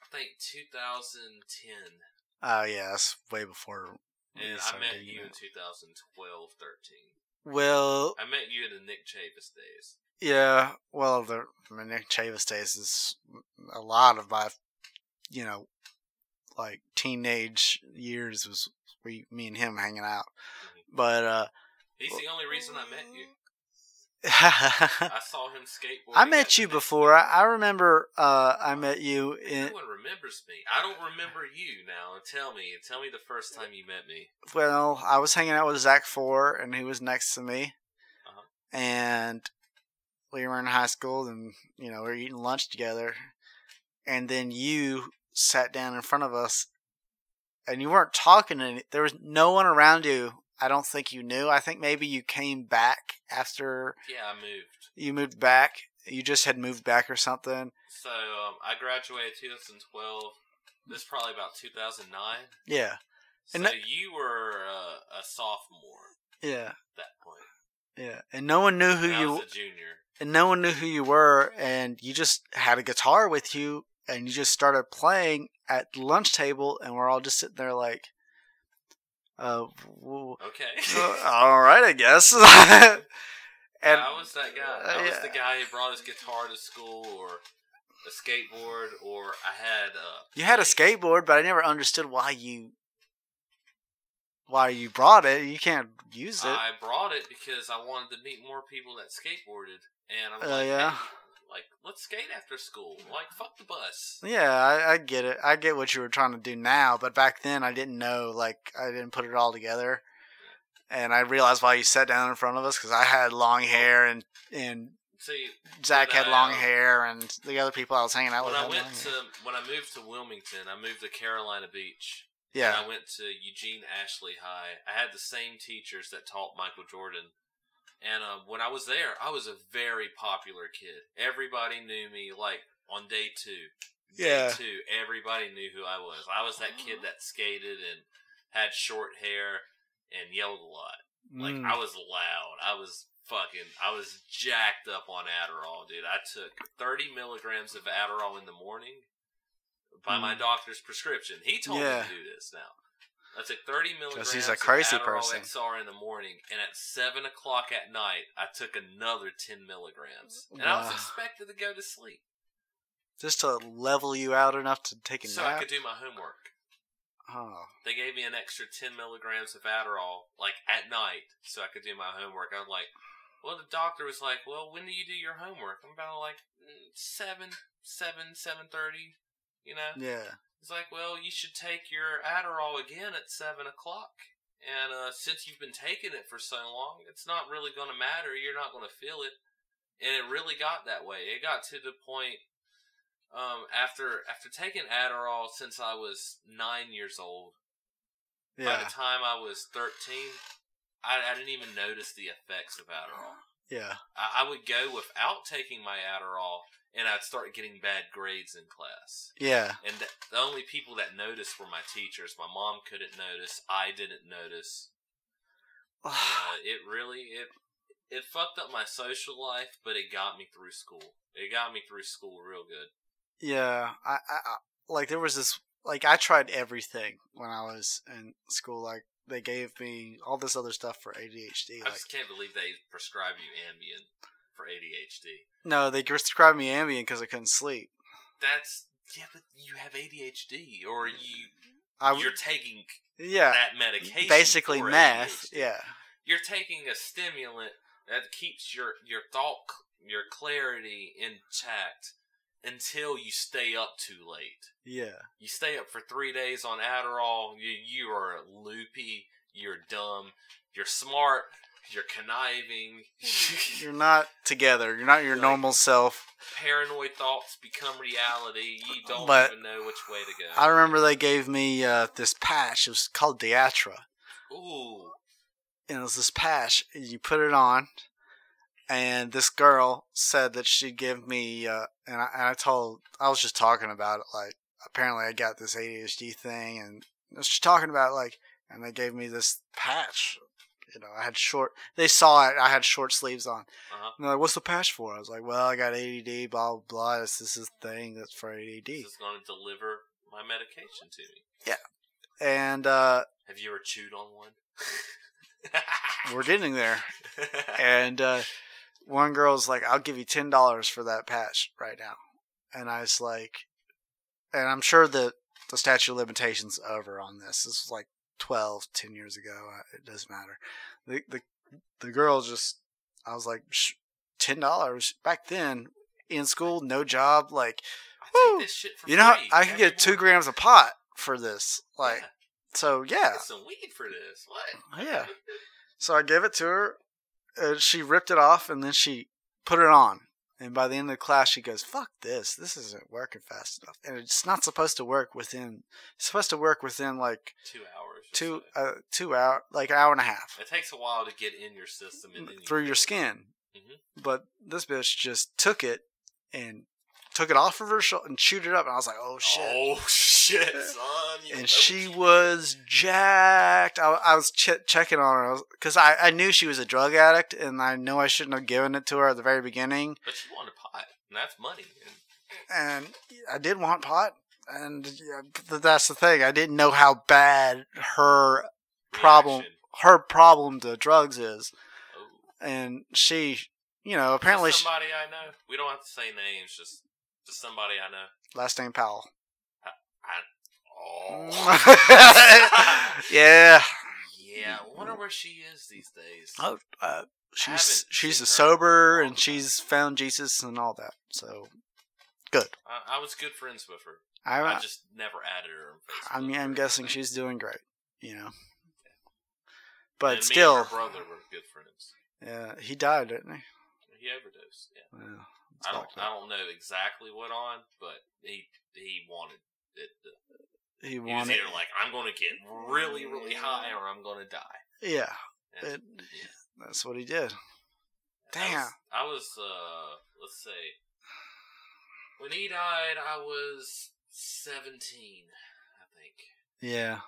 Speaker 2: I think, 2010.
Speaker 1: oh, yeah, that's way before.
Speaker 2: And I met you in 2012 13.
Speaker 1: Well,
Speaker 2: I met you in the Nick Chavis days.
Speaker 1: yeah, well, the I mean, Nick Chavis days is a lot of my, you know, like teenage years was we, me and him hanging out. But, uh,
Speaker 2: He's the only reason I met you.
Speaker 1: I
Speaker 2: saw him skateboarding.
Speaker 1: I
Speaker 2: met
Speaker 1: you before. I, I remember uh, I met you in.
Speaker 2: No one remembers me. I don't remember you now. Tell me. Tell me the first time you met me.
Speaker 1: Well, I was hanging out with Zach Four, and he was next to me,
Speaker 2: Uh-huh.
Speaker 1: and we were in high school, and you know we were eating lunch together, and then you sat down in front of us, and you weren't talking, and there was no one around you I don't think you knew. I think maybe you came back after
Speaker 2: Yeah, I moved.
Speaker 1: you moved back. You just had moved back or something.
Speaker 2: So um, I graduated 2012. This is probably about 2009.
Speaker 1: Yeah,
Speaker 2: So
Speaker 1: And that-
Speaker 2: you were uh, a sophomore
Speaker 1: yeah,
Speaker 2: at that point.
Speaker 1: yeah. And no one knew who
Speaker 2: And
Speaker 1: you
Speaker 2: was a junior.
Speaker 1: and no one knew who you were, and you just had a guitar with you, and you just started playing at the lunch table, and we're all just sitting there like, uh, w-
Speaker 2: Okay.
Speaker 1: uh, all right, I guess. and
Speaker 2: I was that guy. I was
Speaker 1: yeah.
Speaker 2: the guy who brought his guitar to school, or a skateboard, or I had. Uh,
Speaker 1: you had a skateboard, but I never understood why you why you brought it. You can't use it.
Speaker 2: I brought it because I wanted to meet more people that skateboarded, and I'm
Speaker 1: Uh,
Speaker 2: like,
Speaker 1: yeah.
Speaker 2: hey, like let's skate after school. Like fuck the bus.
Speaker 1: Yeah, I, I get it. I get what you were trying to do now, but back then I didn't know. Like I didn't put it all together, and I realized why you sat down in front of us because I had long hair and and
Speaker 2: See,
Speaker 1: Zach had
Speaker 2: I,
Speaker 1: long
Speaker 2: um,
Speaker 1: hair, and the other people I was hanging out
Speaker 2: when
Speaker 1: with.
Speaker 2: I went to
Speaker 1: hair.
Speaker 2: when I moved to Wilmington, I moved to Carolina Beach.
Speaker 1: yeah,
Speaker 2: I went to Eugene Ashley High. I had the same teachers that taught Michael Jordan. And uh, when I was there, I was a very popular kid. Everybody knew me. Like on day two,
Speaker 1: Yeah.
Speaker 2: day two, everybody knew who I was. I was that kid that skated and had short hair and yelled a lot. Like
Speaker 1: Mm.
Speaker 2: I was loud. I was fucking. I was jacked up on Adderall, dude. I took thirty milligrams of Adderall in the morning by my
Speaker 1: Mm.
Speaker 2: doctor's prescription. He told
Speaker 1: Yeah.
Speaker 2: me to do this. Now I took thirty milligrams.
Speaker 1: he's a
Speaker 2: of
Speaker 1: crazy
Speaker 2: Adderall
Speaker 1: person.
Speaker 2: XR in the morning, and at seven o'clock at night, I took another ten milligrams, and I was
Speaker 1: Wow.
Speaker 2: expected to go to sleep
Speaker 1: just to level you out enough to take a
Speaker 2: so I
Speaker 1: nap.
Speaker 2: could do my homework.
Speaker 1: oh,
Speaker 2: They gave me an extra 10 milligrams of Adderall, like at night, so I could do my homework. I'm like, well, the doctor was like, well, when do you do your homework? I'm about like mm, 7, 7, 7.30, you know?
Speaker 1: yeah,
Speaker 2: He's like, well, you should take your Adderall again at 7 o'clock. And uh, since you've been taking it for so long, it's not really going to matter. You're not going to feel it. And it really got that way. It got to the point um, after after taking Adderall since I was nine years old.
Speaker 1: Yeah.
Speaker 2: By the time I was 13, I, I didn't even notice the effects of Adderall.
Speaker 1: Yeah.
Speaker 2: I, I would go without taking my Adderall, and I'd start getting bad grades in class.
Speaker 1: Yeah,
Speaker 2: And th- the only people that noticed were my teachers. My mom couldn't notice. I didn't notice. Uh, it really it it fucked up my social life, but it got me through school. It got me through school real good.
Speaker 1: Yeah, I, I like there was this like I tried everything when I was in school. Like they gave me all this other stuff for ADHD.
Speaker 2: I
Speaker 1: Like
Speaker 2: just can't believe they prescribe you Ambien for ADHD.
Speaker 1: no, they prescribed me Ambien because I couldn't sleep.
Speaker 2: That's yeah, but you have ADHD, or you
Speaker 1: I
Speaker 2: you're taking
Speaker 1: yeah,
Speaker 2: that medication.
Speaker 1: basically meth.
Speaker 2: ADHD.
Speaker 1: Yeah,
Speaker 2: you're taking a stimulant that keeps your your thought your clarity intact until you stay up too late.
Speaker 1: yeah,
Speaker 2: You stay up for three days on Adderall. You you are loopy. You're dumb. You're smart. You're conniving.
Speaker 1: you're not together. You're not your
Speaker 2: Like-
Speaker 1: normal self.
Speaker 2: Paranoid thoughts become reality. You don't
Speaker 1: But-
Speaker 2: even know which way to go.
Speaker 1: I remember they gave me uh, this patch. It was called Daytrana.
Speaker 2: Ooh,
Speaker 1: and it was this patch. You put it on, and this girl said that she'd give me. Uh, and, I, and I told, I was just talking about it. Like, apparently, I got this ADHD thing, and she's talking about like, and they gave me this patch. You know, I had short. They saw it. I had short sleeves on.
Speaker 2: uh-huh.
Speaker 1: And they're like, "What's the patch for?" I was like, "Well, I got ADD. Blah blah blah. This, this is the thing that's for ADD."
Speaker 2: This is going to deliver my medication to me.
Speaker 1: Yeah and uh,
Speaker 2: Have you ever chewed on one?
Speaker 1: we're getting there. and uh, one girl's like, "I'll give you ten dollars for that patch right now," and I was like, and I'm sure that the statute of limitations over on this. This was like 12, 10 years ago. It doesn't matter. The the the girl just, I was like, ten dollars back then in school, no job, like
Speaker 2: I take this shit for
Speaker 1: you know,
Speaker 2: free
Speaker 1: I could get two grams of pot for this, like.
Speaker 2: Yeah,
Speaker 1: So yeah,
Speaker 2: some weed for this. What?
Speaker 1: Yeah. So I gave it to her. Uh, she ripped it off and then she put it on. And by the end of the class, she goes, "Fuck this! This isn't working fast enough." And it's not supposed to work within. It's supposed to work within like
Speaker 2: Two hours.
Speaker 1: two uh, two hour like an hour and a half
Speaker 2: It takes a while to get in your system and then you
Speaker 1: through your skin.
Speaker 2: Mhm.
Speaker 1: But this bitch just took it and took it off of her shoulder and chewed it up, and I was like, "Oh shit!"
Speaker 2: Oh shit, son! you
Speaker 1: and she was jacked. I, I was ch- checking on her because I, I knew she was a drug addict, and I know I shouldn't have given it to her at the very beginning.
Speaker 2: But she wanted pot, and that's money. And
Speaker 1: And I did want pot, and yeah, that's the thing. I didn't know how bad her problem
Speaker 2: reaction.
Speaker 1: her problem to drugs is,
Speaker 2: Oh.
Speaker 1: and she, you know, apparently she,
Speaker 2: somebody I know. We don't have to say names. Just, just somebody I know.
Speaker 1: last name Powell.
Speaker 2: Oh.
Speaker 1: yeah.
Speaker 2: yeah. I wonder where she is these days.
Speaker 1: Oh, uh, she's she's a sober and she's found Jesus and all that. So good.
Speaker 2: I, I was good friends with her.
Speaker 1: I
Speaker 2: I just never added her.
Speaker 1: I mean, I'm guessing she's doing great. You know, but
Speaker 2: and
Speaker 1: still,
Speaker 2: her brother were good friends.
Speaker 1: yeah, he died, didn't he?
Speaker 2: He overdosed. Yeah.
Speaker 1: Yeah,
Speaker 2: I don't. I don't know exactly what on, but he he wanted it. To,
Speaker 1: he
Speaker 2: he was
Speaker 1: wanted.
Speaker 2: either like, I'm going to get really really high, or I'm going to die.
Speaker 1: Yeah,
Speaker 2: And
Speaker 1: it, that's what he did.
Speaker 2: I
Speaker 1: Damn.
Speaker 2: was, I was. Uh, let's say when he died, I was 17. I think.
Speaker 1: Yeah.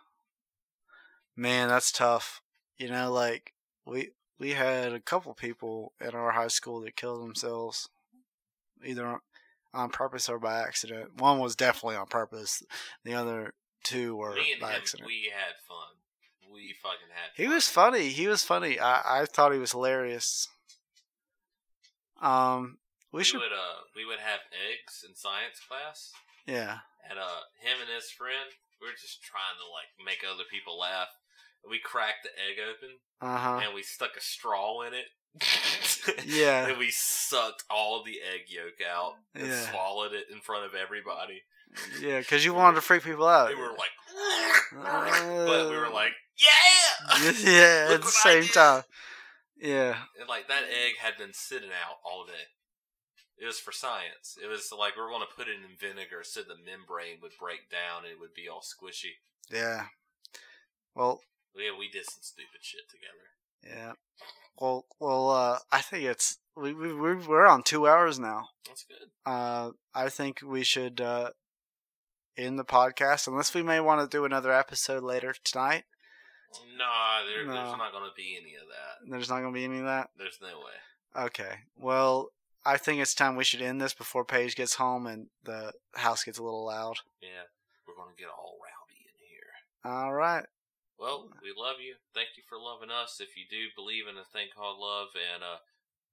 Speaker 1: Man, that's tough. You know, like we we had a couple people in our high school that killed themselves either on purpose or by accident. One was definitely on purpose. The other two were
Speaker 2: Me and
Speaker 1: by
Speaker 2: him,
Speaker 1: accident.
Speaker 2: we had fun. We fucking had. Fun.
Speaker 1: He was funny. He was funny. I I thought he was hilarious. Um, we
Speaker 2: We
Speaker 1: should
Speaker 2: would uh we would have eggs in science class,
Speaker 1: yeah.
Speaker 2: and uh him and his friend we were just trying to like make other people laugh. We cracked the egg open
Speaker 1: Uh-huh.
Speaker 2: and we stuck a straw in it.
Speaker 1: Yeah.
Speaker 2: and we sucked all the egg yolk out and
Speaker 1: Yeah.
Speaker 2: swallowed it in front of everybody.
Speaker 1: Yeah, cuz you wanted to freak people out.
Speaker 2: They were like,
Speaker 1: Uh,
Speaker 2: but we were like, yeah.
Speaker 1: yeah, at the same time. Yeah.
Speaker 2: And like that egg had been sitting out all day. It was for science. It was like we were going to put it in vinegar so the membrane would break down and it would be all squishy.
Speaker 1: Yeah. Well,
Speaker 2: Yeah, we did some stupid shit together.
Speaker 1: yeah. Well, well, uh, I think it's we we we're, we're on two hours now.
Speaker 2: That's good.
Speaker 1: Uh, I think we should uh, end the podcast unless we may want to do another episode later tonight.
Speaker 2: Nah, there,
Speaker 1: No.
Speaker 2: there's not going to be any of that.
Speaker 1: There's not gonna be any of that.
Speaker 2: There's no way.
Speaker 1: Okay. Well, I think it's time we should end this before Paige gets home and the house gets a little loud.
Speaker 2: Yeah, we're going to get all rowdy in here.
Speaker 1: All right.
Speaker 2: Well, we love you. Thank you for loving us. If you do believe in a thing called love, and uh,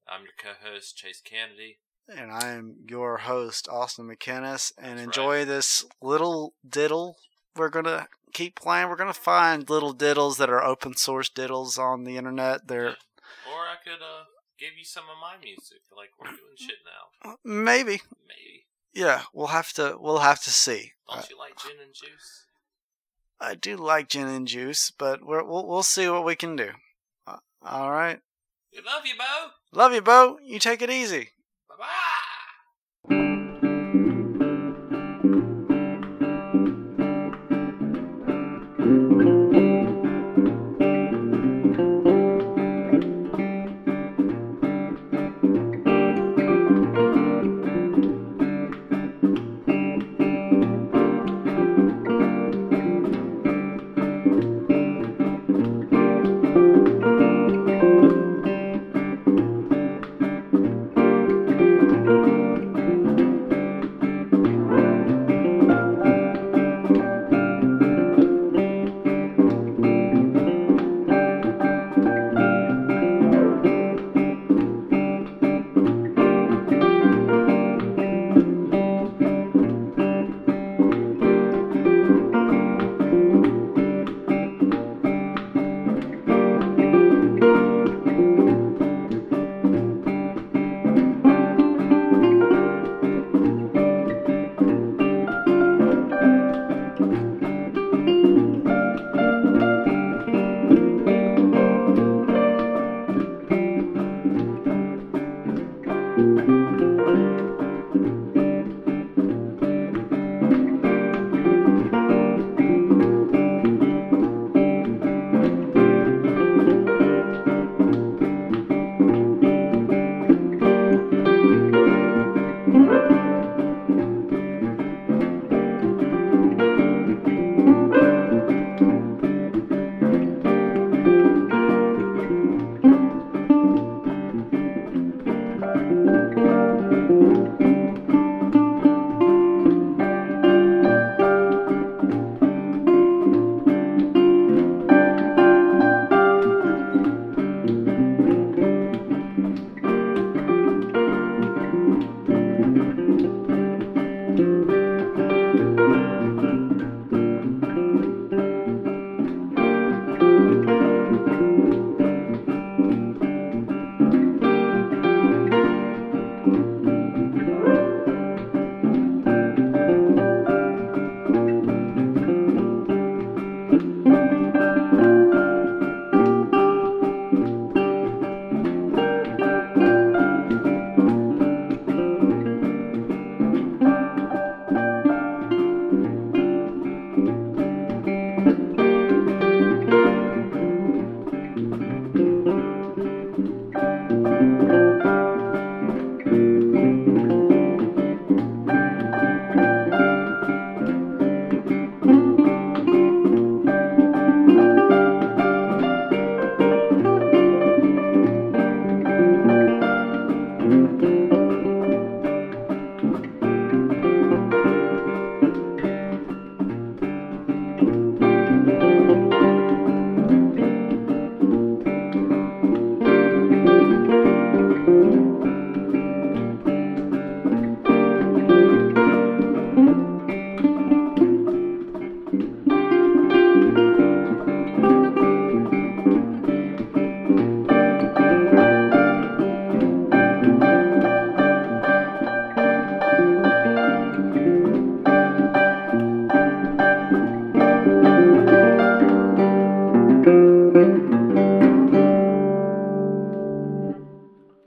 Speaker 2: I'm your co-host Chase Kennedy.
Speaker 1: And I am your host, Austin McKinnis, and
Speaker 2: That's
Speaker 1: enjoy this little diddle. We're gonna keep playing. We're gonna find little diddles that are open source diddles on the internet. They're
Speaker 2: Or I could uh give you some of my music. Like we're doing shit now.
Speaker 1: maybe,
Speaker 2: Maybe.
Speaker 1: yeah. We'll have to. We'll have to see.
Speaker 2: Don't
Speaker 1: I,
Speaker 2: you like gin and juice?
Speaker 1: I do like gin and juice, but we're, we'll we'll see what we can do. Uh, all right.
Speaker 2: We love you, Bo.
Speaker 1: Love you, Bo. You take it easy.
Speaker 2: Ah!